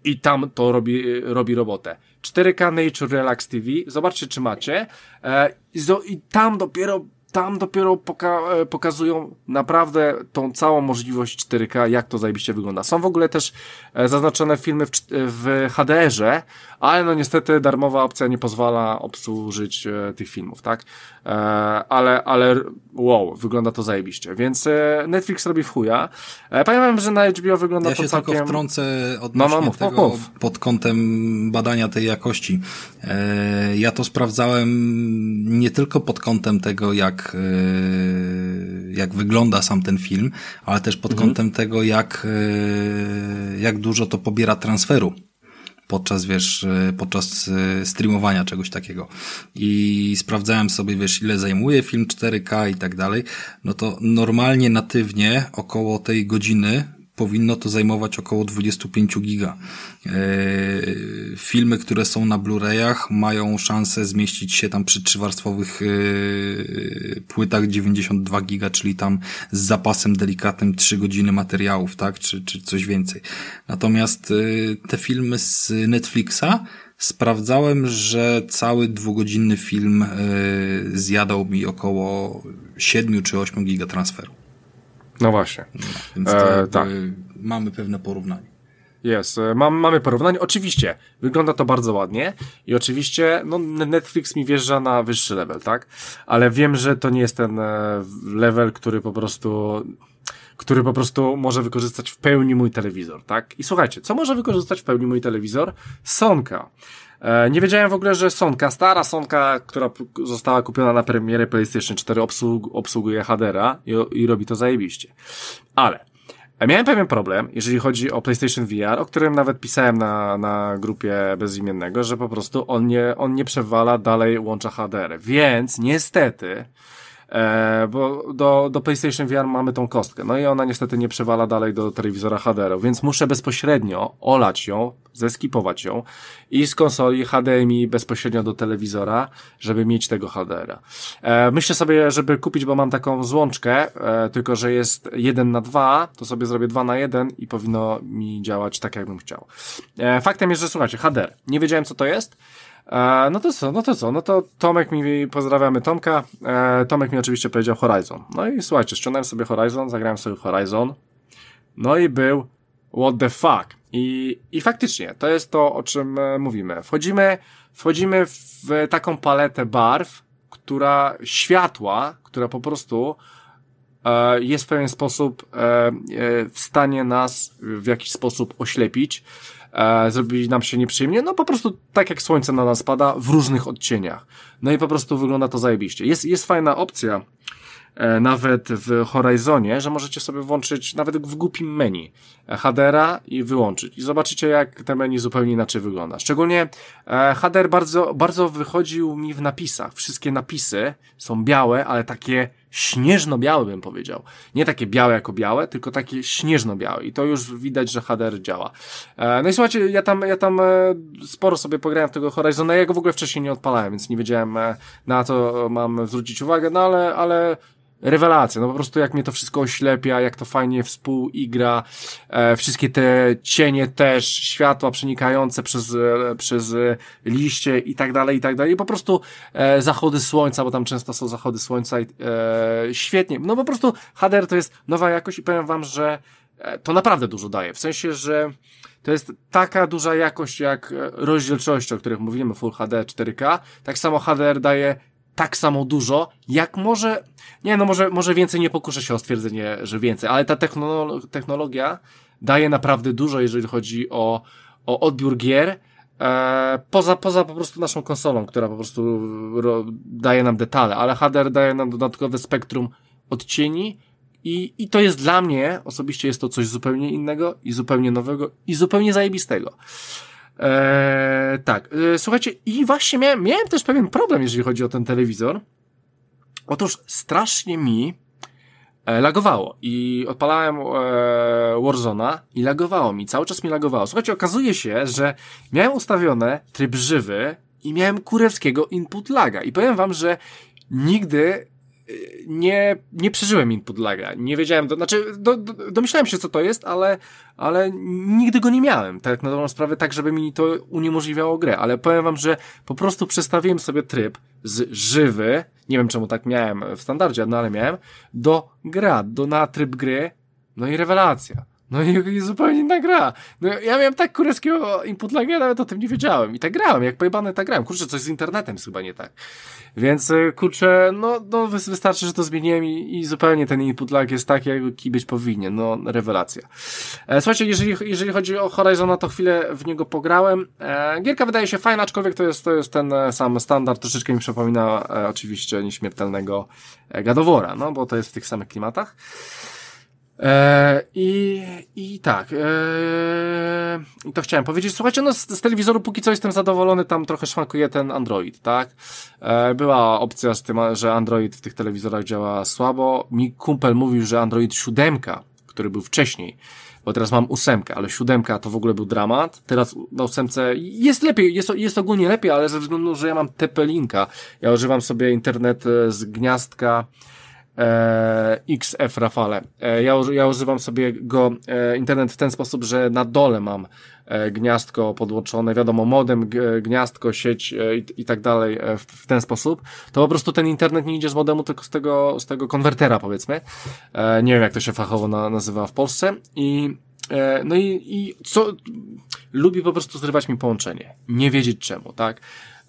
i tam to robi, robi robotę. 4K Nature Relax TV, zobaczcie czy macie. E, i tam dopiero tam dopiero poka e, pokazują naprawdę tą całą możliwość 4K, jak to zajebiście wygląda. Są w ogóle też e, zaznaczone filmy w, w HDR-ze, ale no niestety darmowa opcja nie pozwala obsłużyć e, tych filmów, tak? Ale, ale wow, wygląda to zajebiście. Więc Netflix robi w chuja. Pamiętam, że na HBO wygląda ja to całkiem... Ja się tylko wtrącę odnośnie no, no, mów, tego mów. pod kątem badania tej jakości. Ja to sprawdzałem nie tylko pod kątem tego, jak, e, jak wygląda sam ten film, ale też pod mhm. kątem tego, jak, e, jak dużo to pobiera transferu podczas, wiesz, e, podczas streamowania czegoś takiego. I sprawdzałem sobie, wiesz, ile zajmuje film 4K i tak dalej. No to normalnie natywnie około tej godziny powinno to zajmować około 25 giga. E, filmy, które są na Blu-rayach mają szansę zmieścić się tam przy trzywarstwowych e, płytach 92 giga, czyli tam z zapasem delikatnym 3 godziny materiałów, tak? Czy, czy coś więcej. Natomiast e, te filmy z Netflixa sprawdzałem, że cały dwugodzinny film zjadał mi około 7 czy 8 giga transferu. No właśnie. No, więc to e, tak. mamy pewne porównanie. Jest, e, mam, mamy porównanie. Oczywiście, wygląda to bardzo ładnie i oczywiście, no, Netflix mi wjeżdża na wyższy level, tak? Ale wiem, że to nie jest ten e, level, który po prostu, który po prostu może wykorzystać w pełni mój telewizor, tak? I słuchajcie, co może wykorzystać w pełni mój telewizor? Sonka. E, nie wiedziałem w ogóle, że Sonka, stara Sonka, która została kupiona na premierę PlayStation 4 obsług, obsługuje HDR-a i, i robi to zajebiście. Ale Miałem pewien problem, jeżeli chodzi o PlayStation VR, o którym nawet pisałem na, na grupie bezimiennego, że po prostu on nie, on nie przewala dalej łącza HDR. Więc niestety E, bo do, do PlayStation VR mamy tą kostkę. No i ona niestety nie przewala dalej do telewizora HDR, więc muszę bezpośrednio olać ją, zeskipować ją i z konsoli HDMI bezpośrednio do telewizora, żeby mieć tego HDR-a. E, myślę sobie, żeby kupić, bo mam taką złączkę, e, tylko że jest 1 na 2, to sobie zrobię 2 na 1 i powinno mi działać tak, jakbym chciał. E, faktem jest, że słuchajcie, HDR. Nie wiedziałem, co to jest. E, no to co, no to co, no to Tomek mi, pozdrawiamy Tomka, e, Tomek mi oczywiście powiedział Horizon. No i słuchajcie, ściągnąłem sobie Horizon, zagrałem sobie Horizon, no i był what the fuck. I, i faktycznie, to jest to, o czym e, mówimy. Wchodzimy, wchodzimy w taką paletę barw, która, światła, która po prostu e, jest w pewien sposób e, e, w stanie nas w jakiś sposób oślepić e, zrobi nam się nieprzyjemnie, no po prostu tak jak słońce na nas pada w różnych odcieniach. No i po prostu wygląda to zajebiście. Jest, jest fajna opcja, e, nawet w Horizonie, że możecie sobie włączyć nawet w głupim menu HDR-a i wyłączyć. I zobaczycie, jak te menu zupełnie inaczej wygląda. Szczególnie e, HDR bardzo, bardzo wychodził mi w napisach. Wszystkie napisy są białe, ale takie śnieżno-białe bym powiedział. Nie takie białe jako białe, tylko takie śnieżno-białe. I to już widać, że HDR działa. E, no i słuchajcie, ja tam, ja tam e, sporo sobie pograłem w tego Horizona. Ja go w ogóle wcześniej nie odpalałem, więc nie wiedziałem na to mam zwrócić uwagę, no ale, ale rewelacja, no po prostu jak mnie to wszystko oślepia, jak to fajnie współigra, e, wszystkie te cienie też, światła przenikające przez, e, przez liście i tak dalej, i tak dalej, I po prostu e, zachody słońca, bo tam często są zachody słońca i e, świetnie, no po prostu HDR to jest nowa jakość i powiem wam, że e, to naprawdę dużo daje, w sensie, że to jest taka duża jakość jak e, rozdzielczość, o których mówimy, Full HD 4K, tak samo HDR daje tak samo dużo, jak może, nie no, może, może więcej nie pokuszę się o stwierdzenie, że więcej, ale ta technologia daje naprawdę dużo, jeżeli chodzi o, o odbiór gier, e, poza, poza po prostu naszą konsolą, która po prostu ro, daje nam detale, ale HDR daje nam dodatkowe spektrum odcieni i, i to jest dla mnie, osobiście jest to coś zupełnie innego i zupełnie nowego i zupełnie zajebistego. Eee, tak, eee, słuchajcie, i właśnie miałem, miałem też pewien problem, jeżeli chodzi o ten telewizor. Otóż strasznie mi e, lagowało i odpalałem e, Warzona i lagowało mi, cały czas mi lagowało. Słuchajcie, okazuje się, że miałem ustawione tryb żywy i miałem kurewskiego input laga i powiem wam, że nigdy nie, nie przeżyłem input laga. Nie wiedziałem, to znaczy, do, do, domyślałem się, co to jest, ale, ale nigdy go nie miałem, tak na dobrą sprawę, tak, żeby mi to uniemożliwiało grę. Ale powiem wam, że po prostu przestawiłem sobie tryb z żywy, nie wiem czemu tak miałem w standardzie, no ale miałem, do gra, do na tryb gry, no i rewelacja. No i, i zupełnie inna gra. No ja miałem tak kurewskiego input laga, nawet o tym nie wiedziałem. I tak grałem, jak pojebane tak grałem. Kurczę, coś z internetem jest chyba nie tak. Więc y, kurczę, no, no wystarczy, że to zmieniłem i, i zupełnie ten input lag jest taki, jaki być powinien. No, rewelacja. E, słuchajcie, jeżeli, jeżeli chodzi o Horizona, to chwilę w niego pograłem. E, gierka wydaje się fajna, aczkolwiek to jest, to jest ten e, sam standard. Troszeczkę mi przypomina e, oczywiście nieśmiertelnego e, Gadowora, no bo to jest w tych samych klimatach. E, I, I tak, e, i to chciałem powiedzieć. Słuchajcie, no z, z, telewizoru póki co jestem zadowolony, tam trochę szwankuje ten Android, tak? E, była opcja z tym, że Android w tych telewizorach działa słabo. Mi kumpel mówił, że Android 7, który był wcześniej, bo teraz mam ósemkę, ale siódemka to w ogóle był dramat. Teraz na ósemce jest lepiej, jest, jest ogólnie lepiej, ale ze względu, że ja mam TP-Linka, ja używam sobie internet z gniazdka, e, XF Rafale. E, ja, ja używam sobie go e, internet w ten sposób, że na dole mam e, gniazdko podłączone, wiadomo, modem, gniazdko, sieć e, i, i tak dalej e, w, w ten sposób, to po prostu ten internet nie idzie z modemu, tylko z tego, z tego konwertera powiedzmy. E, nie wiem jak to się fachowo na, nazywa w Polsce i e, no i, i co, lubi po prostu zrywać mi połączenie. Nie wiedzieć czemu, tak?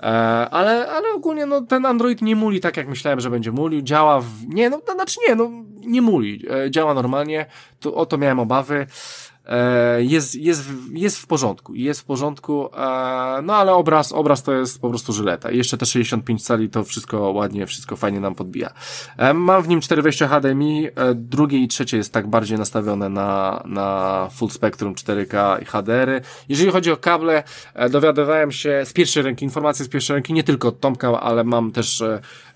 E, ale, ale ogólnie no, ten Android nie muli tak, jak myślałem, że będzie mulił. Działa w... Nie, no, znaczy nie, no, nie muli. E, działa normalnie. To, o to miałem obawy. E, jest, jest, jest w porządku, jest w porządku, e, no ale obraz, obraz to jest po prostu żyleta. Jeszcze te 65 cali to wszystko ładnie, wszystko fajnie nam podbija. E, mam w nim 4 wejścia HDMI, drugie i trzecie jest tak bardziej nastawione na, na full spectrum 4K i HDR-y. Jeżeli chodzi o kable, dowiadywałem się z pierwszej ręki, informacje z pierwszej ręki, nie tylko od Tomka, ale mam też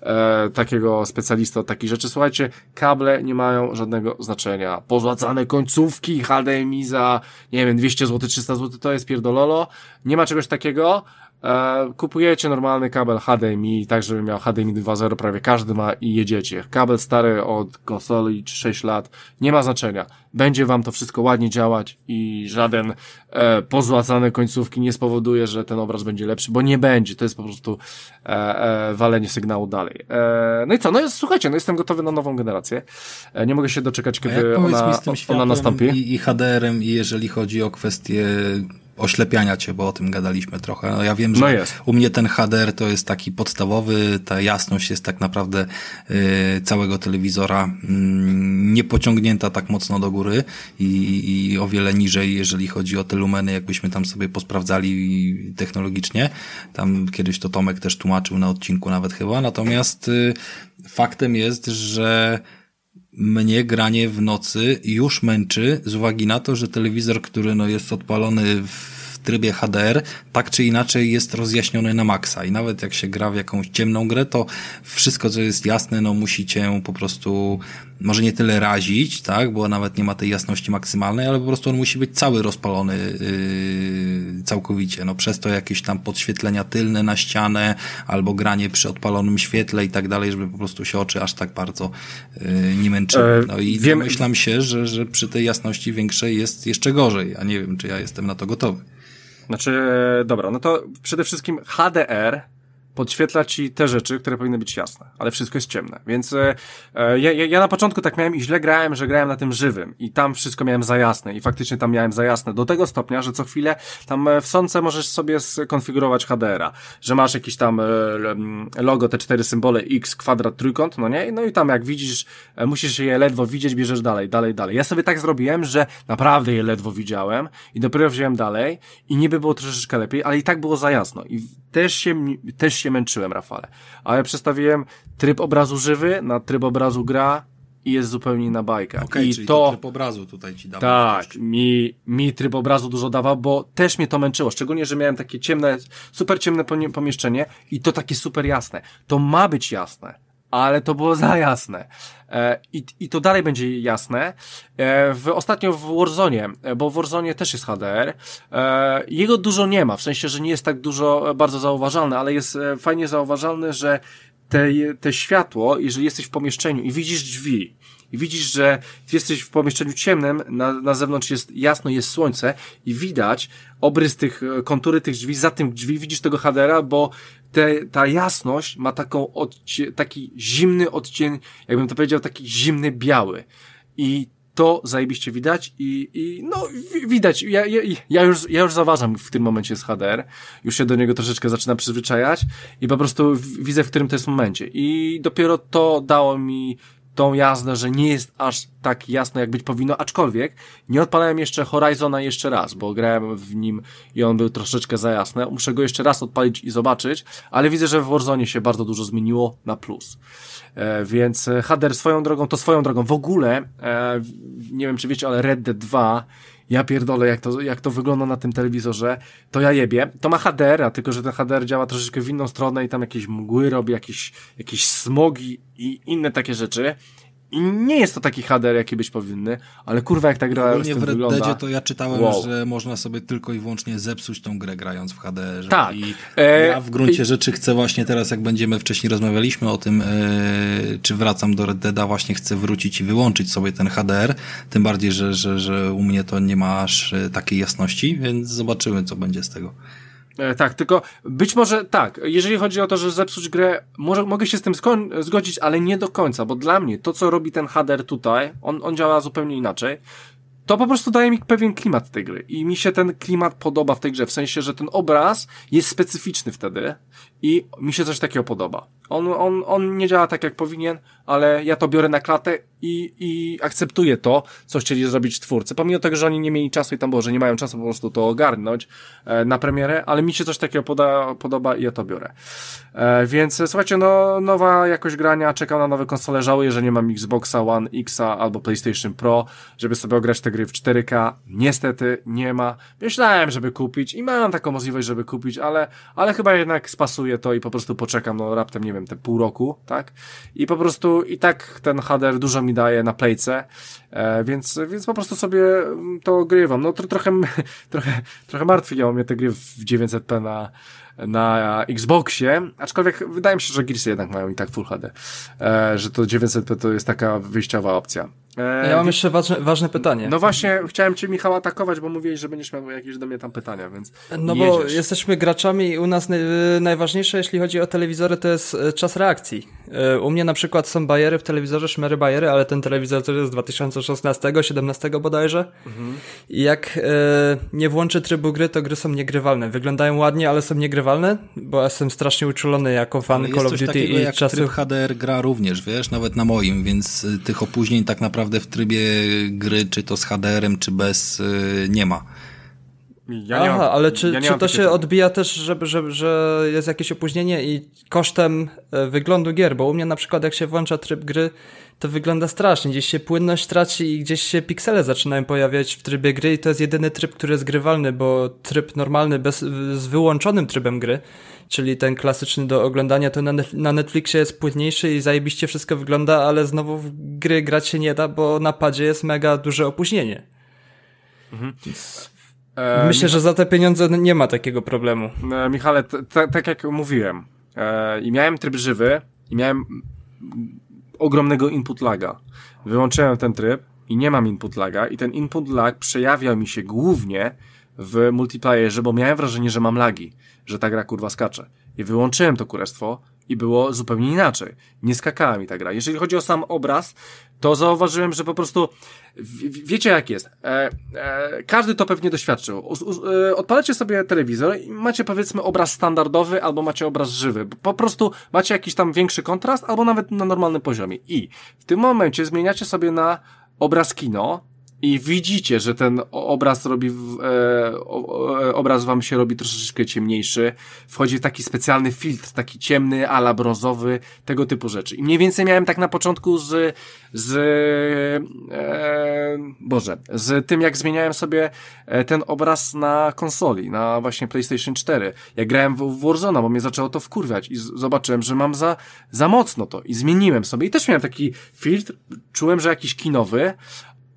e, takiego specjalista od takich rzeczy. Słuchajcie, kable nie mają żadnego znaczenia. Pozłacane końcówki HDMI za, nie wiem, 200 zł, 300 zł, to jest pierdololo. Nie ma czegoś takiego. E, kupujecie normalny kabel HDMI, tak żeby miał HDMI 2.0, prawie każdy ma i jedziecie. Kabel stary od konsoli 6 lat, nie ma znaczenia. Będzie wam to wszystko ładnie działać i żaden e, pozłacane końcówki nie spowoduje, że ten obraz będzie lepszy, bo nie będzie. To jest po prostu e, e, walenie sygnału dalej. E, no i co? No jest, słuchajcie, no jestem gotowy na nową generację. E, nie mogę się doczekać, kiedy ona, ona nastąpi. I, i HDR-em, i jeżeli chodzi o kwestie oślepiania cię, bo o tym gadaliśmy trochę. No ja wiem, że no u mnie ten HDR to jest taki podstawowy, ta jasność jest tak naprawdę y, całego telewizora y, nie pociągnięta tak mocno do góry i, i o wiele niżej, jeżeli chodzi o te lumeny, jakbyśmy tam sobie posprawdzali technologicznie. Tam kiedyś to Tomek też tłumaczył na odcinku nawet chyba. Natomiast y, faktem jest, że mnie granie w nocy już męczy z uwagi na to, że telewizor, który no jest odpalony w trybie HDR, tak czy inaczej jest rozjaśniony na maksa i nawet jak się gra w jakąś ciemną grę, to wszystko, co jest jasne, no musi cię po prostu może nie tyle razić, tak, bo nawet nie ma tej jasności maksymalnej, ale po prostu on musi być cały rozpalony yy, całkowicie, no przez to jakieś tam podświetlenia tylne na ścianę, albo granie przy odpalonym świetle i tak dalej, żeby po prostu się oczy aż tak bardzo yy, nie męczyły. E, no i wiem, domyślam się, że, że przy tej jasności większej jest jeszcze gorzej, a nie wiem, czy ja jestem na to gotowy. Znaczy, dobra, no to przede wszystkim HDR podświetla ci te rzeczy, które powinny być jasne, ale wszystko jest ciemne. Więc e, e, ja, ja na początku tak miałem i źle grałem, że grałem na tym żywym i tam wszystko miałem za jasne i faktycznie tam miałem za jasne do tego stopnia, że co chwilę tam e, w sonce możesz sobie skonfigurować HDR-a, że masz jakiś tam e, logo, te cztery symbole X, kwadrat, trójkąt, no nie? No i tam jak widzisz, musisz je ledwo widzieć, bierzesz dalej, dalej, dalej. Ja sobie tak zrobiłem, że naprawdę je ledwo widziałem i dopiero wziąłem dalej i niby było troszeczkę lepiej, ale i tak było za jasno i też się, też się męczyłem, Rafale. Ale przestawiłem tryb obrazu żywy na tryb obrazu gra i jest zupełnie inna bajka. Okay, I czyli to, to tryb obrazu tutaj ci dawał. Tak, mi, mi tryb obrazu dużo dawał, bo też mnie to męczyło. Szczególnie, że miałem takie ciemne, super ciemne pomieszczenie i to takie super jasne. To ma być jasne ale to było za jasne. E, I, I to dalej będzie jasne. E, w, ostatnio w Warzone, e, bo w Warzone też jest HDR, jego dużo nie ma, w sensie, że nie jest tak dużo bardzo zauważalne, ale jest fajnie zauważalne, że te, te światło, jeżeli jesteś w pomieszczeniu i widzisz drzwi, i widzisz, że jesteś w pomieszczeniu ciemnym, na, na zewnątrz jest jasno, jest słońce i widać obrys tych, kontury tych drzwi, za tym drzwi widzisz tego HDR-a, bo te, ta jasność ma taką taki zimny odcień, jakbym to powiedział, taki zimny biały. I to zajebiście widać i, i no widać, ja, ja, ja, już, ja już zaważam w tym momencie z HDR, już się do niego troszeczkę zaczyna przyzwyczajać i po prostu widzę, w którym to jest momencie. I dopiero to dało mi tą jazdę, że nie jest aż tak jasno, jak być powinno, aczkolwiek nie odpalałem jeszcze Horizona jeszcze raz, bo grałem w nim i on był troszeczkę za jasny. Muszę go jeszcze raz odpalić i zobaczyć, ale widzę, że w Warzone się bardzo dużo zmieniło na plus. E, więc HDR swoją drogą, to swoją drogą. W ogóle, e, nie wiem czy wiecie, ale Red Dead 2 ja pierdolę, jak to, jak to wygląda na tym telewizorze, to ja jebie. To ma HDR, a tylko, że ten HDR działa troszeczkę w inną stronę i tam jakieś mgły robi, jakieś, jakieś smogi i inne takie rzeczy. I nie jest to taki HDR, jaki być powinny, ale kurwa jak ta gra Ogólnie w Red wygląda. Deadzie to ja czytałem, Wow. że można sobie tylko i wyłącznie zepsuć tą grę grając w HDR. Tak. I E, ja w gruncie i- rzeczy chcę właśnie teraz, jak będziemy wcześniej rozmawialiśmy o tym, e, czy wracam do Red Deada, właśnie chcę wrócić i wyłączyć sobie ten HDR, tym bardziej, że, że, że u mnie to nie ma aż e, takiej jasności, więc zobaczymy, co będzie z tego. E, tak, tylko być może tak, jeżeli chodzi o to, że zepsuć grę, może, mogę się z tym zgodzić, ale nie do końca, bo dla mnie to, co robi ten HDR tutaj, on, on działa zupełnie inaczej. To po prostu daje mi pewien klimat tej gry i mi się ten klimat podoba w tej grze, w sensie, że ten obraz jest specyficzny wtedy i mi się coś takiego podoba. On, on, on nie działa tak jak powinien, ale ja to biorę na klatę i, i akceptuję to, co chcieli zrobić twórcy. Pomimo tego, że oni nie mieli czasu i tam było, że nie mają czasu po prostu to ogarnąć e, na premierę, ale mi się coś takiego poda, podoba i ja to biorę. E, więc słuchajcie, no nowa jakość grania, czekam na nowe konsole, żałuję, że nie mam Xboxa One Xa albo PlayStation Pro, żeby sobie ograć te gry w 4K. Niestety nie ma. Myślałem, żeby kupić i mam taką możliwość, żeby kupić, ale, ale chyba jednak spasuję to i po prostu poczekam, no raptem, nie wiem, te pół roku, tak? I po prostu i tak ten HDR dużo mi daje na playce, e, więc, więc po prostu sobie mm, to grywam. No tro, trochę, trochę, trochę martwią mnie te gry w 900p na, na Xboxie, aczkolwiek wydaje mi się, że Gearsy jednak mają i tak Full HD, e, że to 900p to jest taka wyjściowa opcja. E, Ja mam jeszcze ważne, ważne pytanie. No właśnie, chciałem cię Michał atakować, bo mówiłeś, że będziesz miał jakieś do mnie tam pytania, więc No bo jedziesz. jesteśmy graczami i u nas naj, najważniejsze, jeśli chodzi o telewizory, to jest e, czas reakcji. E, U mnie na przykład są bajery w telewizorze, szmery bajery, ale ten telewizor to jest z 2016, 17 bodajże. I jak e, nie włączy trybu gry, to gry są niegrywalne. Wyglądają ładnie, ale są niegrywalne, bo jestem strasznie uczulony jako fan Call of Duty i jak czasu... tryb HDR gra również, wiesz, nawet na moim, więc y, tych opóźnień tak naprawdę w trybie gry, czy to z HDR-em, czy bez, y, nie ma. Ja Aha, mam- ale czy, ja czy to się odbija też, że, że, że jest jakieś opóźnienie i kosztem e, wyglądu gier? Bo u mnie na przykład jak się włącza tryb gry, to wygląda strasznie. Gdzieś się płynność traci i gdzieś się piksele zaczynają pojawiać w trybie gry i to jest jedyny tryb, który jest grywalny, bo tryb normalny bez, z wyłączonym trybem gry, czyli ten klasyczny do oglądania, to na, Net- na Netflixie jest płynniejszy i zajebiście wszystko wygląda, ale znowu w gry grać się nie da, bo na padzie jest mega duże opóźnienie. E, Myślę, że za te pieniądze nie ma takiego problemu. E, Michale, tak jak mówiłem, e, i miałem tryb żywy, i miałem ogromnego input laga. Wyłączyłem ten tryb i nie mam input laga, i ten input lag przejawiał mi się głównie w multiplayerze, bo miałem wrażenie, że mam lagi, że ta gra kurwa skacze. I wyłączyłem to kurestwo i było zupełnie inaczej. Nie skakała mi ta gra. Jeżeli chodzi o sam obraz, to zauważyłem, że po prostu wiecie jak jest. E, e, każdy to pewnie doświadczył. U, u, e, odpalacie sobie telewizor i macie powiedzmy obraz standardowy albo macie obraz żywy. Po prostu macie jakiś tam większy kontrast albo nawet na normalnym poziomie. I w tym momencie zmieniacie sobie na obraz kino i widzicie, że ten obraz robi, e, e, obraz wam się robi troszeczkę ciemniejszy, wchodzi taki specjalny filtr, taki ciemny, ala brązowy, tego typu rzeczy. I mniej więcej miałem tak na początku z, z, e, Boże, z tym jak zmieniałem sobie e, ten obraz na konsoli, na właśnie PlayStation 4. Jak grałem w, w Warzona, bo mnie zaczęło to wkurwiać i zobaczyłem, że mam za, za mocno to i zmieniłem sobie i też miałem taki filtr, czułem, że jakiś kinowy,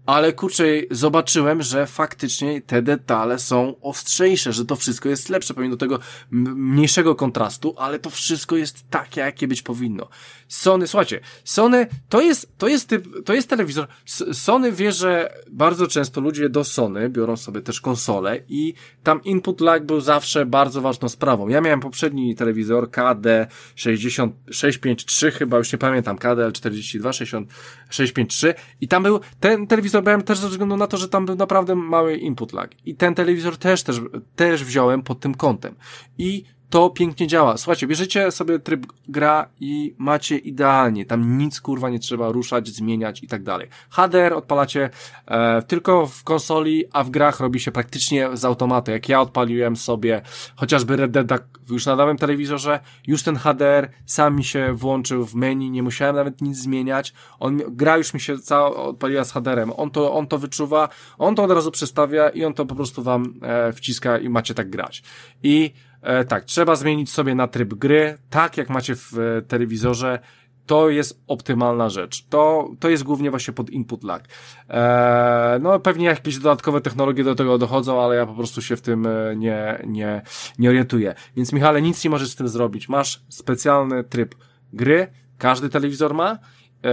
ale kurczę, zobaczyłem, że faktycznie te detale są ostrzejsze, że to wszystko jest lepsze, pomimo tego mniejszego kontrastu, ale to wszystko jest takie, jakie być powinno. Sony, słuchajcie, Sony to jest, to jest typ, to jest telewizor. Sony wie, że bardzo często ludzie do Sony biorą sobie też konsole i tam input lag był zawsze bardzo ważną sprawą. Ja miałem poprzedni telewizor KD 60, 653 chyba, już nie pamiętam, KDL 42, 60, 653 i tam był, ten telewizor brałem też ze względu na to, że tam był naprawdę mały input lag. I ten telewizor też, też, też wziąłem pod tym kątem. I to pięknie działa. Słuchajcie, bierzecie sobie tryb gra i macie idealnie. Tam nic kurwa nie trzeba ruszać, zmieniać i tak dalej. HDR odpalacie e, tylko w konsoli, a w grach robi się praktycznie z automatu. Jak ja odpaliłem sobie chociażby Red Dead już na nowym telewizorze, już ten HDR sam mi się włączył w menu, nie musiałem nawet nic zmieniać. On, gra już mi się cała odpaliła z HDR-em. On to, on to wyczuwa, on to od razu przestawia i on to po prostu wam e, wciska i macie tak grać. I E, tak, trzeba zmienić sobie na tryb gry, tak jak macie w e, telewizorze to jest optymalna rzecz. To, to jest głównie właśnie pod input lag. Eee, no pewnie jakieś dodatkowe technologie do tego dochodzą, ale ja po prostu się w tym e, nie, nie, nie orientuję. Więc Michale, nic nie możesz z tym zrobić. Masz specjalny tryb gry, każdy telewizor ma, e,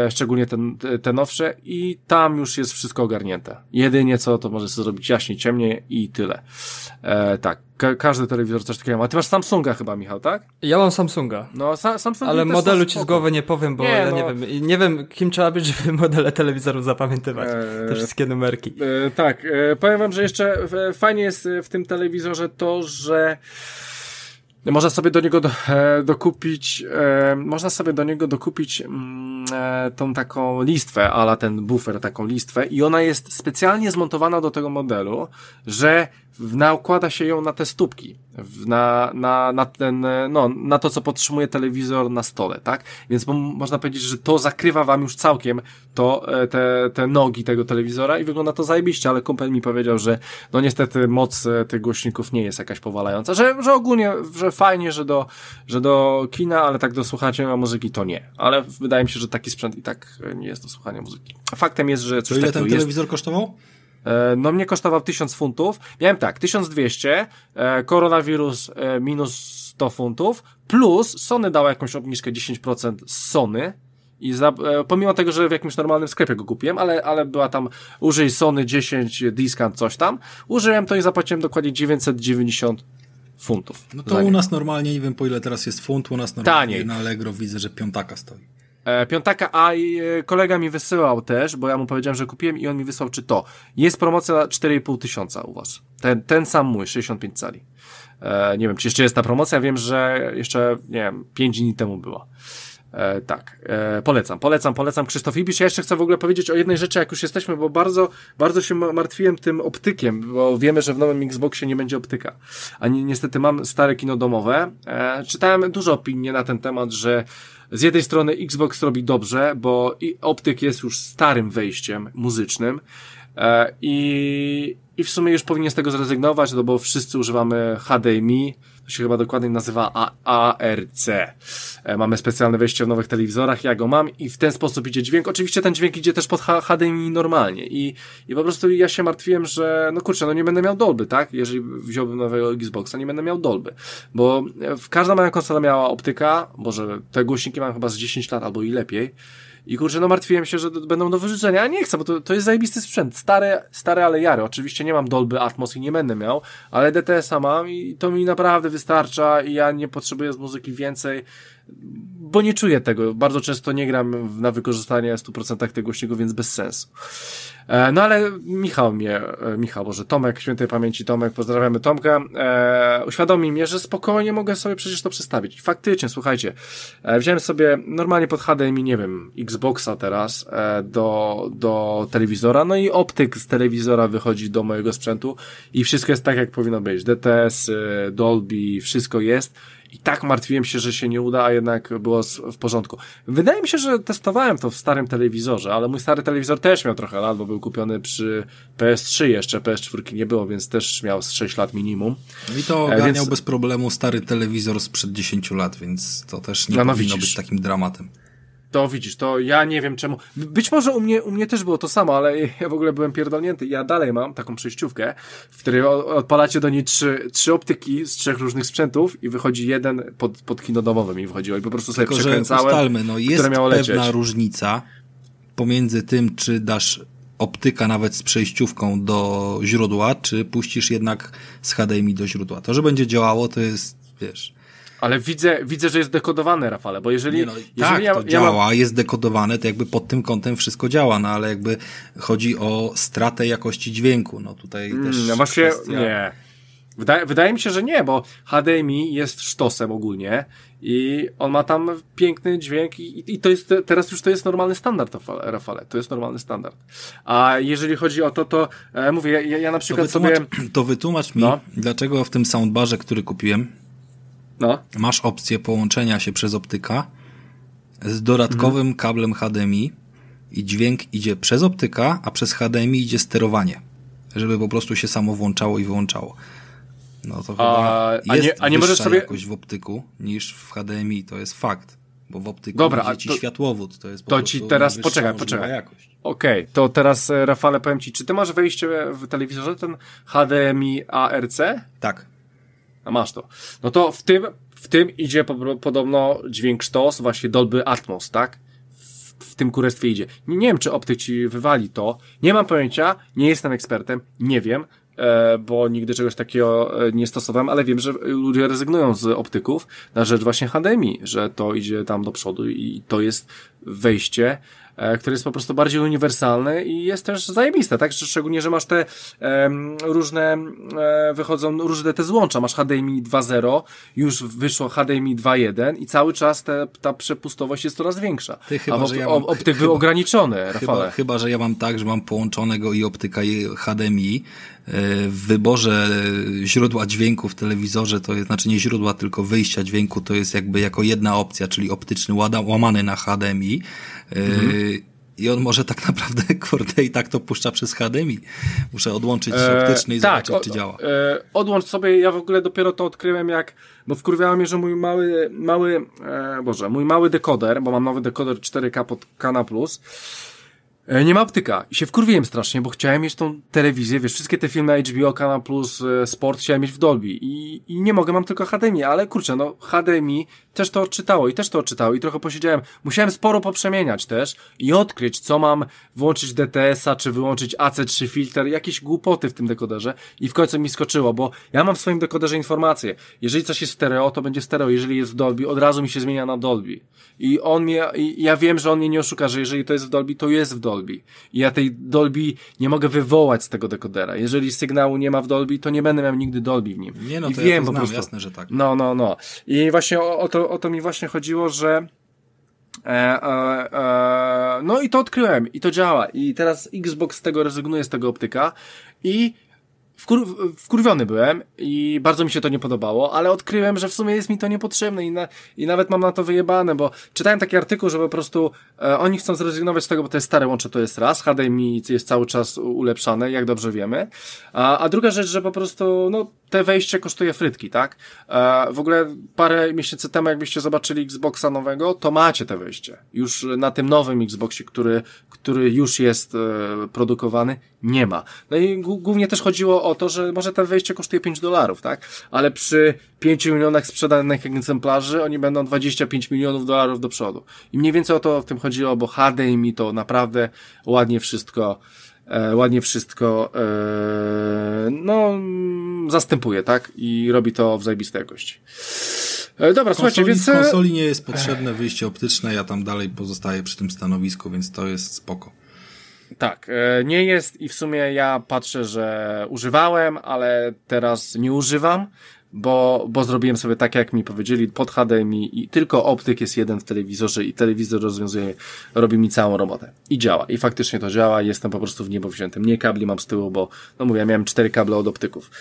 szczególnie ten, te nowsze i tam już jest wszystko ogarnięte. Jedynie co to możesz zrobić jaśniej, ciemniej i tyle. E, tak, ka każdy telewizor coś takiego ma. Ty masz Samsunga chyba, Michał, tak? Ja mam Samsunga. No, sa Samsung Ale modelu ci z głowy nie powiem, bo Nie, ja no. nie wiem. Nie wiem, kim trzeba być, żeby modele telewizorów zapamiętywać. Eee, Te wszystkie numerki. E, tak, e, powiem wam, że jeszcze e, fajnie jest e, w tym telewizorze to, że można sobie do niego do, e, dokupić, e, można sobie do niego dokupić mm, e, tą taką listwę, ala ten buffer, taką listwę. I ona jest specjalnie zmontowana do tego modelu, że nakłada się ją na te stópki, na, na, na ten, e, no, na to, co podtrzymuje telewizor na stole, tak? Więc mo- można powiedzieć, że to zakrywa wam już całkiem to, e, te, te nogi tego telewizora i wygląda to zajebiście, ale kumpel mi powiedział, że no niestety moc e, tych głośników nie jest jakaś powalająca, że, że ogólnie, że fajnie, że do, że do kina, ale tak do słuchania muzyki to nie. Ale wydaje mi się, że taki sprzęt i tak nie jest do słuchania muzyki. Faktem jest, że To coś ile takiego ten jest. telewizor kosztował? E, No mnie kosztował 1000 funtów. Miałem tak, 1200, e, koronawirus e, minus 100 funtów, plus Sony dała jakąś obniżkę 10% z Sony. I za, pomimo tego, że w jakimś normalnym sklepie go kupiłem, ale, ale była tam użyj Sony 10 discount coś tam, użyłem to i zapłaciłem dokładnie 990 funtów. No to u nas normalnie, nie wiem po ile teraz jest funt, u nas normalnie Taniej. na Allegro widzę, że piątaka stoi. E, piątaka, a e, kolega mi wysyłał też, bo ja mu powiedziałem, że kupiłem i on mi wysłał, czy to. Jest promocja na 4,5 tysiąca u was. Ten, ten sam mój, 65 cali. E, nie wiem, czy jeszcze jest ta promocja, wiem, że jeszcze, nie wiem, 5 dni temu była. E, tak, e, polecam, polecam, polecam Krzysztof Ibisz. Ja jeszcze chcę w ogóle powiedzieć o jednej rzeczy, jak już jesteśmy, bo bardzo, bardzo się ma- martwiłem tym optykiem, bo wiemy, że w nowym Xboxie nie będzie optyka. A ni niestety mam stare kino domowe. E, czytałem dużo opinii na ten temat, że z jednej strony Xbox robi dobrze, bo optyk jest już starym wejściem muzycznym e, i, i w sumie już powinien z tego zrezygnować, no bo wszyscy używamy HDMI, to się chyba dokładnie nazywa ARC. E, Mamy specjalne wejście w nowych telewizorach, ja go mam i w ten sposób idzie dźwięk. Oczywiście ten dźwięk idzie też pod HDMI normalnie i, i po prostu ja się martwiłem, że no kurczę, no nie będę miał Dolby, tak? Jeżeli wziąłbym nowego Xboxa, nie będę miał Dolby, bo e, każda moja konsola miała optyka, boże, te głośniki mam chyba z 10 lat albo i lepiej. I kurczę, no martwiłem się, że będą do wyrzucenia, a nie chcę, bo to, to jest zajebisty sprzęt. Stare, stare, ale jary. Oczywiście nie mam Dolby Atmos i nie będę miał, ale DTS-a mam i to mi naprawdę wystarcza i ja nie potrzebuję z muzyki więcej, bo nie czuję tego. Bardzo często nie gram na wykorzystanie 100% tych głośników, więc bez sensu. E, No ale Michał mnie, e, Michał, Boże, Tomek, świętej pamięci Tomek, pozdrawiamy Tomka, e, uświadomił mnie, że spokojnie mogę sobie przecież to przestawić. Faktycznie, słuchajcie, e, wziąłem sobie normalnie pod HDMI, nie wiem, Xboxa teraz e, do, do telewizora, no i optyk z telewizora wychodzi do mojego sprzętu i wszystko jest tak, jak powinno być. DTS, e, Dolby, wszystko jest. I tak martwiłem się, że się nie uda, a jednak było w porządku. Wydaje mi się, że testowałem to w starym telewizorze, ale mój stary telewizor też miał trochę lat, bo był kupiony przy PS3 jeszcze, PS4 nie było, więc też miał z 6 lat minimum. No i to E, ogarniał więc- bez problemu stary telewizor sprzed 10 lat, więc to też nie No, no powinno widzisz. być takim dramatem. To widzisz, to ja nie wiem czemu. Być może u mnie, u mnie też było to samo, ale ja w ogóle byłem pierdolnięty. Ja dalej mam taką przejściówkę, w której odpalacie do niej trzy, trzy optyki z trzech różnych sprzętów i wychodzi jeden pod, pod kino domowym i wychodziło i po prostu sobie Tylko, że przekręcałem, ustalmy, no jest pewna lecieć. różnica pomiędzy tym, czy dasz optyka nawet z przejściówką do źródła, czy puścisz jednak z HDMI do źródła. To, że będzie działało, to jest, wiesz... Ale widzę, widzę, że jest dekodowane, Rafale, bo jeżeli, Nie no, jeżeli tak, ja, to ja mam, działa, jest dekodowane, to jakby pod tym kątem wszystko działa, no ale jakby chodzi o stratę jakości dźwięku, no tutaj też Mm, no właśnie, kwestia... nie. Wydaje, wydaje mi się, że nie, bo HDMI jest sztosem ogólnie i on ma tam piękny dźwięk i, i to jest, teraz już to jest normalny standard, Rafale, to jest normalny standard. A jeżeli chodzi o to, to e, mówię, ja, ja na To przykład wytłumacz, sobie, to wytłumacz mi, No. dlaczego w tym soundbarze, który kupiłem, no, masz opcję połączenia się przez optyka z dodatkowym Mhm. kablem HDMI i dźwięk idzie przez optyka, a przez HDMI idzie sterowanie, żeby po prostu się samo włączało i wyłączało. No to chyba a jest nie- a nie możesz sobie- jakość w optyku niż w HDMI, to jest fakt. Bo w optyku Dobra, a ci to- światłowód, to jest po to ci teraz- poczekaj, poczekaj. jakość. Okej, to teraz e, Rafale powiem Ci, czy Ty masz wejście w telewizorze ten HDMI ARC? Tak. A masz to. No to w tym, w tym idzie po, podobno dźwięk sztos, właśnie Dolby Atmos, tak? W, w tym kurestwie idzie. Nie, nie wiem, czy optyk ci wywali to. Nie mam pojęcia, nie jestem ekspertem, nie wiem, e, bo nigdy czegoś takiego e, nie stosowałem, ale wiem, że ludzie rezygnują z optyków na rzecz właśnie HDMI, że to idzie tam do przodu i to jest wejście, które jest po prostu bardziej uniwersalne i jest też zajebiste, tak? Szczególnie, że masz te em, różne, e, wychodzą różne te złącza. Masz HDMI 2.0, już wyszło HDMI 2.1 i cały czas te, ta przepustowość jest coraz większa. Ty chyba, A w, że ja mam- optyk był ograniczony, Chyba, Rafale. chyba, że ja mam tak, że mam połączonego i optyka i HDMI. E, W wyborze e, źródła dźwięku w telewizorze, to jest, znaczy nie źródła, tylko wyjścia dźwięku, to jest jakby jako jedna opcja, czyli optyczny łamany na HDMI. E, I on może tak naprawdę, kurde, i tak to puszcza przez HDMI. Muszę odłączyć E, optyczny i tak, zobaczyć, czy o- działa. E, odłącz sobie, ja w ogóle dopiero to odkryłem jak, bo wkurwiało mnie, że mój mały, mały, e, boże, mój mały dekoder, bo mam nowy dekoder 4K pod Kana Plus, e, nie ma optyka. I się wkurwiłem strasznie, bo chciałem mieć tą telewizję, wiesz, wszystkie te filmy HBO, Kana Plus, e, Sport chciałem mieć w Dolby i, i nie mogę, mam tylko HDMI, ale kurczę, no HDMI też to odczytało i też to odczytało i trochę posiedziałem. Musiałem sporo poprzemieniać też i odkryć, co mam włączyć DTS-a, czy wyłączyć AC3 filtr, jakieś głupoty w tym dekoderze i w końcu mi skoczyło, bo ja mam w swoim dekoderze informację. Jeżeli coś jest stereo, to będzie stereo, jeżeli jest w Dolby, od razu mi się zmienia na Dolby. I on mnie, i ja wiem, że on mnie nie oszuka, że jeżeli to jest w Dolby, to jest w Dolby. I ja tej Dolby nie mogę wywołać z tego dekodera. Jeżeli sygnału nie ma w Dolby, to nie będę miał nigdy Dolby w nim. Nie no, I to wiem ja to po znam, prostu. jasne, że tak. No, no, no. I właśnie o, o, to, o to mi właśnie chodziło, że e, e, e, no i to odkryłem i to działa. I teraz Xbox z tego rezygnuje z tego optyka i wkur, wkurwiony byłem i bardzo mi się to nie podobało, ale odkryłem, że w sumie jest mi to niepotrzebne i, na, i nawet mam na to wyjebane, bo czytałem taki artykuł, że po prostu e, oni chcą zrezygnować z tego, bo jest stare łącze, to jest raz, HDMI jest cały czas ulepszane, jak dobrze wiemy, a, a druga rzecz, że po prostu, no, te wejście kosztuje frytki, tak? E, w ogóle parę miesięcy temu, jakbyście zobaczyli Xboxa nowego, to macie te wejście. Już na tym nowym Xboxie, który, który już jest e, produkowany, nie ma. No i głównie też chodziło o to, że może te wejście kosztuje 5 dolarów, tak? Ale przy 5 milionach sprzedanych egzemplarzy oni będą 25 milionów dolarów do przodu. I mniej więcej o to w tym chodziło, bo HDMI to naprawdę ładnie wszystko e, ładnie wszystko e, no mm, zastępuje, tak? I robi to w zajebistej jakości. E, dobra, słuchajcie, konsoli, więc... w e, konsoli nie jest potrzebne wyjście optyczne, ja tam dalej pozostaję przy tym stanowisku, więc to jest spoko. Tak, e, nie jest i w sumie ja patrzę, że używałem, ale teraz nie używam, bo, bo zrobiłem sobie tak, jak mi powiedzieli, pod HDMI i tylko optyk jest jeden w telewizorze i telewizor rozwiązuje, robi mi całą robotę. I działa. I faktycznie to działa. Jestem po prostu w niebo wziętym. Nie kabli mam z tyłu, bo, no mówię, ja miałem cztery kable od optyków.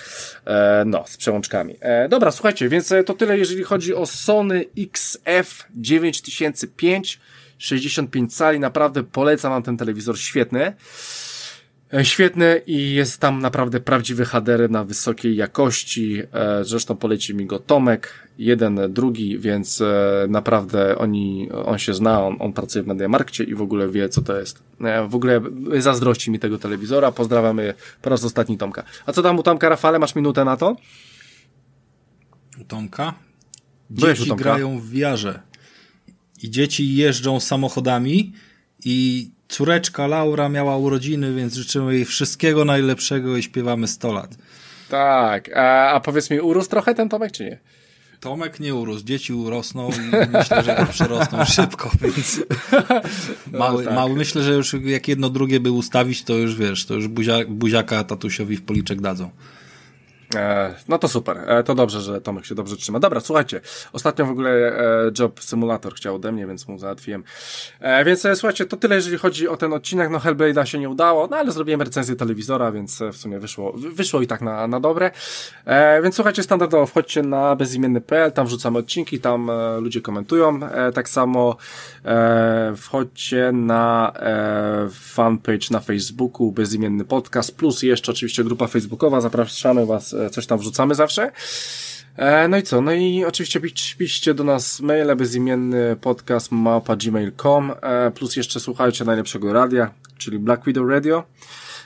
E, no, z przełączkami. E, dobra, słuchajcie, więc to tyle, jeżeli chodzi o Sony XF 9005. 65 cali, naprawdę polecam wam ten telewizor, świetny. E, Świetny i jest tam naprawdę prawdziwy HDR na wysokiej jakości. E, Zresztą poleci mi go Tomek, jeden, drugi, więc e, naprawdę oni, on się zna, on, on pracuje w Mediamarkcie i w ogóle wie, co to jest. W ogóle zazdrości mi tego telewizora. Pozdrawiamy po raz ostatni Tomka. A co tam u Tomka, Rafale? Masz minutę na to? U Tomka? Dzieci Tomka? grają w wiarze. I dzieci jeżdżą samochodami i córeczka Laura miała urodziny, więc życzymy jej wszystkiego najlepszego i śpiewamy 100 lat. Tak. A, a powiedz mi, urósł trochę ten Tomek, czy nie? Tomek nie urósł, dzieci urosną i myślę, że przerosną szybko, więc mały, tak. mały, myślę, że już jak jedno drugie by ustawić, to już wiesz, to już buzia, buziaka tatusiowi w policzek dadzą. E, no to super, e, to dobrze, że Tomek się dobrze trzyma. Dobra, słuchajcie, ostatnio w ogóle e, Job Simulator chciał ode mnie, więc mu załatwiłem. Więc słuchajcie, to tyle, jeżeli chodzi o ten odcinek. No Hellblade'a się nie udało, no ale zrobiłem recenzję telewizora, więc w sumie wyszło, wy- wyszło i tak na, na dobre. Więc słuchajcie, standardowo wchodźcie na bezimienny.pl, tam wrzucamy odcinki, tam ludzie komentują. Tak samo wchodźcie na fanpage na Facebooku, bezimienny podcast, plus jeszcze oczywiście grupa facebookowa, zapraszamy was, coś tam wrzucamy zawsze. E, no i co? No i oczywiście pisz, piszcie do nas maile bezimienny podcast małpa.gmail.com e, plus jeszcze słuchajcie najlepszego radia, czyli Black Widow Radio.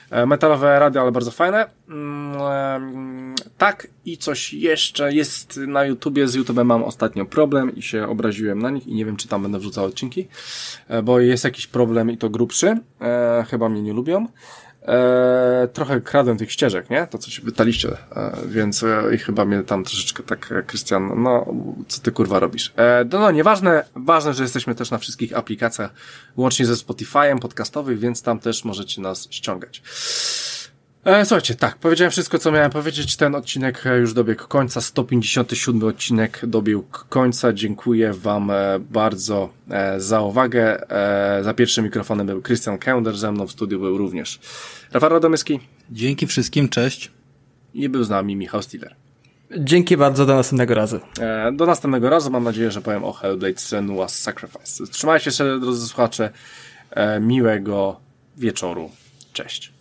E, metalowe radio, ale bardzo fajne. Mm, tak i coś jeszcze jest na YouTubie. Z YouTube'em mam ostatnio problem i się obraziłem na nich i nie wiem, czy tam będę wrzucał odcinki, bo jest jakiś problem i to grubszy. Chyba mnie nie lubią. E, trochę kradłem tych ścieżek, nie? To, co się pytaliście, e, więc e, i chyba mnie tam troszeczkę tak, Krystian, no, co ty kurwa robisz? E, no, no, nieważne, ważne, że jesteśmy też na wszystkich aplikacjach, łącznie ze Spotify'em podcastowych, więc tam też możecie nas ściągać. E, słuchajcie, tak, powiedziałem wszystko, co miałem powiedzieć. Ten odcinek już dobiegł końca. 157 odcinek dobiegł końca. Dziękuję Wam e, bardzo e, za uwagę. Za pierwszym mikrofonem był Christian Kender, ze mną w studiu był również Rafał Radomyski. Dzięki wszystkim, cześć. I był z nami Michał Stiller. Dzięki bardzo, do następnego razu. Do następnego razu, mam nadzieję, że powiem o Hellblade Senua's Sacrifice. Trzymajcie się, drodzy słuchacze. Miłego wieczoru. Cześć.